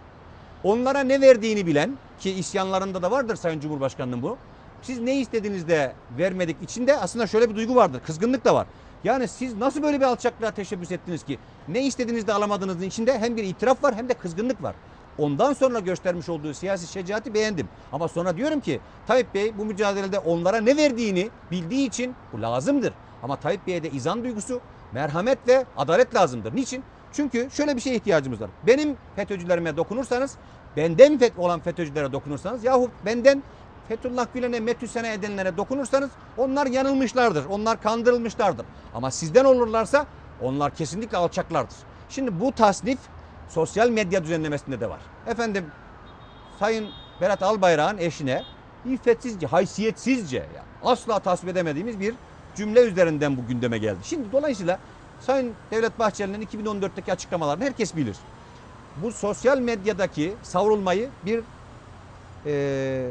Speaker 29: onlara ne verdiğini bilen ki isyanlarında da vardır Sayın Cumhurbaşkanı'nın bu. Siz ne istediğinizde vermedik içinde aslında şöyle bir duygu vardır. Kızgınlık da var. Yani siz nasıl böyle bir alçaklığa teşebbüs ettiniz ki? Ne istediğinizde alamadığınızın içinde hem bir itiraf var hem de kızgınlık var. Ondan sonra göstermiş olduğu siyasi şecaati beğendim. Ama sonra diyorum ki Tayyip Bey bu mücadelede onlara ne verdiğini bildiği için bu lazımdır. Ama Tayyip Bey'e de izan duygusu, merhamet ve adalet lazımdır. Niçin? Çünkü şöyle bir şeye ihtiyacımız var. Benim FETÖ'cülerime dokunursanız, benden FET olan FETÖ'cülere dokunursanız yahut benden Fethullah Gülen'e, Metüsen'e edenlere dokunursanız onlar yanılmışlardır. Onlar kandırılmışlardır. Ama sizden olurlarsa onlar kesinlikle alçaklardır. Şimdi bu tasnif sosyal medya düzenlemesinde de var. Efendim Sayın Berat Albayrak'ın eşine iffetsizce, haysiyetsizce yani asla tasvip edemediğimiz bir cümle üzerinden bu gündeme geldi. Şimdi dolayısıyla Sayın Devlet Bahçeli'nin 2014'teki açıklamalarını herkes bilir. Bu sosyal medyadaki savrulmayı bir e,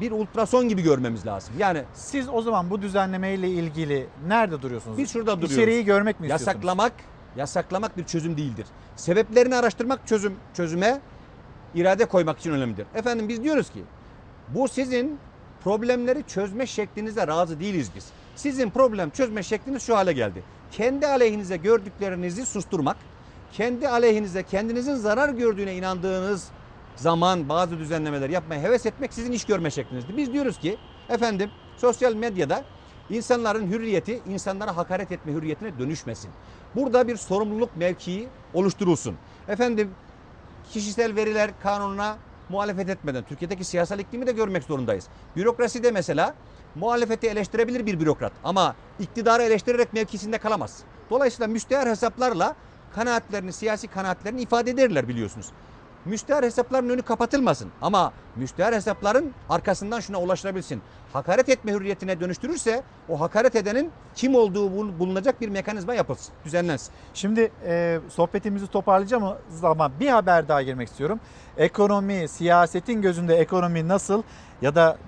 Speaker 29: bir ultrason gibi görmemiz lazım. Yani
Speaker 1: Siz o zaman bu düzenlemeyle ilgili nerede duruyorsunuz?
Speaker 29: biz şurada duruyoruz.
Speaker 1: İçeriği görmek mi istiyorsunuz?
Speaker 29: Yasaklamak, yasaklamak bir çözüm değildir. Sebeplerini araştırmak çözüm çözüme irade koymak için önemlidir. Efendim biz diyoruz ki bu sizin problemleri çözme şeklinize razı değiliz biz. Sizin problem çözme şekliniz şu hale geldi. Kendi aleyhinize gördüklerinizi susturmak, kendi aleyhinize kendinizin zarar gördüğüne inandığınız zaman bazı düzenlemeler yapmaya heves etmek sizin iş görme şeklinizdi. Biz diyoruz ki efendim sosyal medyada insanların hürriyeti insanlara hakaret etme hürriyetine dönüşmesin. Burada bir sorumluluk mevkii oluşturulsun. Efendim kişisel veriler kanununa muhalefet etmeden Türkiye'deki siyasal iklimi de görmek zorundayız. Bürokraside mesela muhalefeti eleştirebilir bir bürokrat ama iktidarı eleştirerek mevkisinde kalamaz. Dolayısıyla müstehar hesaplarla kanaatlerini, siyasi kanaatlerini ifade ederler biliyorsunuz. Müstehar hesapların önü kapatılmasın ama müstehar hesapların arkasından şuna ulaşılabilsin. Hakaret etme hürriyetine dönüştürürse o hakaret edenin kim olduğu bul- bulunacak bir mekanizma yapılsın, düzenlensin.
Speaker 1: Şimdi e, sohbetimizi toparlayacağım ama bir haber daha girmek istiyorum. Ekonomi, siyasetin gözünde ekonomi nasıl ya da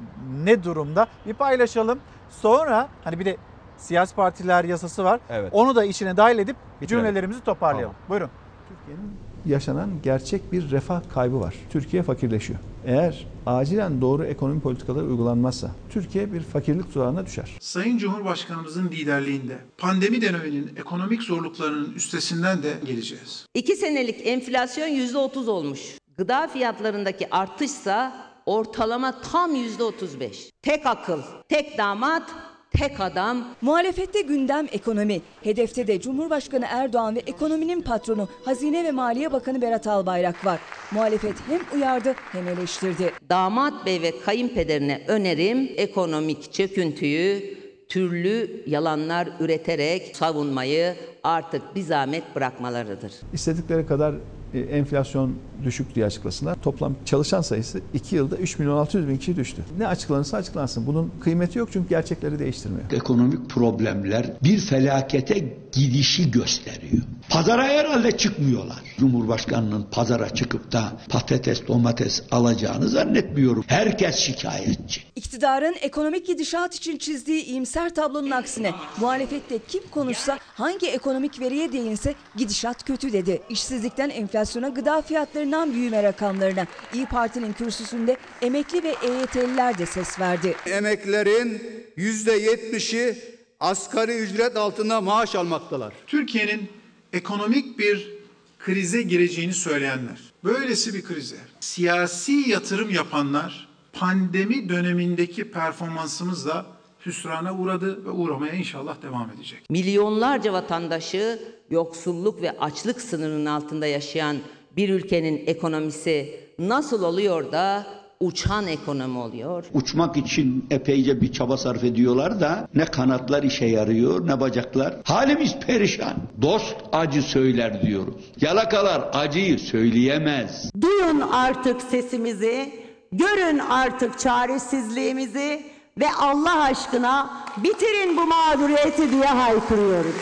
Speaker 1: ne durumda bir paylaşalım. Sonra hani bir de siyasi partiler yasası var.
Speaker 29: Evet.
Speaker 1: Onu da içine dahil edip
Speaker 29: Bitirelim.
Speaker 1: cümlelerimizi toparlayalım. Buyurun.
Speaker 38: Türkiye'nin yaşanan gerçek bir refah kaybı var. Türkiye fakirleşiyor. Eğer acilen doğru ekonomi politikaları uygulanmazsa Türkiye bir fakirlik tuzağına düşer.
Speaker 43: Sayın Cumhurbaşkanımızın liderliğinde pandemi döneminin ekonomik zorluklarının üstesinden de geleceğiz.
Speaker 33: 2 senelik enflasyon %30 olmuş. Gıda fiyatlarındaki artışsa ortalama tam %35. Tek akıl, tek damat, tek adam.
Speaker 31: Muhalefette gündem ekonomi. Hedefte de Cumhurbaşkanı Erdoğan ve ekonominin patronu Hazine ve Maliye Bakanı Berat Albayrak var. Muhalefet hem uyardı hem eleştirdi.
Speaker 33: Damat bey ve kayınpederine önerim ekonomik çöküntüyü türlü yalanlar üreterek savunmayı artık bir zahmet bırakmalarıdır.
Speaker 38: İstedikleri kadar enflasyon düşük diye açıklasınlar. Toplam çalışan sayısı 2 yılda 3 milyon 600 bin kişi düştü. Ne açıklanırsa açıklansın. Bunun kıymeti yok çünkü gerçekleri değiştirmiyor.
Speaker 41: Ekonomik problemler bir felakete gidişi gösteriyor. Pazara herhalde çıkmıyorlar. Cumhurbaşkanının pazara çıkıp da patates, domates alacağını zannetmiyorum. Herkes şikayetçi.
Speaker 31: İktidarın ekonomik gidişat için çizdiği iyimser tablonun aksine muhalefette kim konuşsa hangi ekonomik veriye değinse gidişat kötü dedi. İşsizlikten enflasyona gıda fiyatlarından büyüme rakamlarına İyi Parti'nin kürsüsünde emekli ve EYT'liler de ses verdi.
Speaker 44: Emeklilerin yüzde yetmişi asgari ücret altında maaş almaktalar.
Speaker 43: Türkiye'nin ekonomik bir krize gireceğini söyleyenler, böylesi bir krize siyasi yatırım yapanlar pandemi dönemindeki performansımızla hüsrana uğradı ve uğramaya inşallah devam edecek.
Speaker 33: Milyonlarca vatandaşı yoksulluk ve açlık sınırının altında yaşayan bir ülkenin ekonomisi nasıl oluyor da uçan ekonomi oluyor?
Speaker 41: Uçmak için epeyce bir çaba sarf ediyorlar da ne kanatlar işe yarıyor ne bacaklar. Halimiz perişan. Dost acı söyler diyoruz. Yalakalar acıyı söyleyemez.
Speaker 45: Duyun artık sesimizi, görün artık çaresizliğimizi ve Allah aşkına bitirin bu mağduriyeti diye haykırıyoruz.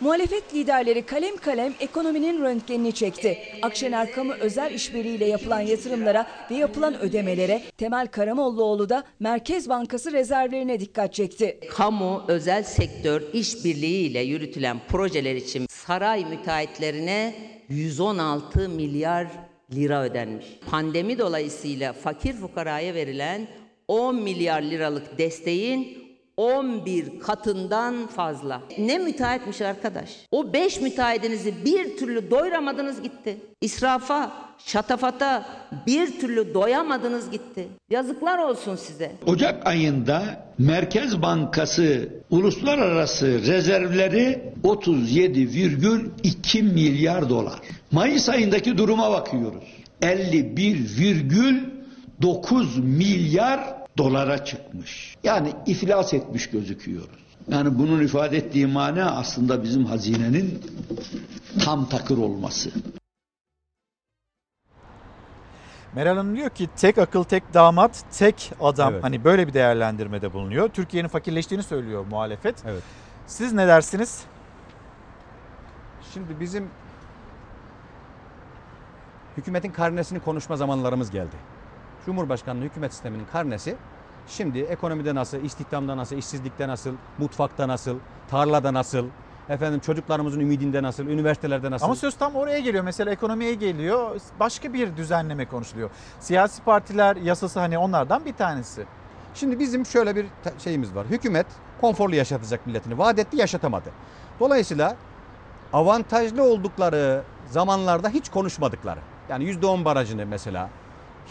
Speaker 31: Muhalefet liderleri kalem kalem ekonominin röntgenini çekti. Akşener Kamu Özel İşbirliğiyle yapılan yatırımlara ve yapılan ödemelere Temel Karamollaoğlu da Merkez Bankası rezervlerine dikkat çekti.
Speaker 33: Kamu özel sektör işbirliği ile yürütülen projeler için saray müteahhitlerine 116 milyar lira ödenmiş. Pandemi dolayısıyla fakir fukaraya verilen 10 milyar liralık desteğin 11 katından fazla. Ne müteahhitmiş arkadaş? O 5 müteahhidinizi bir türlü doyuramadınız gitti. İsrafa, şatafata bir türlü doyamadınız gitti. Yazıklar olsun size.
Speaker 41: Ocak ayında Merkez Bankası uluslararası rezervleri 37,2 milyar dolar. Mayıs ayındaki duruma bakıyoruz. 51,9 milyar dolara çıkmış. Yani iflas etmiş gözüküyoruz. Yani bunun ifade ettiği mana aslında bizim hazinenin tam takır olması.
Speaker 1: Meral Hanım diyor ki tek akıl tek damat tek adam.
Speaker 29: Evet.
Speaker 1: Hani böyle bir değerlendirmede bulunuyor. Türkiye'nin fakirleştiğini söylüyor muhalefet.
Speaker 29: Evet.
Speaker 1: Siz ne dersiniz?
Speaker 29: Şimdi bizim hükümetin karnesini konuşma zamanlarımız geldi. Cumhurbaşkanlığı hükümet sisteminin karnesi şimdi ekonomide nasıl, istihdamda nasıl, işsizlikte nasıl, mutfakta nasıl, tarlada nasıl, efendim çocuklarımızın ümidinde nasıl, üniversitelerde nasıl?
Speaker 1: Ama söz tam oraya geliyor. Mesela ekonomiye geliyor. Başka bir düzenleme konuşuluyor. Siyasi partiler yasası hani onlardan bir tanesi.
Speaker 29: Şimdi bizim şöyle bir şeyimiz var. Hükümet konforlu yaşatacak milletini. Vaat etti yaşatamadı. Dolayısıyla avantajlı oldukları zamanlarda hiç konuşmadıkları. Yani %10 barajını mesela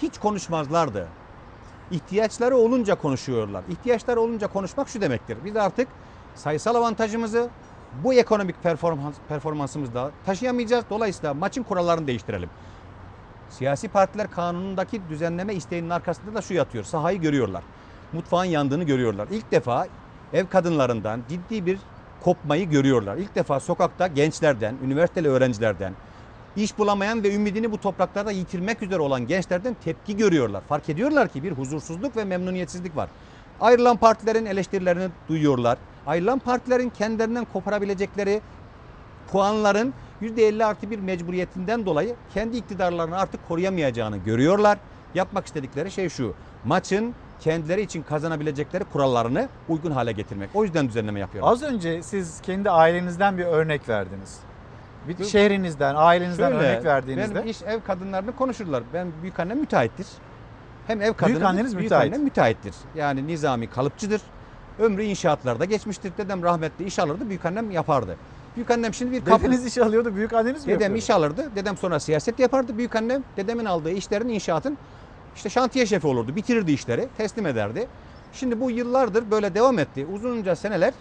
Speaker 29: hiç konuşmazlardı. İhtiyaçları olunca konuşuyorlar. İhtiyaçları olunca konuşmak şu demektir. Biz artık sayısal avantajımızı bu ekonomik performans, performansımızda taşıyamayacağız. Dolayısıyla maçın kurallarını değiştirelim. Siyasi partiler kanunundaki düzenleme isteğinin arkasında da şu yatıyor. Sahayı görüyorlar. Mutfağın yandığını görüyorlar. İlk defa ev kadınlarından ciddi bir kopmayı görüyorlar. İlk defa sokakta gençlerden, üniversiteli öğrencilerden, iş bulamayan ve ümidini bu topraklarda yitirmek üzere olan gençlerden tepki görüyorlar. Fark ediyorlar ki bir huzursuzluk ve memnuniyetsizlik var. Ayrılan partilerin eleştirilerini duyuyorlar. Ayrılan partilerin kendilerinden koparabilecekleri puanların %50 artı bir mecburiyetinden dolayı kendi iktidarlarını artık koruyamayacağını görüyorlar. Yapmak istedikleri şey şu. Maçın kendileri için kazanabilecekleri kurallarını uygun hale getirmek. O yüzden düzenleme yapıyorlar.
Speaker 1: Az önce siz kendi ailenizden bir örnek verdiniz. Bir şehrinizden, ailenizden
Speaker 29: Şöyle,
Speaker 1: örnek verdiğinizde.
Speaker 29: Benim iş ev kadınlarını konuşurlar. Ben büyük annem müteahhittir. Hem ev kadını
Speaker 1: anneniz
Speaker 29: büyük
Speaker 1: müteahhit.
Speaker 29: müteahhittir. Yani nizami kalıpçıdır. Ömrü inşaatlarda geçmiştir. Dedem rahmetli iş alırdı. Büyük annem yapardı. Büyük annem şimdi bir kapı...
Speaker 1: Dedeniz iş alıyordu, büyük anneniz mi
Speaker 29: Dedem
Speaker 1: yapıyordu?
Speaker 29: iş alırdı. Dedem sonra siyaset yapardı. Büyük annem dedemin aldığı işlerin inşaatın işte şantiye şefi olurdu. Bitirirdi işleri. Teslim ederdi. Şimdi bu yıllardır böyle devam etti. Uzunca seneler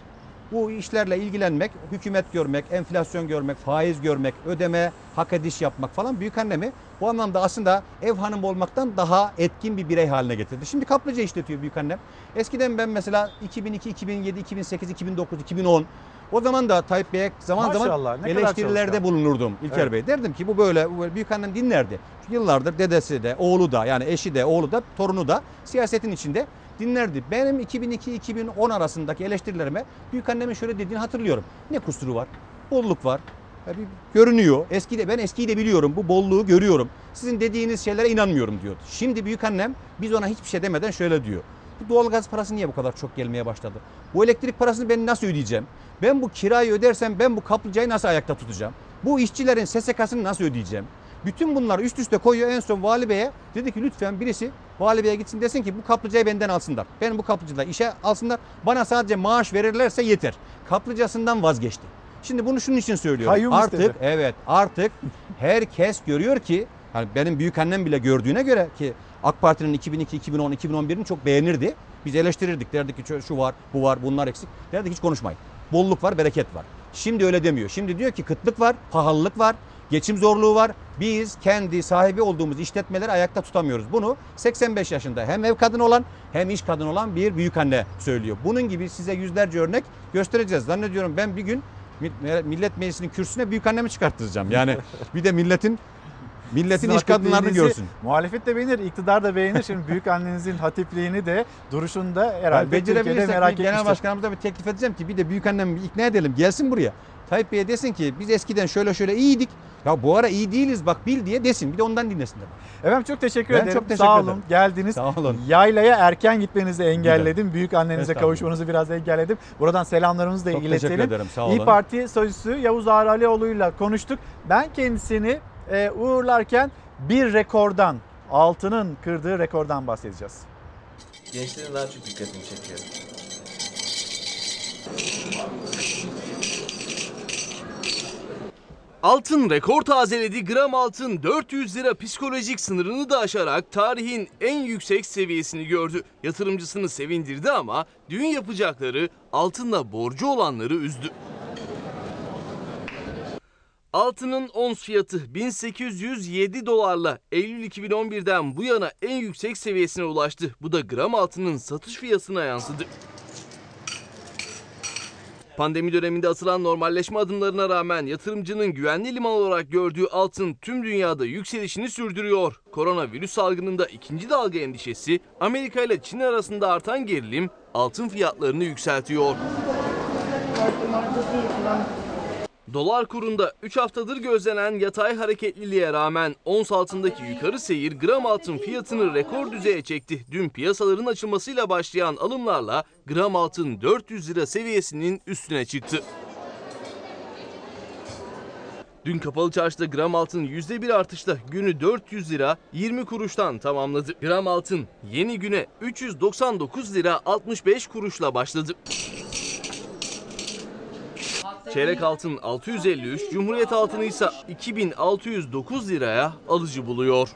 Speaker 29: bu işlerle ilgilenmek, hükümet görmek, enflasyon görmek, faiz görmek, ödeme, hak ediş yapmak falan büyük annemi bu anlamda aslında ev hanımı olmaktan daha etkin bir birey haline getirdi. Şimdi kaplıca işletiyor büyük annem. Eskiden ben mesela 2002, 2007, 2008, 2009, 2010 o zaman da Tayyip Bey'e zaman
Speaker 1: Maşallah,
Speaker 29: zaman eleştirilerde bulunurdum İlker
Speaker 1: Evet.
Speaker 29: Bey. Derdim ki bu böyle, bu böyle büyük annem dinlerdi. Yıllardır dedesi de, oğlu da yani eşi de, oğlu da, torunu da siyasetin içinde dinlerdi. Benim 2002-2010 arasındaki eleştirilerime büyük annemin şöyle dediğini hatırlıyorum. Ne kusuru var? Bolluk var. Ya bir görünüyor. Eski de ben eskiyi de biliyorum. Bu bolluğu görüyorum. Sizin dediğiniz şeylere inanmıyorum diyor. Şimdi büyük annem biz ona hiçbir şey demeden şöyle diyor. Bu doğalgaz parası niye bu kadar çok gelmeye başladı? Bu elektrik parasını ben nasıl ödeyeceğim? Ben bu kirayı ödersem ben bu kaplıcayı nasıl ayakta tutacağım? Bu işçilerin SSK'sını nasıl ödeyeceğim? Bütün bunları üst üste koyuyor en son vali beye dedi ki lütfen birisi vali beye gitsin desin ki bu kaplıcayı benden alsınlar. Benim bu kaplıcıda işe alsınlar. Bana sadece maaş verirlerse yeter. Kaplıcasından vazgeçti. Şimdi bunu şunun için söylüyorum.
Speaker 1: Kayyum
Speaker 29: artık
Speaker 1: istedi.
Speaker 29: evet artık herkes görüyor ki hani benim büyük annem bile gördüğüne göre ki AK Parti'nin 2002, 2010, 2011'ini çok beğenirdi. Biz eleştirirdik. Derdik ki şu- şu var, bu var, bunlar eksik. Derdik hiç konuşmayın. Bolluk var, bereket var. Şimdi öyle demiyor. Şimdi diyor ki kıtlık var, pahalılık var, geçim zorluğu var. Biz kendi sahibi olduğumuz işletmeleri ayakta tutamıyoruz. Bunu 85 yaşında hem ev kadını olan hem iş kadını olan bir büyük anne söylüyor. Bunun gibi size yüzlerce örnek göstereceğiz. Zannediyorum ben bir gün mi- Millet Meclisi'nin kürsüne büyük annemi çıkarttıracağım. Yani bir de milletin milletin
Speaker 1: Sizin
Speaker 29: iş kadınlarını görsün.
Speaker 1: Muhalefet de beğenir, iktidar da beğenir. Şimdi büyük annenizin hatipliğini de duruşunda
Speaker 29: Yani
Speaker 1: herhalde Türkiye'de
Speaker 29: becerebilirsek
Speaker 1: merak
Speaker 29: bir genel
Speaker 1: etmiştir.
Speaker 29: başkanımıza bir teklif edeceğim ki bir de büyük annemi bir ikna edelim gelsin buraya. Tayyip Bey'e desin ki biz eskiden şöyle şöyle iyiydik. Ya bu ara iyi değiliz bak bil diye desin. Bir de ondan dinlesinler.
Speaker 1: Efendim çok teşekkür
Speaker 29: Ben
Speaker 1: ederim.
Speaker 29: çok teşekkür
Speaker 1: Sağ
Speaker 29: ederim.
Speaker 1: olun. Geldiniz.
Speaker 29: Sağ olun.
Speaker 1: Yaylaya erken gitmenizi engelledim. Büyük annenize kavuşmanızı biraz engelledim. Buradan selamlarımızı da
Speaker 29: Çok
Speaker 1: iletelim.
Speaker 29: teşekkür ederim, sağ
Speaker 1: İyi
Speaker 29: olun.
Speaker 1: Parti sözcüsü Yavuz Ağar Alioğlu'yla konuştuk. Ben kendisini e, uğurlarken bir rekordan, altının kırdığı rekordan bahsedeceğiz.
Speaker 46: Gençlerin daha çok dikkatini çekiyor.
Speaker 4: Altın rekor tazeledi. Gram altın 400 lira psikolojik sınırını da aşarak tarihin en yüksek seviyesini gördü. Yatırımcısını sevindirdi ama düğün yapacakları altınla borcu olanları üzdü. Altının ons fiyatı 1807 dolarla Eylül 2011'den bu yana en yüksek seviyesine ulaştı. Bu da gram altının satış fiyatına yansıdı. Pandemi döneminde atılan normalleşme adımlarına rağmen yatırımcının güvenli liman olarak gördüğü altın tüm dünyada yükselişini sürdürüyor. Koronavirüs salgınında ikinci dalga endişesi, Amerika ile Çin arasında artan gerilim altın fiyatlarını yükseltiyor. Dolar kurunda 3 haftadır gözlenen yatay hareketliliğe rağmen ons altındaki yukarı seyir gram altın fiyatını rekor düzeye çekti. Dün piyasaların açılmasıyla başlayan alımlarla gram altın 400 lira seviyesinin üstüne çıktı. Dün kapalı çarşıda gram altın %1 artışla günü 400 lira 20 kuruştan tamamladı. Gram altın yeni güne 399 lira 65 kuruşla başladı. Çeyrek altın 653, Cumhuriyet altını ise 2609 liraya alıcı buluyor.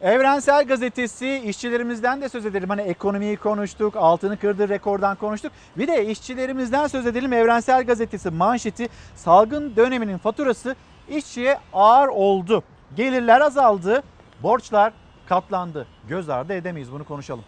Speaker 1: Evrensel Gazetesi işçilerimizden de söz edelim. Hani ekonomiyi konuştuk, altını kırdığı rekordan konuştuk. Bir de işçilerimizden söz edelim. Evrensel Gazetesi manşeti salgın döneminin faturası işçiye ağır oldu. Gelirler azaldı, borçlar katlandı. Göz ardı edemeyiz bunu konuşalım.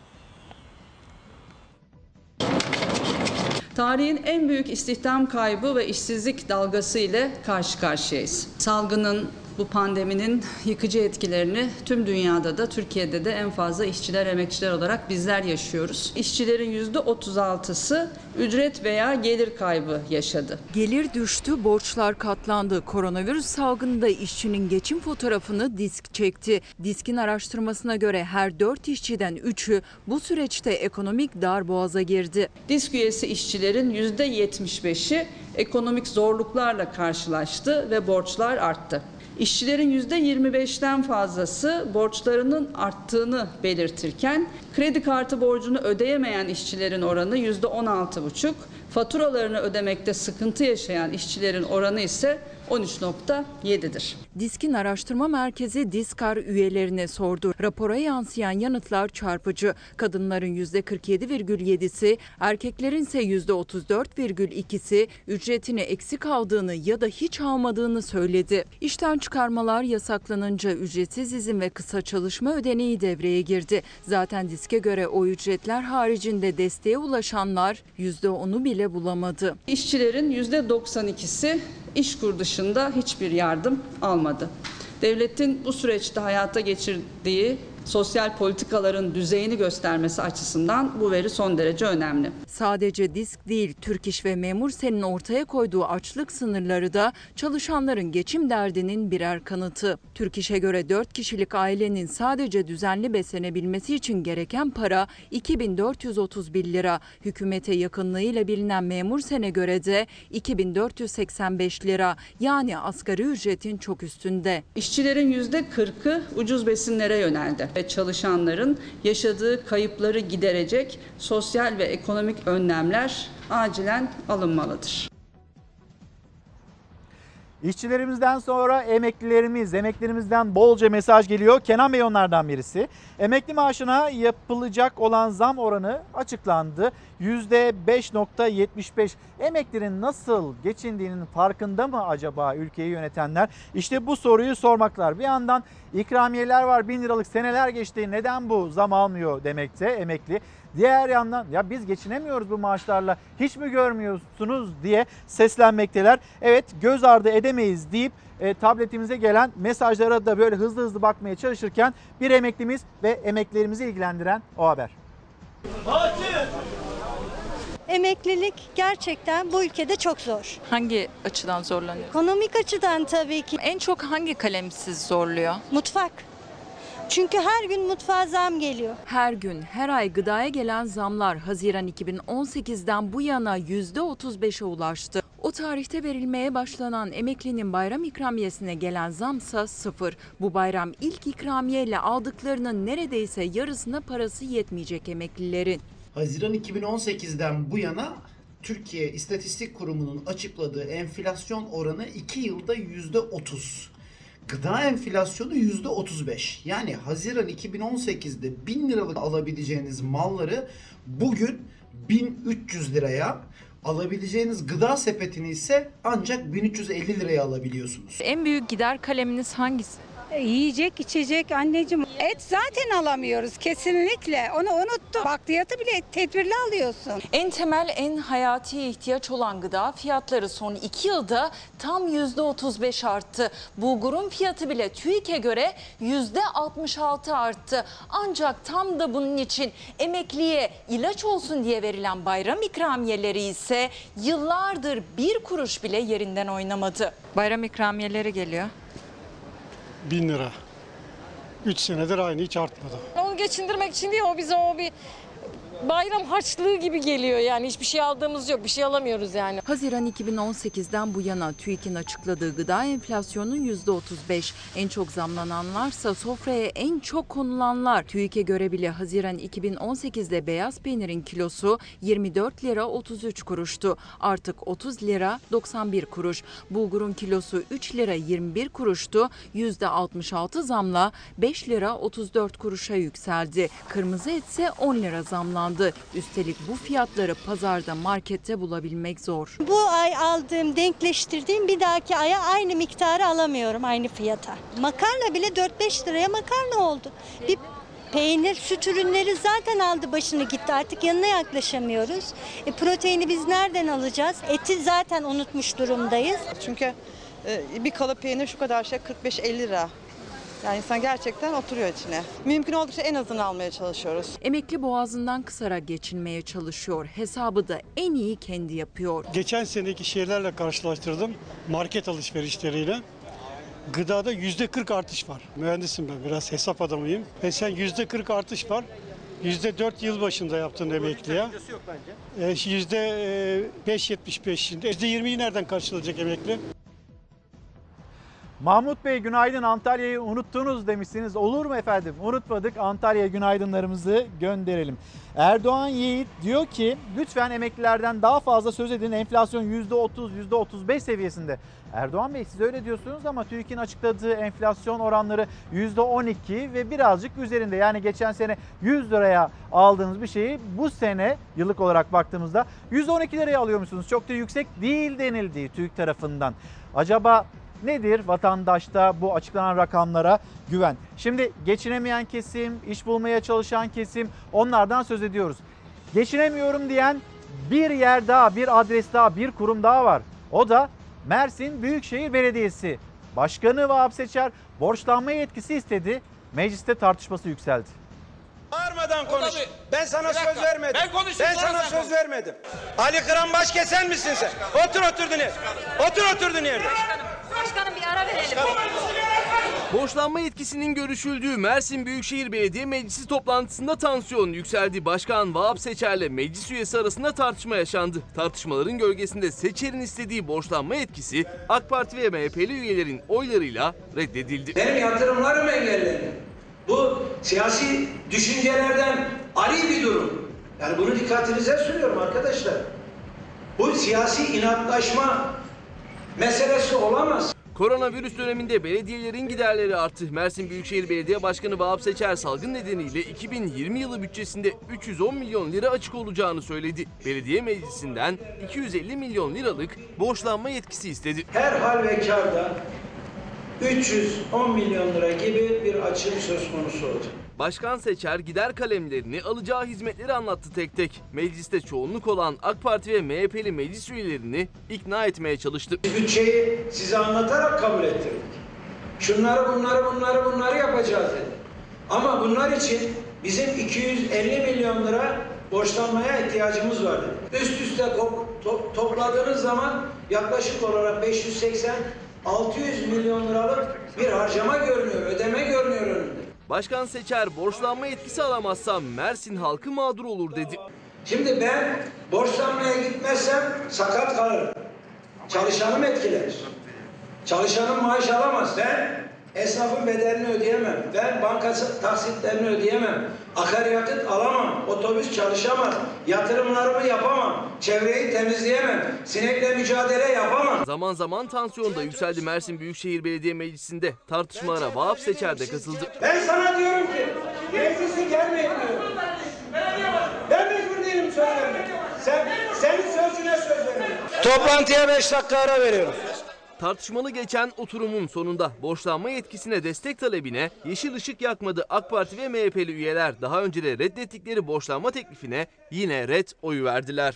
Speaker 47: Tarihin en büyük istihdam kaybı ve işsizlik dalgası ile karşı karşıyayız. Salgının bu pandeminin yıkıcı etkilerini tüm dünyada da Türkiye'de de en fazla işçiler, emekçiler olarak bizler yaşıyoruz. İşçilerin %36'sı ücret veya gelir kaybı yaşadı.
Speaker 24: Gelir düştü, borçlar katlandı. Koronavirüs salgınında işçinin geçim fotoğrafını disk çekti. Diskin araştırmasına göre her 4 işçiden 3'ü bu süreçte ekonomik darboğaza girdi.
Speaker 47: Disk üyesi işçilerin %75'i ekonomik zorluklarla karşılaştı ve borçlar arttı. İşçilerin %25'ten fazlası borçlarının arttığını belirtirken kredi kartı borcunu ödeyemeyen işçilerin oranı %16,5, faturalarını ödemekte sıkıntı yaşayan işçilerin oranı ise 13.7'dir.
Speaker 24: Diskin araştırma merkezi Diskar üyelerine sordu. Rapora yansıyan yanıtlar çarpıcı. Kadınların %47,7'si, erkeklerin ise %34,2'si ücretini eksik aldığını ya da hiç almadığını söyledi. İşten çıkarmalar yasaklanınca ücretsiz izin ve kısa çalışma ödeneği devreye girdi. Zaten diske göre o ücretler haricinde desteğe ulaşanlar %10'u bile bulamadı.
Speaker 47: İşçilerin %92'si İşkur dışında hiçbir yardım almadı. Devletin bu süreçte hayata geçirdiği sosyal politikaların düzeyini göstermesi açısından bu veri son derece önemli.
Speaker 24: Sadece disk değil, Türk İş ve Memur Sen'in ortaya koyduğu açlık sınırları da çalışanların geçim derdinin birer kanıtı. Türk İş'e göre 4 kişilik ailenin sadece düzenli beslenebilmesi için gereken para 2431 lira. Hükümete yakınlığıyla bilinen Memur Sen'e göre de 2485 lira. Yani asgari ücretin çok üstünde.
Speaker 47: İşçilerin %40'ı ucuz besinlere yöneldi ve çalışanların yaşadığı kayıpları giderecek sosyal ve ekonomik önlemler acilen alınmalıdır.
Speaker 1: İşçilerimizden sonra emeklilerimiz, emeklilerimizden bolca mesaj geliyor. Kenan Bey onlardan birisi. Emekli maaşına yapılacak olan zam oranı açıklandı. %5.75. Emeklinin nasıl geçindiğinin farkında mı acaba ülkeyi yönetenler? İşte bu soruyu sormaklar. Bir yandan ikramiyeler var, bin liralık seneler geçti. Neden bu zam almıyor demekte emekli. Diğer yandan ya biz geçinemiyoruz bu maaşlarla hiç mi görmüyorsunuz diye seslenmekteler. Evet göz ardı edemeyiz deyip e, tabletimize gelen mesajlara da böyle hızlı hızlı bakmaya çalışırken bir emeklimiz ve emeklerimizi ilgilendiren o haber.
Speaker 48: Emeklilik gerçekten bu ülkede çok zor.
Speaker 24: Hangi açıdan zorlanıyor?
Speaker 48: Ekonomik açıdan tabii ki.
Speaker 24: En çok hangi kalem sizi zorluyor?
Speaker 48: Mutfak. Çünkü her gün mutfağa zam geliyor.
Speaker 24: Her gün, her ay gıdaya gelen zamlar Haziran 2018'den bu yana %35'e ulaştı. O tarihte verilmeye başlanan emeklinin bayram ikramiyesine gelen zamsa sıfır. Bu bayram ilk ikramiyeyle aldıklarının neredeyse yarısına parası yetmeyecek emeklilerin.
Speaker 49: Haziran 2018'den bu yana Türkiye İstatistik Kurumu'nun açıkladığı enflasyon oranı 2 yılda %30. Gıda enflasyonu %35. Yani Haziran 2018'de 1000 liralık alabileceğiniz malları bugün 1300 liraya alabileceğiniz gıda sepetini ise ancak 1350 liraya alabiliyorsunuz.
Speaker 24: En büyük gider kaleminiz hangisi?
Speaker 50: E, Yiyecek, içecek anneciğim. Et zaten alamıyoruz kesinlikle. Onu unuttum. Bakliyatı bile tedbirli alıyorsun.
Speaker 24: En temel, en hayati ihtiyaç olan gıda fiyatları son 2 yılda tam %35 arttı. Bulgurun fiyatı bile TÜİK'e göre %66 arttı. Ancak tam da bunun için emekliye ilaç olsun diye verilen bayram ikramiyeleri ise yıllardır bir kuruş bile yerinden oynamadı. Bayram ikramiyeleri geliyor.
Speaker 51: 1000 lira. 3 senedir aynı hiç artmadı.
Speaker 52: Onu geçindirmek için değil o bize o bir bayram harçlığı gibi geliyor yani hiçbir şey aldığımız yok bir şey alamıyoruz yani.
Speaker 24: Haziran 2018'den bu yana TÜİK'in açıkladığı gıda enflasyonu %35. En çok zamlananlarsa sofraya en çok konulanlar. TÜİK'e göre bile Haziran 2018'de beyaz peynirin kilosu 24 lira 33 kuruştu. Artık 30 lira 91 kuruş. Bulgurun kilosu 3 lira 21 kuruştu. %66 zamla 5 lira 34 kuruşa yükseldi. Kırmızı et ise 10 lira zamlandı. Üstelik bu fiyatları pazarda markette bulabilmek zor.
Speaker 48: Bu ay aldığım, denkleştirdiğim bir dahaki aya aynı miktarı alamıyorum aynı fiyata. Makarna bile 4-5 liraya makarna oldu. Bir peynir, süt ürünleri zaten aldı başını gitti. Artık yanına yaklaşamıyoruz. E, proteini biz nereden alacağız? Eti zaten unutmuş durumdayız.
Speaker 53: Çünkü e, bir kalıp peynir şu kadar şey 45-50 lira. Yani insan gerçekten oturuyor içine. Mümkün oldukça en azını almaya çalışıyoruz.
Speaker 24: Emekli boğazından kısarak geçinmeye çalışıyor. Hesabı da en iyi kendi yapıyor.
Speaker 51: Geçen seneki şeylerle karşılaştırdım. Market alışverişleriyle. Gıdada %40 artış var. Mühendisim ben biraz hesap adamıyım. Ve sen %40 artış var. %4 yıl başında yaptın emekliye. E, %5.75 şimdi. %20'yi nereden karşılayacak emekli?
Speaker 1: Mahmut Bey günaydın Antalya'yı unuttunuz demişsiniz. Olur mu efendim? Unutmadık Antalya'ya günaydınlarımızı gönderelim. Erdoğan Yiğit diyor ki lütfen emeklilerden daha fazla söz edin. Enflasyon %30, %35 seviyesinde. Erdoğan Bey siz öyle diyorsunuz ama TÜİK'in açıkladığı enflasyon oranları %12 ve birazcık üzerinde. Yani geçen sene 100 liraya aldığınız bir şeyi bu sene yıllık olarak baktığımızda 112 liraya alıyormuşsunuz. Çok da yüksek değil denildi TÜİK tarafından. Acaba nedir vatandaşta bu açıklanan rakamlara güven? Şimdi geçinemeyen kesim, iş bulmaya çalışan kesim onlardan söz ediyoruz. Geçinemiyorum diyen bir yer daha, bir adres daha, bir kurum daha var. O da Mersin Büyükşehir Belediyesi. Başkanı Vahap Seçer borçlanma yetkisi istedi. mecliste tartışması yükseldi.
Speaker 54: Bağırmadan konuş. Ben sana söz vermedim.
Speaker 55: Ben konuşayım,
Speaker 54: Ben sana söz
Speaker 55: konuş.
Speaker 54: vermedim. Ali Kıran kesen misin sen? Otur oturduğun yerde. Otur oturduğun yerde.
Speaker 56: Başkanım bir ara verelim.
Speaker 4: Borçlanma yetkisinin görüşüldüğü Mersin Büyükşehir Belediye Meclisi toplantısında tansiyon yükseldi. Başkan Vahap Seçer'le meclis üyesi arasında tartışma yaşandı. Tartışmaların gölgesinde Seçer'in istediği borçlanma yetkisi AK Parti ve MHP'li üyelerin oylarıyla reddedildi.
Speaker 54: Benim yatırımlarım engelleniyor. Bu siyasi düşüncelerden ari bir durum. Yani bunu dikkatinize sunuyorum arkadaşlar. Bu siyasi inatlaşma meselesi olamaz.
Speaker 4: Koronavirüs döneminde belediyelerin giderleri arttı. Mersin Büyükşehir Belediye Başkanı Vahap Seçer salgın nedeniyle 2020 yılı bütçesinde 310 milyon lira açık olacağını söyledi. Belediye meclisinden 250 milyon liralık borçlanma yetkisi istedi.
Speaker 54: Her hal ve karda 310 milyon lira gibi bir açım söz konusu olacak.
Speaker 4: Başkan Seçer gider kalemlerini alacağı hizmetleri anlattı tek tek. Mecliste çoğunluk olan AK Parti ve MHP'li meclis üyelerini ikna etmeye çalıştı.
Speaker 54: Bütçeyi size anlatarak kabul ettirdik. Şunları bunları bunları bunları yapacağız dedi. Ama bunlar için bizim 250 milyon lira borçlanmaya ihtiyacımız var dedi. Üst üste to- topladığınız zaman yaklaşık olarak 580 600 milyon liralık bir harcama görünüyor, ödeme görünüyor önünde.
Speaker 4: Başkan Seçer borçlanma yetkisi alamazsa Mersin halkı mağdur olur dedi.
Speaker 54: Şimdi ben borçlanmaya gitmezsem sakat kalırım. Çalışanım etkilenir. Çalışanım maaş alamaz. Ben esnafın bedelini ödeyemem. Ben bankası taksitlerini ödeyemem. Akaryakıt alamam. Otobüs çalışamaz. Yatırımlarımı yapamam. Çevreyi temizleyemem. Sinekle mücadele yapamam.
Speaker 4: Zaman zaman tansiyon da yükseldi Mersin Büyükşehir Belediye Meclisi'nde. Tartışmalara Vahap Seçer de katıldı.
Speaker 54: Ben sana diyorum ki meclise gelmeyin diyorum. Ben mecbur değilim söz. Sen, senin sözüne söz vermeye. Toplantıya 5 dakika ara veriyorum.
Speaker 4: Tartışmalı geçen oturumun sonunda borçlanma yetkisine destek talebine yeşil ışık yakmadı AK Parti ve MHP'li üyeler. Daha önce de reddettikleri borçlanma teklifine yine red oyu verdiler.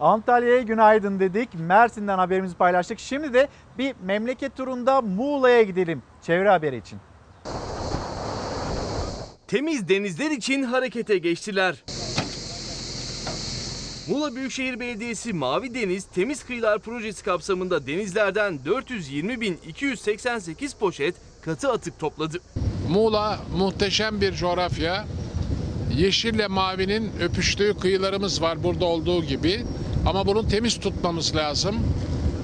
Speaker 1: Antalya'ya günaydın dedik. Mersin'den haberimizi paylaştık. Şimdi de bir memleket turunda Muğla'ya gidelim. Çevre haberi için.
Speaker 4: Temiz denizler için harekete geçtiler. Muğla Büyükşehir Belediyesi Mavi Deniz Temiz Kıyılar Projesi kapsamında denizlerden 420.288 poşet katı atık topladı.
Speaker 57: Muğla muhteşem bir coğrafya. Yeşille mavinin öpüştüğü kıyılarımız var burada olduğu gibi. Ama bunu temiz tutmamız lazım.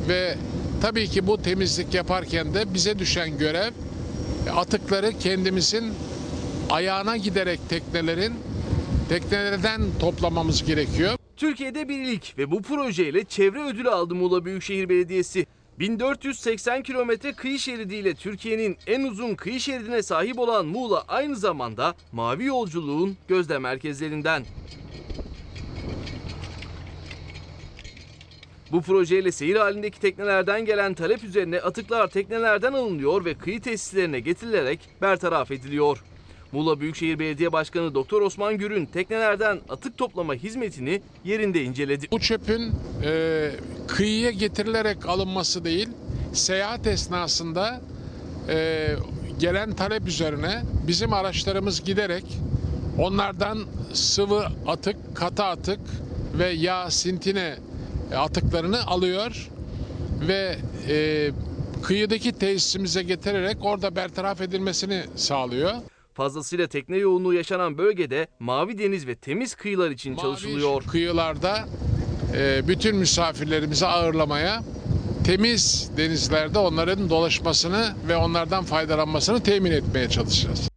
Speaker 57: Ve tabii ki bu temizlik yaparken de bize düşen görev atıkları kendimizin ayağına giderek teknelerin teknelerden toplamamız gerekiyor.
Speaker 4: Türkiye'de bir ilk ve bu projeyle çevre ödülü aldı Muğla Büyükşehir Belediyesi. 1480 kilometre kıyı şeridiyle Türkiye'nin en uzun kıyı şeridine sahip olan Muğla aynı zamanda mavi yolculuğun gözde merkezlerinden. Bu projeyle seyir halindeki teknelerden gelen talep üzerine atıklar teknelerden alınıyor ve kıyı tesislerine getirilerek bertaraf ediliyor. Muğla Büyükşehir Belediye Başkanı Doktor Osman Gür'ün teknelerden atık toplama hizmetini yerinde inceledi.
Speaker 57: Bu çöpün e, kıyıya getirilerek alınması değil, seyahat esnasında e, gelen talep üzerine bizim araçlarımız giderek onlardan sıvı atık, katı atık ve yağ, sintine atıklarını alıyor ve e, kıyıdaki tesisimize getirerek orada bertaraf edilmesini sağlıyor.
Speaker 4: Fazlasıyla tekne yoğunluğu yaşanan bölgede mavi deniz ve temiz kıyılar için çalışılıyor.
Speaker 57: kıyılarda e, bütün misafirlerimizi ağırlamaya, temiz denizlerde onların dolaşmasını ve onlardan faydalanmasını temin etmeye çalışacağız.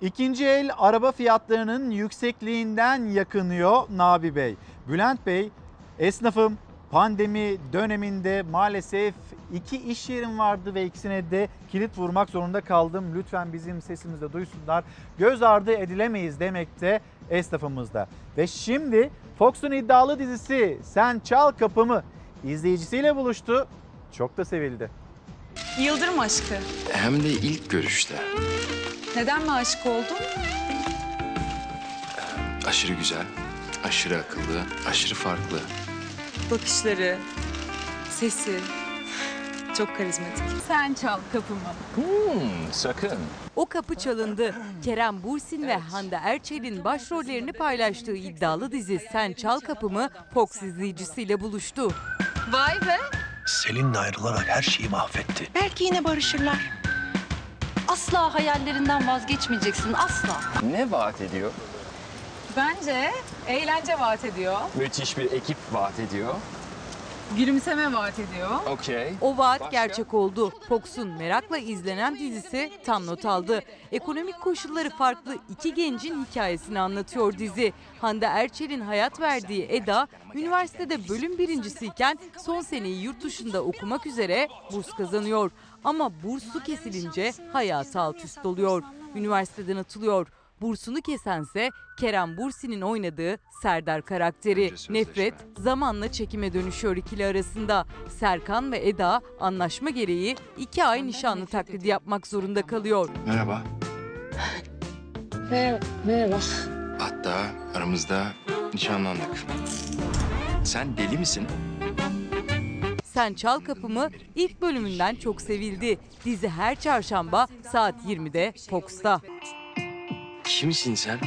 Speaker 1: İkinci el araba fiyatlarının yüksekliğinden yakınıyor Nabi Bey. Bülent Bey, esnafım pandemi döneminde maalesef iki iş yerim vardı ve ikisine de kilit vurmak zorunda kaldım. Lütfen bizim sesimizi de duysunlar. Göz ardı edilemeyiz demekte esnafımızda. Ve şimdi Fox'un iddialı dizisi Sen Çal Kapımı izleyicisiyle buluştu. Çok da sevildi.
Speaker 58: Yıldırım aşkı.
Speaker 59: Hem de ilk görüşte.
Speaker 58: Neden mi aşık oldun?
Speaker 59: Aşırı güzel, aşırı akıllı, aşırı farklı.
Speaker 58: Bakışları, sesi. Çok karizmatik. Sen çal kapımı.
Speaker 59: Hmm, sakın.
Speaker 6: O kapı çalındı. Kerem Bursin ve Hande Erçel'in başrollerini paylaştığı iddialı dizi Sen Çal Kapımı Fox izleyicisiyle buluştu.
Speaker 58: Vay be.
Speaker 60: Selin'le ayrılarak her şeyi mahvetti.
Speaker 61: Belki yine barışırlar. Asla hayallerinden vazgeçmeyeceksin asla.
Speaker 59: Ne vaat ediyor?
Speaker 58: Bence eğlence vaat ediyor.
Speaker 59: Müthiş bir ekip vaat ediyor.
Speaker 58: Gülümseme vaat ediyor.
Speaker 59: Okey.
Speaker 6: O vaat gerçek oldu. Fox'un merakla izlenen dizisi tam not aldı. Ekonomik koşulları farklı iki gencin hikayesini anlatıyor dizi. Hande Erçel'in hayat verdiği Eda, üniversitede bölüm birincisiyken son seneyi yurt dışında okumak üzere burs kazanıyor. Ama bursu kesilince hayatı alt üst oluyor. Üniversiteden atılıyor. Bursunu kesense Kerem Bursi'nin oynadığı Serdar karakteri. Nefret zamanla çekime dönüşüyor ikili arasında. Serkan ve Eda anlaşma gereği iki ay nişanlı taklidi yapmak zorunda kalıyor.
Speaker 59: Merhaba.
Speaker 61: Merhaba. Merhaba.
Speaker 59: Hatta aramızda nişanlandık. Sen deli misin?
Speaker 6: Sen Çal Kapımı ilk bölümünden çok sevildi. Dizi her çarşamba saat 20'de Fox'ta.
Speaker 59: Kimsin sen?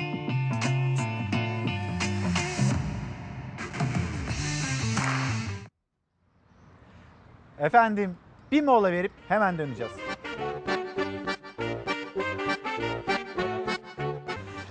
Speaker 1: Efendim bir mola verip hemen döneceğiz.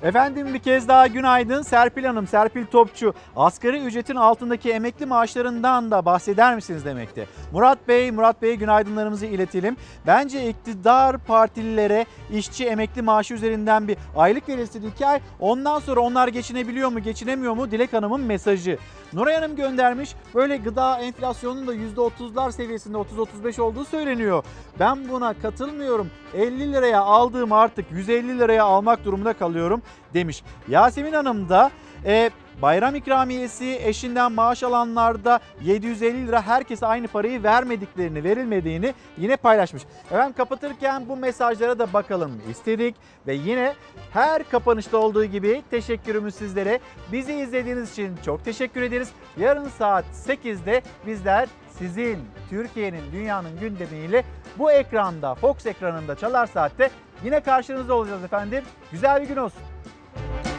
Speaker 1: Efendim bir kez daha günaydın. Serpil Hanım, Serpil Topçu. Asgari ücretin altındaki emekli maaşlarından da bahseder misiniz demekti. Murat Bey, Murat Bey'e günaydınlarımızı iletelim. Bence iktidar partililere işçi emekli maaşı üzerinden bir aylık verilsin iki ay. Ondan sonra onlar geçinebiliyor mu, geçinemiyor mu? Dilek Hanım'ın mesajı. Nuray Hanım göndermiş. Böyle gıda enflasyonunun da %30'lar seviyesinde 30-35 olduğu söyleniyor. Ben buna katılmıyorum. 50 liraya aldığım artık 150 liraya almak durumunda kalıyorum demiş. Yasemin Hanım da e, bayram ikramiyesi eşinden maaş alanlarda 750 lira herkese aynı parayı vermediklerini, verilmediğini yine paylaşmış. Efendim kapatırken bu mesajlara da bakalım istedik ve yine her kapanışta olduğu gibi teşekkürümüz sizlere. Bizi izlediğiniz için çok teşekkür ederiz. Yarın saat 8'de bizler sizin Türkiye'nin, dünyanın gündemiyle bu ekranda, Fox ekranında Çalar Saat'te yine karşınızda olacağız efendim. Güzel bir gün olsun. you